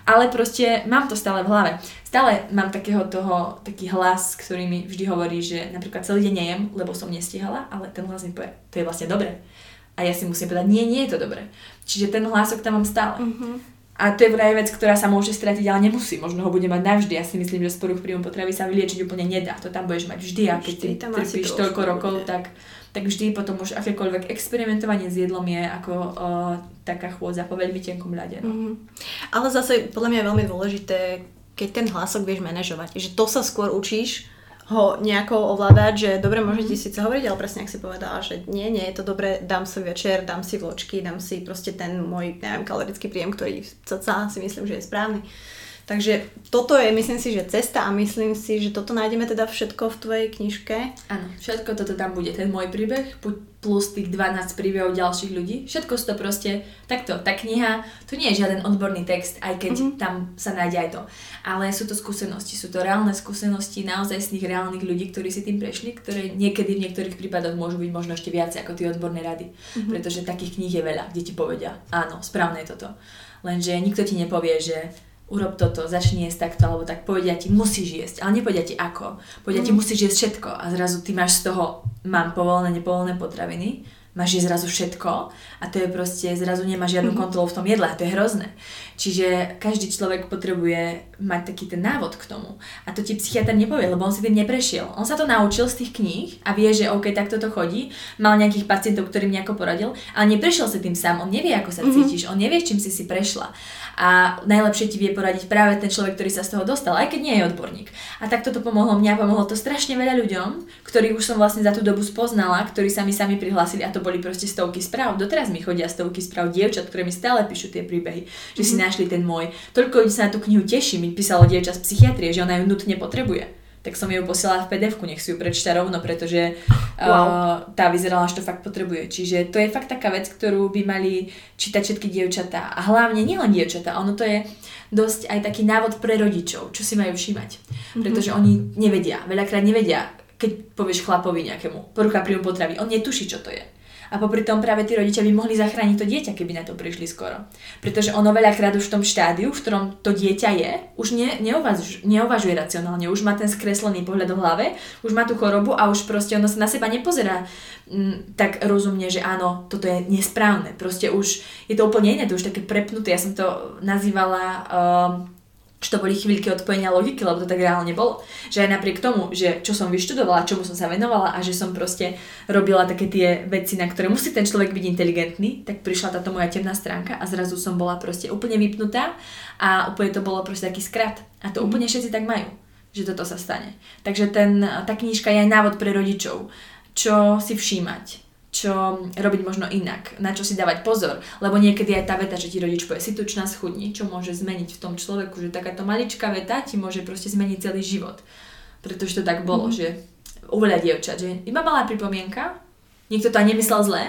ale proste mám to stále v hlave. Stále mám takého toho, taký hlas, ktorý mi vždy hovorí, že napríklad celý deň nejem, lebo som nestihala, ale ten hlas mi povie, to je vlastne dobre. A ja si musím povedať, nie, nie je to dobre. Čiže ten hlasok tam mám stále. Uh-huh. A to je vraj vec, ktorá sa môže stratiť, ale nemusí. Možno ho bude mať navždy. Ja si myslím, že z poruch príjmu potravy sa vyliečiť úplne nedá. To tam budeš mať vždy. A keď ty trpíš toľko rokov, tak tak vždy potom už akékoľvek experimentovanie s jedlom je ako uh, taká chôdza po veľmi tenkom ľade. No. Mm-hmm.
Ale zase podľa mňa je veľmi dôležité, keď ten hlasok vieš manažovať, že to sa skôr učíš ho nejako ovládať, že dobre môžete mm-hmm. síce hovoriť, ale presne ak si povedala, že nie, nie je to dobre, dám si večer, dám si vločky, dám si proste ten môj, neviem, kalorický príjem, ktorý cca si myslím, že je správny. Takže toto je, myslím si, že cesta a myslím si, že toto nájdeme teda všetko v tvojej knižke.
Áno, všetko toto tam bude. Ten môj príbeh plus tých 12 príbehov ďalších ľudí. Všetko sú to proste takto. Tá kniha, to nie je žiaden odborný text, aj keď mm-hmm. tam sa nájde aj to. Ale sú to skúsenosti, sú to reálne skúsenosti naozaj z tých reálnych ľudí, ktorí si tým prešli, ktoré niekedy v niektorých prípadoch môžu byť možno ešte viacej ako tie odborné rady. Mm-hmm. Pretože takých kníh je veľa, kde ti povedia, áno, správne je toto. Lenže nikto ti nepovie, že urob toto, začni jesť takto, alebo tak povedia ti, musíš jesť, ale nepovedia ti ako. Povedia mm. ti, musíš jesť všetko a zrazu ty máš z toho, mám povolené, nepovolené potraviny máš je zrazu všetko a to je proste, zrazu nemá žiadnu mm-hmm. kontrolu v tom jedle a to je hrozné. Čiže každý človek potrebuje mať taký ten návod k tomu. A to ti psychiatr nepovie, lebo on si tým neprešiel. On sa to naučil z tých kníh a vie, že OK, takto to chodí. Mal nejakých pacientov, ktorým nejako poradil, ale neprešiel si tým sám. On nevie, ako sa mm-hmm. cítiš, on nevie, čím si si prešla. A najlepšie ti vie poradiť práve ten človek, ktorý sa z toho dostal, aj keď nie je odborník. A takto to pomohlo mňa, pomohlo to strašne veľa ľuďom, ktorých už som vlastne za tú dobu spoznala, ktorí sa mi sami prihlásili a to boli proste stovky správ. Doteraz mi chodia stovky správ dievčat, ktoré mi stále píšu tie príbehy, že mm-hmm. si mhm. našli ten môj. Toľko ľudí sa na tú knihu teší, mi písalo dievča z psychiatrie, že ona ju nutne potrebuje tak som ju posielala v pdf nech si ju prečíta rovno, pretože wow. uh, tá vyzerala, že to fakt potrebuje. Čiže to je fakt taká vec, ktorú by mali čítať všetky dievčatá. A hlavne nielen dievčatá, ono to je dosť aj taký návod pre rodičov, čo si majú všímať. Mm-hmm. Pretože oni nevedia, veľakrát nevedia, keď povieš chlapovi nejakému porucha príjmu potravy, on netuší, čo to je. A popri tom práve tí rodičia by mohli zachrániť to dieťa, keby na to prišli skoro. Pretože ono veľakrát už v tom štádiu, v ktorom to dieťa je, už ne, neuvaž, neuvažuje racionálne, už má ten skreslený pohľad v hlave, už má tú chorobu a už proste ono sa na seba nepozerá m, mm, tak rozumne, že áno, toto je nesprávne. Proste už je to úplne iné, to už také prepnuté. Ja som to nazývala um, že to boli chvíľky odpojenia logiky, lebo to tak reálne bolo. Že aj napriek tomu, že čo som vyštudovala, čomu som sa venovala a že som proste robila také tie veci, na ktoré musí ten človek byť inteligentný, tak prišla táto moja temná stránka a zrazu som bola proste úplne vypnutá a úplne to bolo proste taký skrat. A to mm. úplne všetci tak majú, že toto sa stane. Takže ten, tá knižka je aj návod pre rodičov, čo si všímať, čo robiť možno inak, na čo si dávať pozor, lebo niekedy aj tá veta, že ti rodič povie, si tučná schudni, čo môže zmeniť v tom človeku, že takáto maličká veta ti môže proste zmeniť celý život. Pretože to tak bolo, mm. že u veľa dievčat, že iba malá pripomienka, niekto to aj nemyslel zle,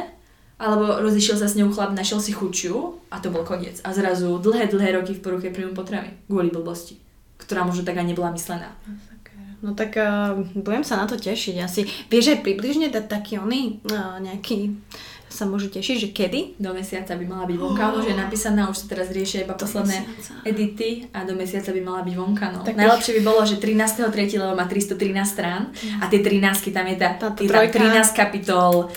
alebo rozišiel sa s ňou chlap, našiel si chučiu a to bol koniec. A zrazu dlhé, dlhé roky v poruche príjmu potravy kvôli blbosti, ktorá možno tak aj nebola myslená.
No tak uh, budem sa na to tešiť asi. Vieš aj približne dať taký oný uh, nejaký sa môžu tešiť, že kedy?
Do mesiaca by mala byť vonka, oh. už je napísaná, už sa teraz riešia iba do posledné mesiaca. edity a do mesiaca by mala byť vonka. No. Tak Najlepšie by bolo, že 13.3. lebo má 313 strán a tie 13 tam je tá, je tam 13 kapitol,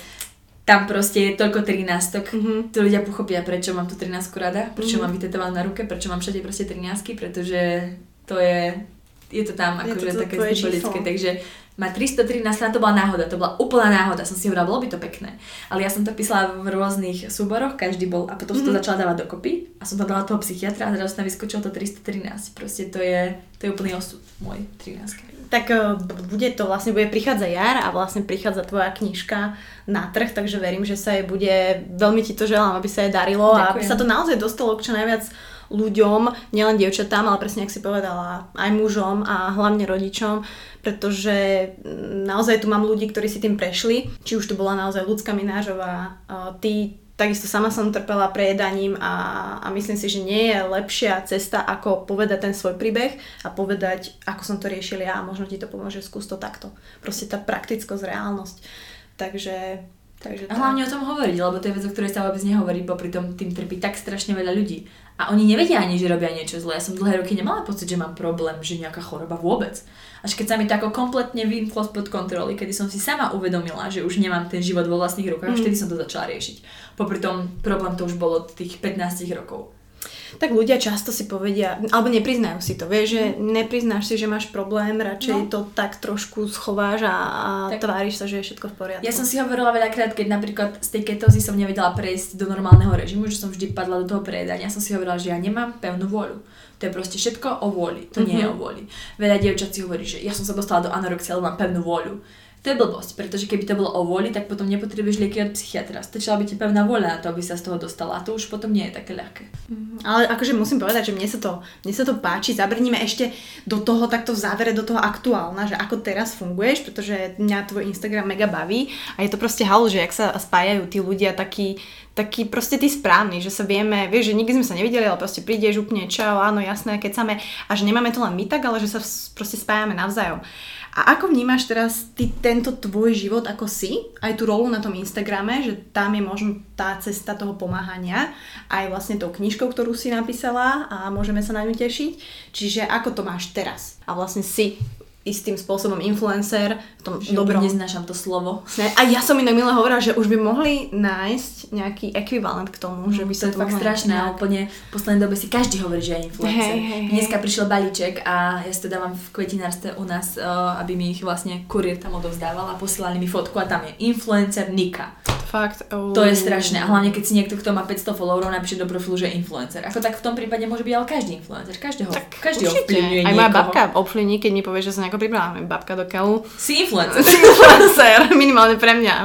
tam proste je toľko 13 mm-hmm. tu ľudia pochopia, prečo mám tú 13 rada, prečo mm-hmm. mám vytetovanú na ruke, prečo mám všade proste 13 pretože to je je to tam akože také symbolické, takže má 313 strán, to bola náhoda, to bola úplná náhoda, som si hovorila, bolo by to pekné. Ale ja som to písala v rôznych súboroch, každý bol, a potom mm-hmm. som to mhm. začala dávať dokopy a som to dala toho psychiatra a zrazu tam vyskočilo to 313. Proste to je, to je úplný osud môj 13
tak uh, bude to vlastne, bude prichádza jar a vlastne prichádza tvoja knižka na trh, takže verím, že sa jej bude, veľmi ti to želám, aby sa jej darilo Ďakujem. a aby sa to naozaj dostalo k čo najviac ľuďom, nielen dievčatám, ale presne, ak si povedala, aj mužom a hlavne rodičom, pretože mm, naozaj tu mám ľudí, ktorí si tým prešli, či už to bola naozaj ľudská minážová, ty takisto sama som trpela prejedaním a, a myslím si, že nie je lepšia cesta, ako povedať ten svoj príbeh a povedať, ako som to riešil ja a možno ti to pomôže, skús to takto. Proste tá praktickosť, reálnosť. Takže
Takže a hlavne o tom hovoriť, lebo to je vec, o ktorej sa vôbec nehovorí, popri tom tým trpí tak strašne veľa ľudí. A oni nevedia ani, že robia niečo zlé. Ja som dlhé roky nemala pocit, že mám problém, že nejaká choroba vôbec. Až keď sa mi to ako kompletne vymklo spod kontroly, kedy som si sama uvedomila, že už nemám ten život vo vlastných rukách, mm. vtedy som to začala riešiť. Popri tom problém to už bolo od tých 15 rokov
tak ľudia často si povedia, alebo nepriznajú si to, vieš, že nepriznáš si, že máš problém, radšej no. to tak trošku schováš a, a tak. tváriš sa, že je všetko v poriadku.
Ja som si hovorila veľakrát, keď napríklad z tej ketózy som nevedela prejsť do normálneho režimu, že som vždy padla do toho prejedania, som si hovorila, že ja nemám pevnú vôľu. To je proste všetko o vôli, to mm-hmm. nie je mhm. o vôli. Veľa dievčat si hovorí, že ja som sa dostala do anorexie, lebo mám pevnú vôľu. To je blbosť, pretože keby to bolo o vôli, tak potom nepotrebuješ lieky od psychiatra. Stačila by ti pevná vôľa na to, aby sa z toho dostala. A to už potom nie je také ľahké.
Mm, ale akože musím povedať, že mne sa to, mne sa to páči. Zabrníme ešte do toho takto v závere, do toho aktuálna, že ako teraz funguješ, pretože mňa tvoj Instagram mega baví a je to proste halu, že ak sa spájajú tí ľudia takí, taký proste tí správny, že sa vieme, vieš, že nikdy sme sa nevideli, ale proste prídeš úplne čau, áno, jasné, keď same, a že nemáme to len my tak, ale že sa proste spájame navzájom. A ako vnímaš teraz ty tento tvoj život ako si, aj tú rolu na tom Instagrame, že tam je možno tá cesta toho pomáhania, aj vlastne tou knižkou, ktorú si napísala a môžeme sa na ňu tešiť. Čiže ako to máš teraz? A vlastne si istým spôsobom influencer v tom
že dobrom. neznášam to slovo.
A ja som inak milé hovorila, že už by mohli nájsť nejaký ekvivalent k tomu,
mm, že
by
to je fakt strašné nejak... a úplne v poslednej dobe si každý hovorí, že je influencer. Hey, hey, hey. Dneska prišiel balíček a ja si to dávam v kvetinárstve u nás, uh, aby mi ich vlastne kuriér tam odovzdával a posielali mi fotku a tam je influencer Nika.
Fakt.
Oh. To je strašné. A hlavne keď si niekto, kto má 500 followerov, napíše do profilu, že je influencer. Ako tak v tom prípade môže byť ale každý influencer. Každého, tak každý ovplyvňuje
Aj moja babka ovplyvní, keď mi povie, že sa nejako pripravíme. Babka do keľu.
Si influencer.
si influencer, minimálne pre mňa.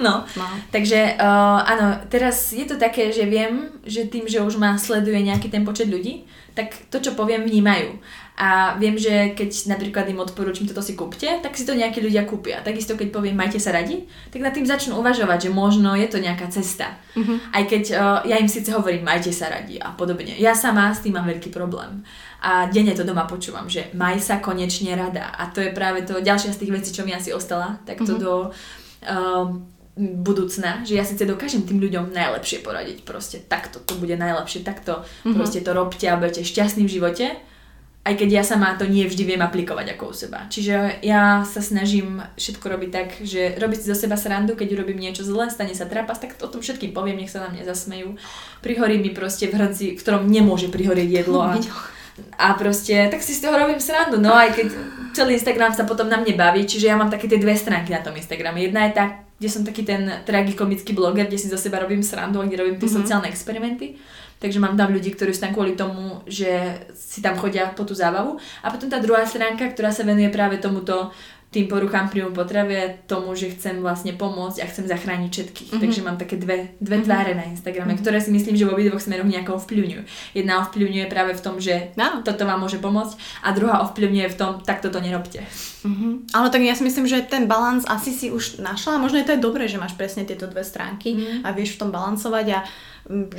No, no. takže uh, áno, teraz je to také, že viem, že tým, že už ma sleduje nejaký ten počet ľudí, tak to, čo poviem, vnímajú. A viem, že keď napríklad im odporúčam toto si kúpte, tak si to nejakí ľudia kúpia. Takisto keď poviem majte sa radi, tak nad tým začnú uvažovať, že možno je to nejaká cesta. Uh-huh. Aj keď uh, ja im síce hovorím majte sa radi a podobne. Ja sama s tým mám veľký problém. A denne to doma počúvam, že maj sa konečne rada. A to je práve to ďalšia z tých vecí, čo mi asi ostala, takto uh-huh. do uh, budúcna, že ja síce dokážem tým ľuďom najlepšie poradiť, proste takto to bude najlepšie, takto uh-huh. proste to robte a budete šťastní v živote aj keď ja sama to nie vždy viem aplikovať ako u seba. Čiže ja sa snažím všetko robiť tak, že robiť si zo seba srandu, keď urobím niečo zle, stane sa trapas, tak o tom všetkým poviem, nech sa na mňa zasmejú. Prihorí mi proste v hrnci, v ktorom nemôže prihorieť jedlo a, a proste, tak si z toho robím srandu, no aj keď celý Instagram sa potom na mne baví, čiže ja mám také tie dve stránky na tom Instagrame. Jedna je tá, kde som taký ten tragikomický bloger, kde si zo seba robím srandu a kde robím tie mm-hmm. sociálne experimenty. Takže mám tam ľudí, ktorí sú tam kvôli tomu, že si tam chodia po tú zábavu. A potom tá druhá stránka, ktorá sa venuje práve tomuto tým poruchám príjmu potravy tomu, že chcem vlastne pomôcť a chcem zachrániť všetkých. Mm-hmm. Takže mám také dve, dve mm-hmm. tváre na Instagrame, mm-hmm. ktoré si myslím, že v obidvoch smeroch nejako ovplyvňujú. Jedna ovplyvňuje práve v tom, že no. toto vám môže pomôcť a druhá ovplyvňuje v tom, tak toto nerobte.
Mm-hmm. Ale tak ja si myslím, že ten balans asi si už našla a možno je to aj dobré, že máš presne tieto dve stránky mm-hmm. a vieš v tom balancovať a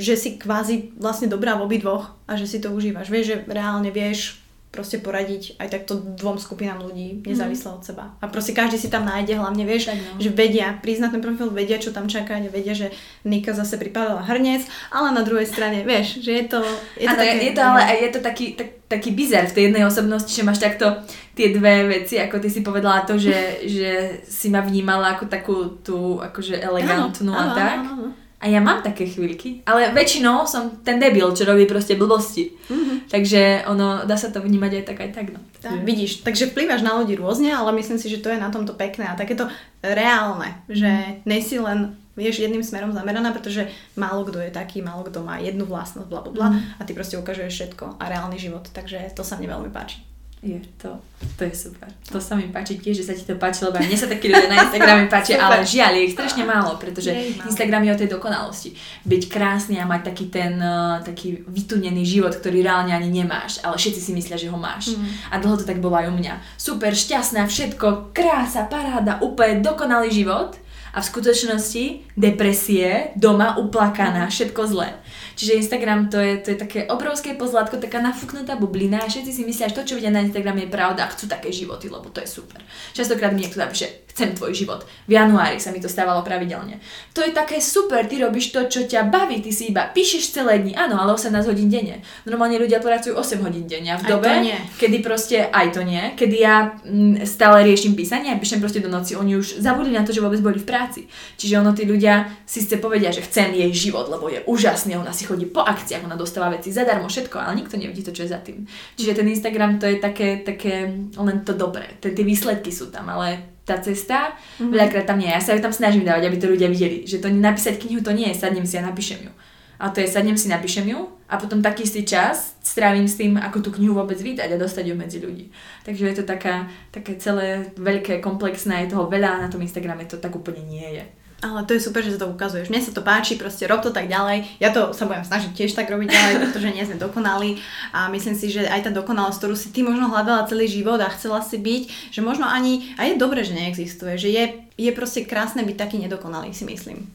že si kvázi vlastne dobrá v obidvoch a že si to užívaš. Vieš, že reálne vieš proste poradiť aj takto dvom skupinám ľudí, nezávisle mm. od seba. A proste každý si tam nájde, hlavne vieš, tak no. že vedia, priznať ten profil, vedia, čo tam čaká, vedia, že Nika zase pripadala hrnec, ale na druhej strane, vieš, že je to...
Je to, také, je to ale aj je to taký, tak, taký bizar v tej jednej osobnosti, že máš takto tie dve veci, ako ty si povedala to, že, že si ma vnímala ako takú tú akože elegantnú áno, a áno, tak. Áno, áno a ja mám také chvíľky, ale väčšinou som ten debil, čo robí proste blbosti. Mm-hmm. Takže ono, dá sa to vnímať aj tak, aj tak. No.
Tak, vidíš, takže vplyváš na ľudí rôzne, ale myslím si, že to je na tomto pekné a takéto reálne, že mhm. nejsi len vieš jedným smerom zameraná, pretože málo kto je taký, málo kto má jednu vlastnosť, bla, bla, bla mm. a ty proste ukážeš všetko a reálny život, takže to sa mne veľmi páči.
Je to, to je super. To sa mi páči tiež, že sa ti to páči, lebo aj mne sa takí ľudia na Instagrame páči, ale žiaľ, je ich strašne málo, pretože Instagram je o tej dokonalosti. Byť krásny a mať taký ten uh, taký vytunený život, ktorý reálne ani nemáš, ale všetci si myslia, že ho máš. Mm. A dlho to tak bolo aj u mňa. Super, šťastná, všetko, krása, paráda, úplne dokonalý život a v skutočnosti depresie, doma uplakaná, všetko zlé. Čiže Instagram to je, to je také obrovské pozlátko, taká nafúknutá bublina a všetci si myslia, že to, čo vidia na Instagrame je pravda a chcú také životy, lebo to je super. Častokrát mi niekto napíše, chcem tvoj život. V januári sa mi to stávalo pravidelne. To je také super, ty robíš to, čo ťa baví, ty si iba píšeš celé dni, áno, ale 18 hodín denne. Normálne ľudia pracujú 8 hodín denne a v dobe, kedy proste, aj to nie, kedy ja m, mm, stále riešim písanie a píšem proste do noci, oni už zabudli na to, že vôbec boli v práci. Čiže ono tí ľudia si ste povedia, že chcem jej život, lebo je úžasný, ona si chodí po akciách, ona dostáva veci zadarmo, všetko, ale nikto nevidí to, čo je za tým. Čiže ten Instagram to je také, také len to dobré, tie výsledky sú tam, ale tá cesta, mm-hmm. veľakrát tam nie. Ja sa ju tam snažím dávať, aby to ľudia videli. Že to napísať knihu to nie je, sadnem si a napíšem ju. A to je, sadnem si, napíšem ju a potom taký istý čas strávim s tým, ako tú knihu vôbec vydať a dostať ju medzi ľudí. Takže je to taká, také celé veľké, komplexné, je toho veľa na tom Instagrame to tak úplne nie je.
Ale to je super, že sa to ukazuješ. Mne sa to páči, proste rob to tak ďalej. Ja to sa budem snažiť tiež tak robiť ďalej, pretože nie sme dokonali a myslím si, že aj tá dokonalosť, ktorú si ty možno hľadala celý život a chcela si byť, že možno ani, a je dobré, že neexistuje, že je, je proste krásne byť taký nedokonalý, si myslím.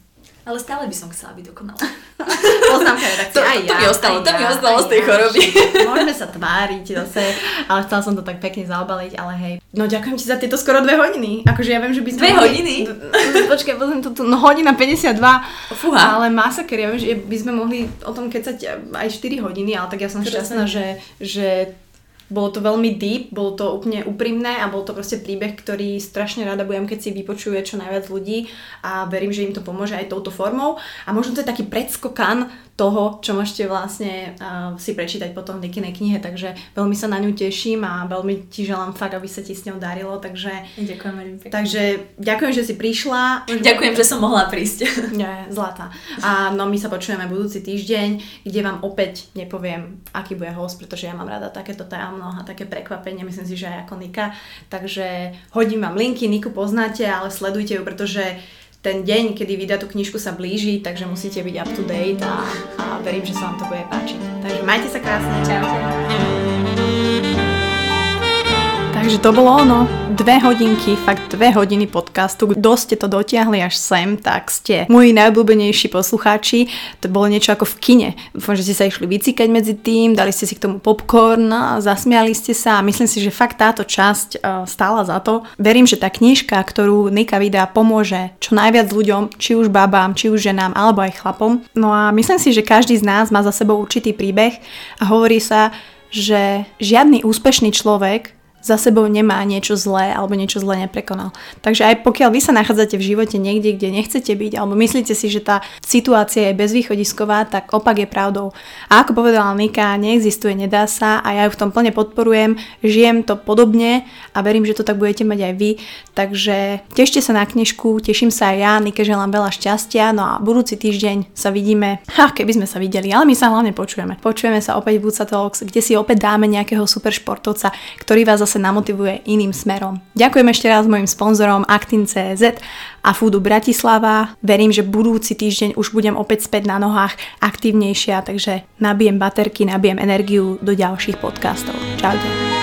Ale stále by som chcela byť dokonalá.
Poznámka
to, aj to, ja, mi ostalo, to mi ostalo z tej choroby.
Môžeme sa tváriť zase, ale chcela som to tak pekne zaobaliť, ale hej. No ďakujem ti za tieto skoro dve hodiny. Akože ja viem, že by sme...
Dve mohli... hodiny?
Počkaj, pozriem tu, tu no hodina 52. Fúha. Ale masaker, ja viem, že by sme mohli o tom kecať aj 4 hodiny, ale tak ja som šťastná, že, že bolo to veľmi deep, bolo to úplne úprimné a bol to proste príbeh, ktorý strašne rada budem, keď si vypočuje čo najviac ľudí a verím, že im to pomôže aj touto formou. A možno to je taký predskokan toho, čo môžete vlastne uh, si prečítať potom v Nikinej knihe, takže veľmi sa na ňu teším a veľmi ti želám fakt, aby sa ti s ňou darilo, takže...
Ďakujem veľmi pekne.
Takže ďakujem, že si prišla.
Ďakujem, že som mohla prísť.
Nie, zlatá. A no my sa počujeme budúci týždeň, kde vám opäť nepoviem, aký bude host, pretože ja mám rada takéto tajomno a také prekvapenie, myslím si, že aj ako Nika. Takže hodím vám linky, Niku poznáte, ale sledujte ju, pretože ten deň, kedy vydá tú knižku sa blíži, takže musíte byť up to date a, a verím, že sa vám to bude páčiť. Takže majte sa krásne. Čaute. Takže to bolo ono. Dve hodinky, fakt dve hodiny podcastu. Kto ste to dotiahli až sem, tak ste moji najobľúbenejší poslucháči. To bolo niečo ako v kine. Dúfam, že ste sa išli vycikať medzi tým, dali ste si k tomu popcorn, zasmiali ste sa a myslím si, že fakt táto časť uh, stála za to. Verím, že tá knižka, ktorú Nika vydá, pomôže čo najviac ľuďom, či už babám, či už ženám, alebo aj chlapom. No a myslím si, že každý z nás má za sebou určitý príbeh a hovorí sa, že žiadny úspešný človek za sebou nemá niečo zlé alebo niečo zlé neprekonal. Takže aj pokiaľ vy sa nachádzate v živote niekde, kde nechcete byť alebo myslíte si, že tá situácia je bezvýchodisková, tak opak je pravdou. A ako povedala Nika, neexistuje, nedá sa a ja ju v tom plne podporujem, žijem to podobne a verím, že to tak budete mať aj vy. Takže tešte sa na knižku, teším sa aj ja, Nike želám veľa šťastia, no a budúci týždeň sa vidíme, ha, keby sme sa videli, ale my sa hlavne počujeme. Počujeme sa opäť v Buca Talks, kde si opäť dáme nejakého super športovca, ktorý vás zase namotivuje iným smerom. Ďakujem ešte raz mojim sponzorom Actin.cz a Foodu Bratislava. Verím, že budúci týždeň už budem opäť späť na nohách aktívnejšia, takže nabijem baterky, nabijem energiu do ďalších podcastov. Čaute.